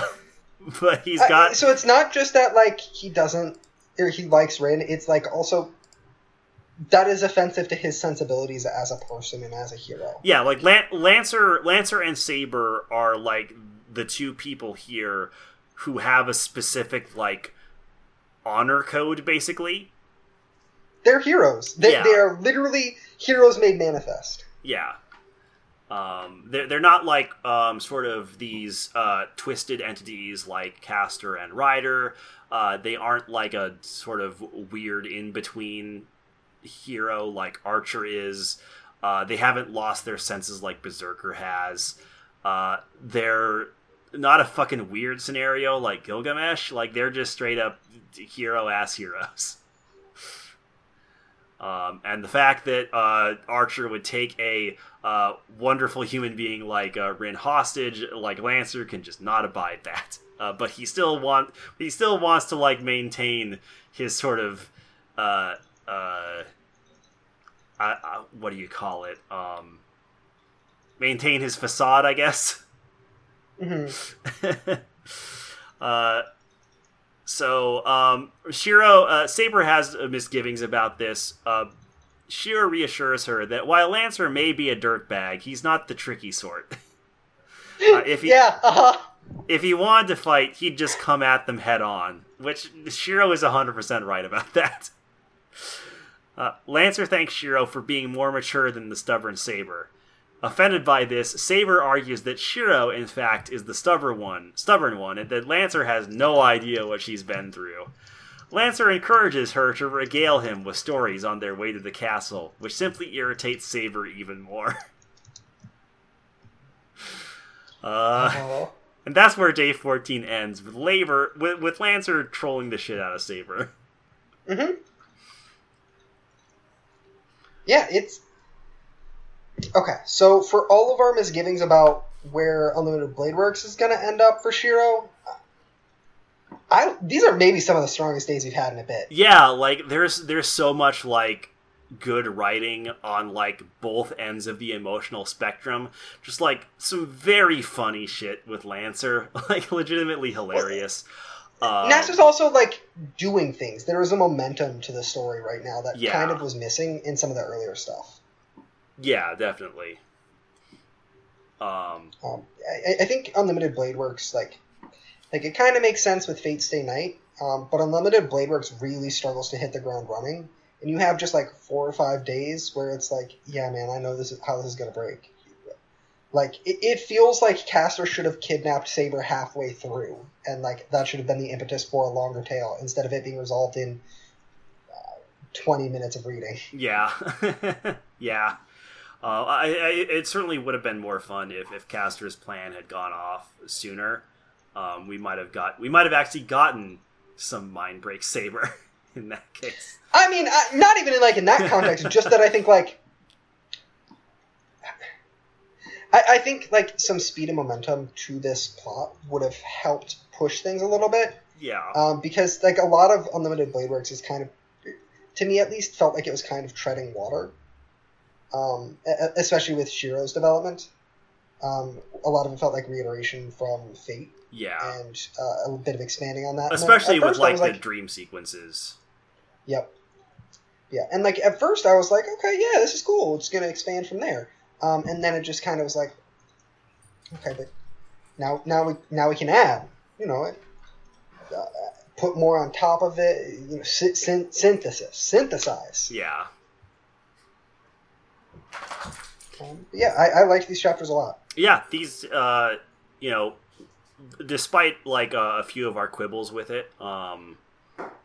but he's got so it's not just that like he doesn't or he likes Rin. It's like also that is offensive to his sensibilities as a person and as a hero. yeah, like Lan- Lancer, Lancer and Saber are like the two people here who have a specific like honor code, basically. They're heroes. They, Yeah. they are literally heroes made manifest. Yeah. Um, they're, they're not like um, sort of these uh, twisted entities like Caster and Rider. Uh, they aren't like a sort of weird in between hero like Archer is. Uh, they haven't lost their senses like Berserker has. Uh, they're not a fucking weird scenario like Gilgamesh. Like they're just straight up hero ass heroes. Um, and the fact that uh, Archer would take a uh, wonderful human being like uh, Rin hostage, like Lancer, can just not abide that. Uh, but he still want he still wants to like maintain his sort of uh, uh, I, I, what do you call it? Um, maintain his facade, I guess. hmm uh, so um, Shiro uh, Saber has misgivings about this. Uh, Shiro reassures her that while Lancer may be a dirtbag, he's not the tricky sort. Uh, if he yeah, uh-huh. if he wanted to fight, he'd just come at them head on. Which Shiro is hundred percent right about that. Uh, Lancer thanks Shiro for being more mature than the stubborn Saber. Offended by this, Saber argues that Shiro, in fact, is the stubborn one, stubborn one, and that Lancer has no idea what she's been through. Lancer encourages her to regale him with stories on their way to the castle, which simply irritates Saber even more. uh, Uh-huh. and that's where day 14 ends, with Labor with, with Lancer trolling the shit out of Saber. hmm Yeah, it's okay. So for all of our misgivings about where Unlimited Blade Works is going to end up for Shiro, I these are maybe some of the strongest days we've had in a bit. Yeah, like there's there's so much like good writing on like both ends of the emotional spectrum. Just like some very funny shit with Lancer, like legitimately hilarious. Um, Nasu is also like doing things. There is a momentum to the story right now that Yeah. kind of was missing in some of the earlier stuff. yeah, definitely. Um, Um, I, I think Unlimited Blade Works like like it kind of makes sense with Fate Stay Night, um, but Unlimited Blade Works really struggles to hit the ground running, and you have just like four or five days where it's like, yeah, man, I know this is how this is gonna break. Like it, it feels like Caster should have kidnapped Saber halfway through, and like that should have been the impetus for a longer tale instead of it being resolved in uh, twenty minutes of reading. Yeah, yeah. Uh, I, I, it certainly would have been more fun if, if Caster's plan had gone off sooner. Um, we might have got we might have actually gotten some mind break saber in that case. I mean, I, not even in like in that context. just that I think like, I, I think like some speed and momentum to this plot would have helped push things a little bit. Yeah, Um, because like a lot of Unlimited Blade Works is kind of, to me at least, felt like it was kind of treading water. Um, especially with Shiro's development. Um, a lot of it felt like reiteration from Fate yeah. and uh, a bit of expanding on that. Especially with like the dream sequences. Yep. Yeah, and like at first I was like, okay, yeah, this is cool. It's gonna expand from there. Um, and then it just kind of was like, okay, but now now we now we can add, you know, uh, put more on top of it. You know, sy- syn- synthesis, synthesize. Yeah, Um, yeah, I, I like these chapters a lot. yeah. These, uh, you know, despite like uh, a few of our quibbles with it, um,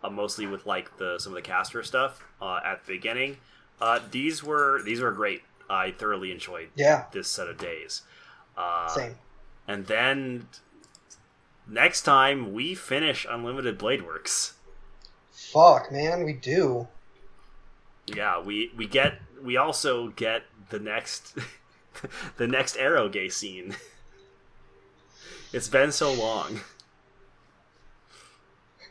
uh, mostly with like the some of the caster stuff uh, at the beginning, uh, these were these were great. I thoroughly enjoyed Yeah, this set of days. Uh, same. And then next time we finish Unlimited Blade Works. Fuck, man, we do. Yeah, we we get we also get the next the next arrow gay scene. It's been so long.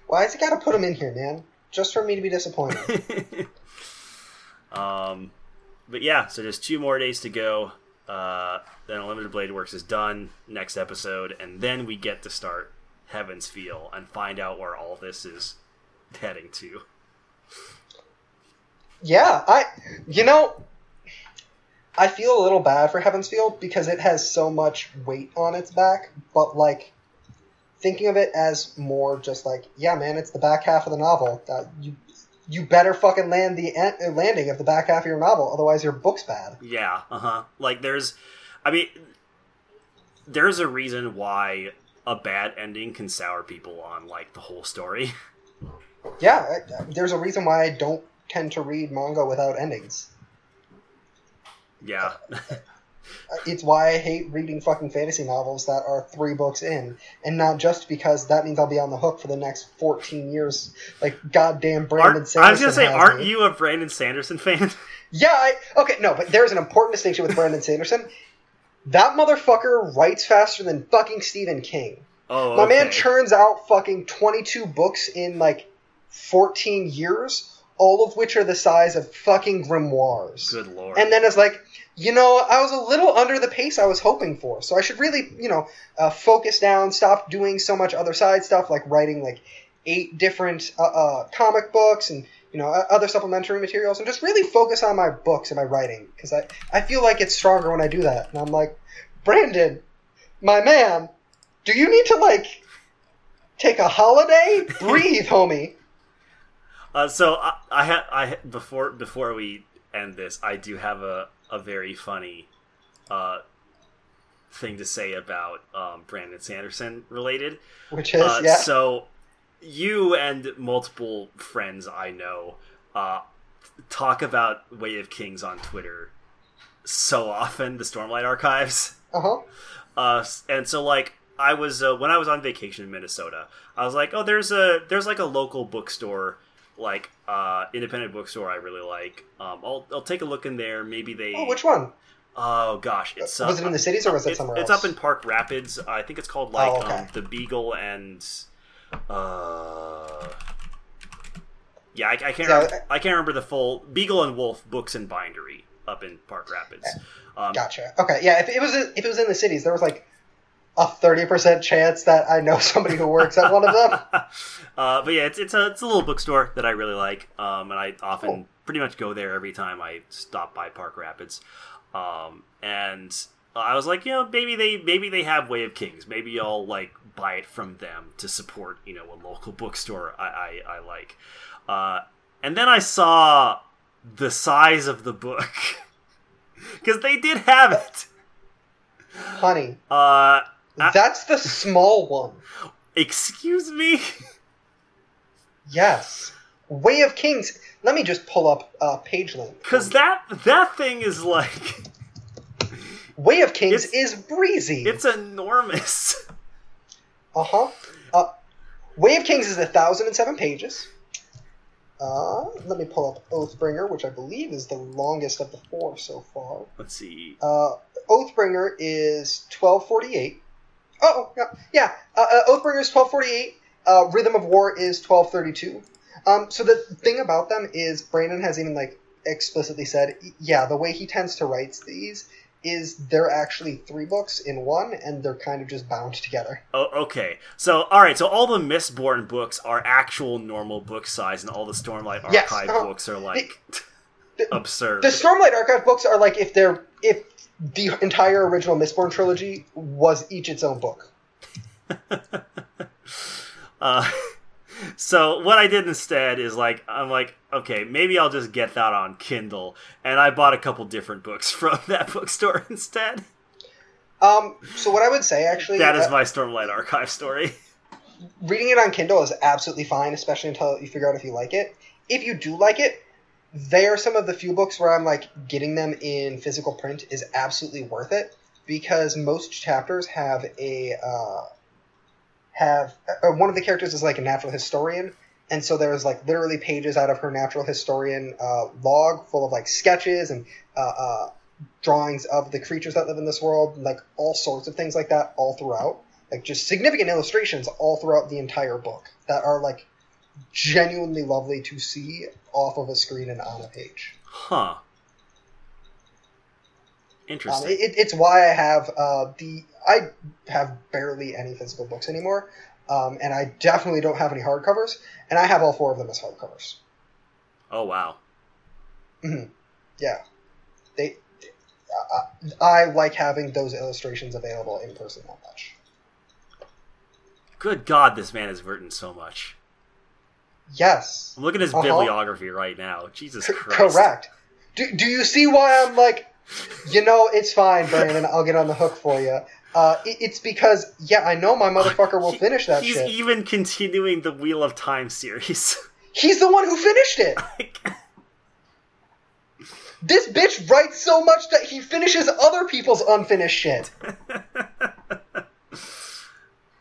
Why Why's it got to put him in here, man? just for me to be disappointed. um, but yeah, so just two more days to go. Uh, then Unlimited Blade Works is done next episode, and then we get to start Heaven's Feel and find out where all this is heading to. Yeah, I, you know, I feel a little bad for Heaven's Feel because it has so much weight on its back, but like thinking of it as more just like, yeah, man, it's the back half of the novel. That you you better fucking land the en- landing of the back half of your novel, otherwise your book's bad. Yeah, uh huh. Like there's, I mean, there's a reason why a bad ending can sour people on like the whole story. Yeah, there's a reason why I don't tend to read manga without endings. Yeah. it's why I hate reading fucking fantasy novels that are three books in, and not just because that means I'll be on the hook for the next fourteen years. Like goddamn Brandon Aren't- Sanderson. I was gonna say, aren't me. you a Brandon Sanderson fan? Yeah, I, okay, no, but there's an important distinction with Brandon Sanderson. That motherfucker writes faster than fucking Stephen King. Oh, My man churns out fucking 22 books in like 14 years, all of which are the size of fucking grimoires. Good lord. And then it's like, you know, I was a little under the pace I was hoping for, so I should really, you know, uh, focus down, stop doing so much other side stuff like writing like eight different uh, uh, comic books and you know other supplementary materials, and just really focus on my books and my writing because I I feel like it's stronger when I do that. And I'm like, Brandon, my man, do you need to like take a holiday? Breathe, homie. Uh, so I, I had I before before we end this, I do have a a very funny uh, thing to say about um, Brandon Sanderson related. Which is Uh, yeah. So you and multiple friends I know uh, talk about Way of Kings on Twitter so often. The Stormlight Archives. Uh huh. Uh, and so like I was uh, when I was on vacation in Minnesota, I was like, oh, there's a there's like a local bookstore, like uh, independent bookstore I really like. Um, I'll I'll take a look in there. Maybe they. Oh, which one? Oh gosh, it's uh, was it in the cities or was it it's, somewhere it's else? up in Park Rapids. I think it's called like Oh, okay. um, the Beagle and uh, yeah, I, I can't remember, I can't remember the full Beagle and Wolf Books and Bindery up in Park Rapids. Um, Gotcha. Okay, yeah. If it was if it was in the cities, there was like a thirty percent chance that I know somebody who works at one of them. uh, but yeah, it's it's a it's a little bookstore that I really like, um, and I often Cool. pretty much go there every time I stop by Park Rapids. Um, and I was like, you know, maybe they maybe they have Way of Kings. Maybe I'll like buy it from them to support you know a local bookstore I I, I like. Uh, and then I saw the size of the book because they did have it. Honey, Uh, That's the small one. excuse me. Yes. Way of Kings. Let me just pull up uh, page link. Because that that thing is like Way of Kings It's- is breezy. it's enormous. Uh-huh. Uh Way of Kings is a thousand and seven pages. Uh, let me pull up Oathbringer, which I believe is the longest of the four so far. Let's see. Uh, Oathbringer is 1248. Oh, yeah. yeah. Uh, uh, Oathbringer is 1248. Uh, Rhythm of War is 1232. Um, so the thing about them is Brandon has even like explicitly said, yeah, the way he tends to write these is they're actually three books in one, and they're kind of just bound together. Oh, okay. So, all right. So all the Mistborn books are actual normal book size, and all the Stormlight Yes, Archive uh-huh. books are like the- absurd. The Stormlight Archive books are like if they're if the entire original Mistborn trilogy was each its own book. Uh, so what I did instead is like I'm like, okay, maybe I'll just get that on Kindle, and I bought a couple different books from that bookstore instead. Um, so what I would say actually That is uh, my Stormlight Archive story. reading it on Kindle is absolutely fine, especially until you figure out if you like it. If you do like it, they are some of the few books where I'm like getting them in physical print is absolutely worth it because most chapters have a uh, have uh, one of the characters is like a natural historian, and so there's like literally pages out of her natural historian uh, log full of like sketches and uh, uh, drawings of the creatures that live in this world, like all sorts of things like that all throughout like just significant illustrations all throughout the entire book that are like genuinely lovely to see off of a screen and on a page. Huh. Um, Interesting. it, it's why I have uh, the I have barely any physical books anymore, um, and I definitely don't have any hardcovers, and I have all four of them as hardcovers. oh wow. Yeah, they. I, I like having those illustrations available in person that much. Good God, this man has written so much. Yes, I'm looking at his Uh-huh. bibliography right now. Jesus Christ. correct. Do, do you see why I'm like, you know, it's fine, Brandon. I'll get on the hook for you. Uh, it- it's because, yeah, I know my motherfucker will He- finish that He's shit. even continuing the Wheel of Time series. He's the one who finished it. This bitch writes so much that he finishes other people's unfinished shit.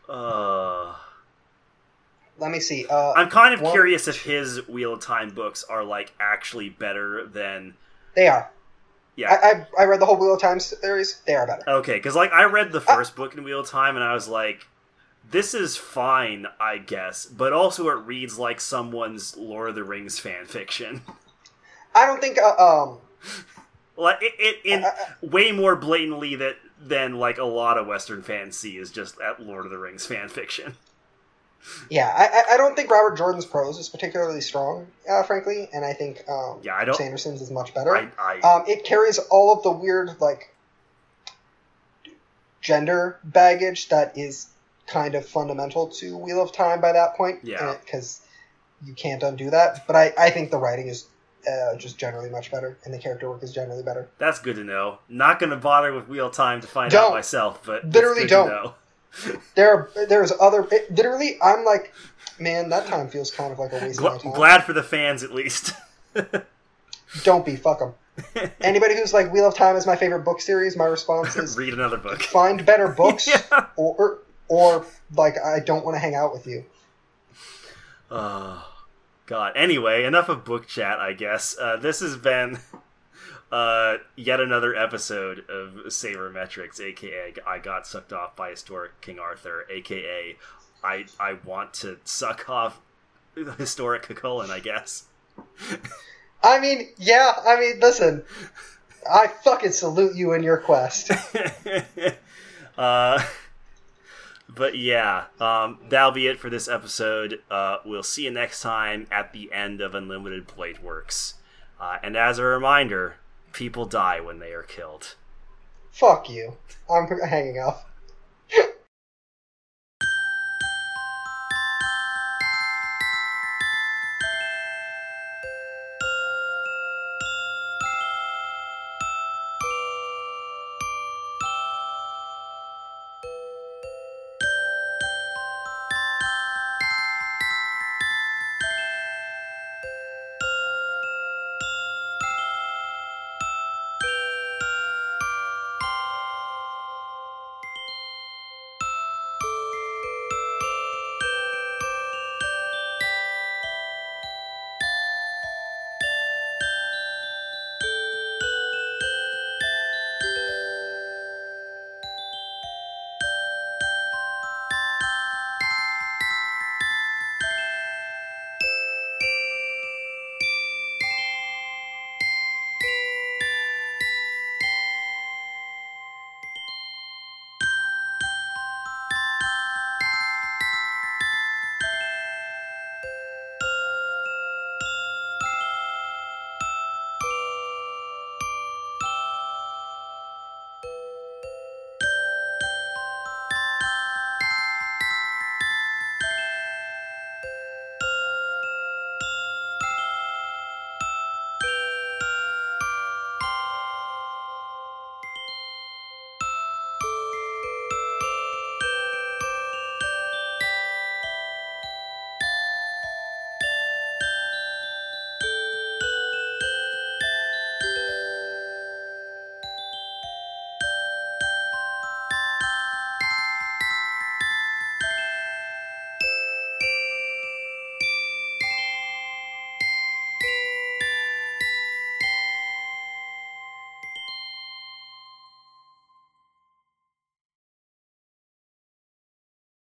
uh, Let me see. Uh, I'm kind of Well- curious if his Wheel of Time books are like actually better than they are. yeah. I, I I read the whole Wheel of Time series. They are better. Okay, because like I read the first book in Wheel of Time and I was like, this is fine, I guess, but also it reads like someone's Lord of the Rings fan fiction. I don't think. Uh, um. like it, it in I- I- way more blatantly that than like a lot of Western fans see is just that Lord of the Rings fan fiction. Yeah, I, I- don't think Robert Jordan's prose is particularly strong, uh, frankly, and I think um, Yeah, I don't. Sanderson's is much better. I, I Um, it carries all of the weird like gender baggage that is kind of fundamental to Wheel of Time by that point. Yeah. because you can't undo that. But I, I think the writing is uh, just generally much better, and the character work is generally better. that's good to know. Not going to bother with Wheel of Time to find Don't. out myself, but Literally don't. There, there's other. It, literally, I'm like, man, that time feels kind of like a waste of time. glad for the fans at least. Don't be fuck them. Anybody who's like Wheel of Time is my favorite book series, my response is Read another book. find better books, Yeah. or, or or like I don't want to hang out with you. Oh, God. Anyway, enough of book chat, I guess. Uh, this has been uh, yet another episode of Sabermetrics, aka I got sucked off by historic King Arthur, aka I I want to suck off historic Cú Chulainn, I guess. I mean, yeah. I mean, listen. I fucking salute you in your quest. uh, but yeah, um, that'll be it for this episode. Uh, we'll see you next time at the end of Unlimited Blade Works. Uh, and as a reminder, people die when they are killed. Fuck you. I'm hanging up.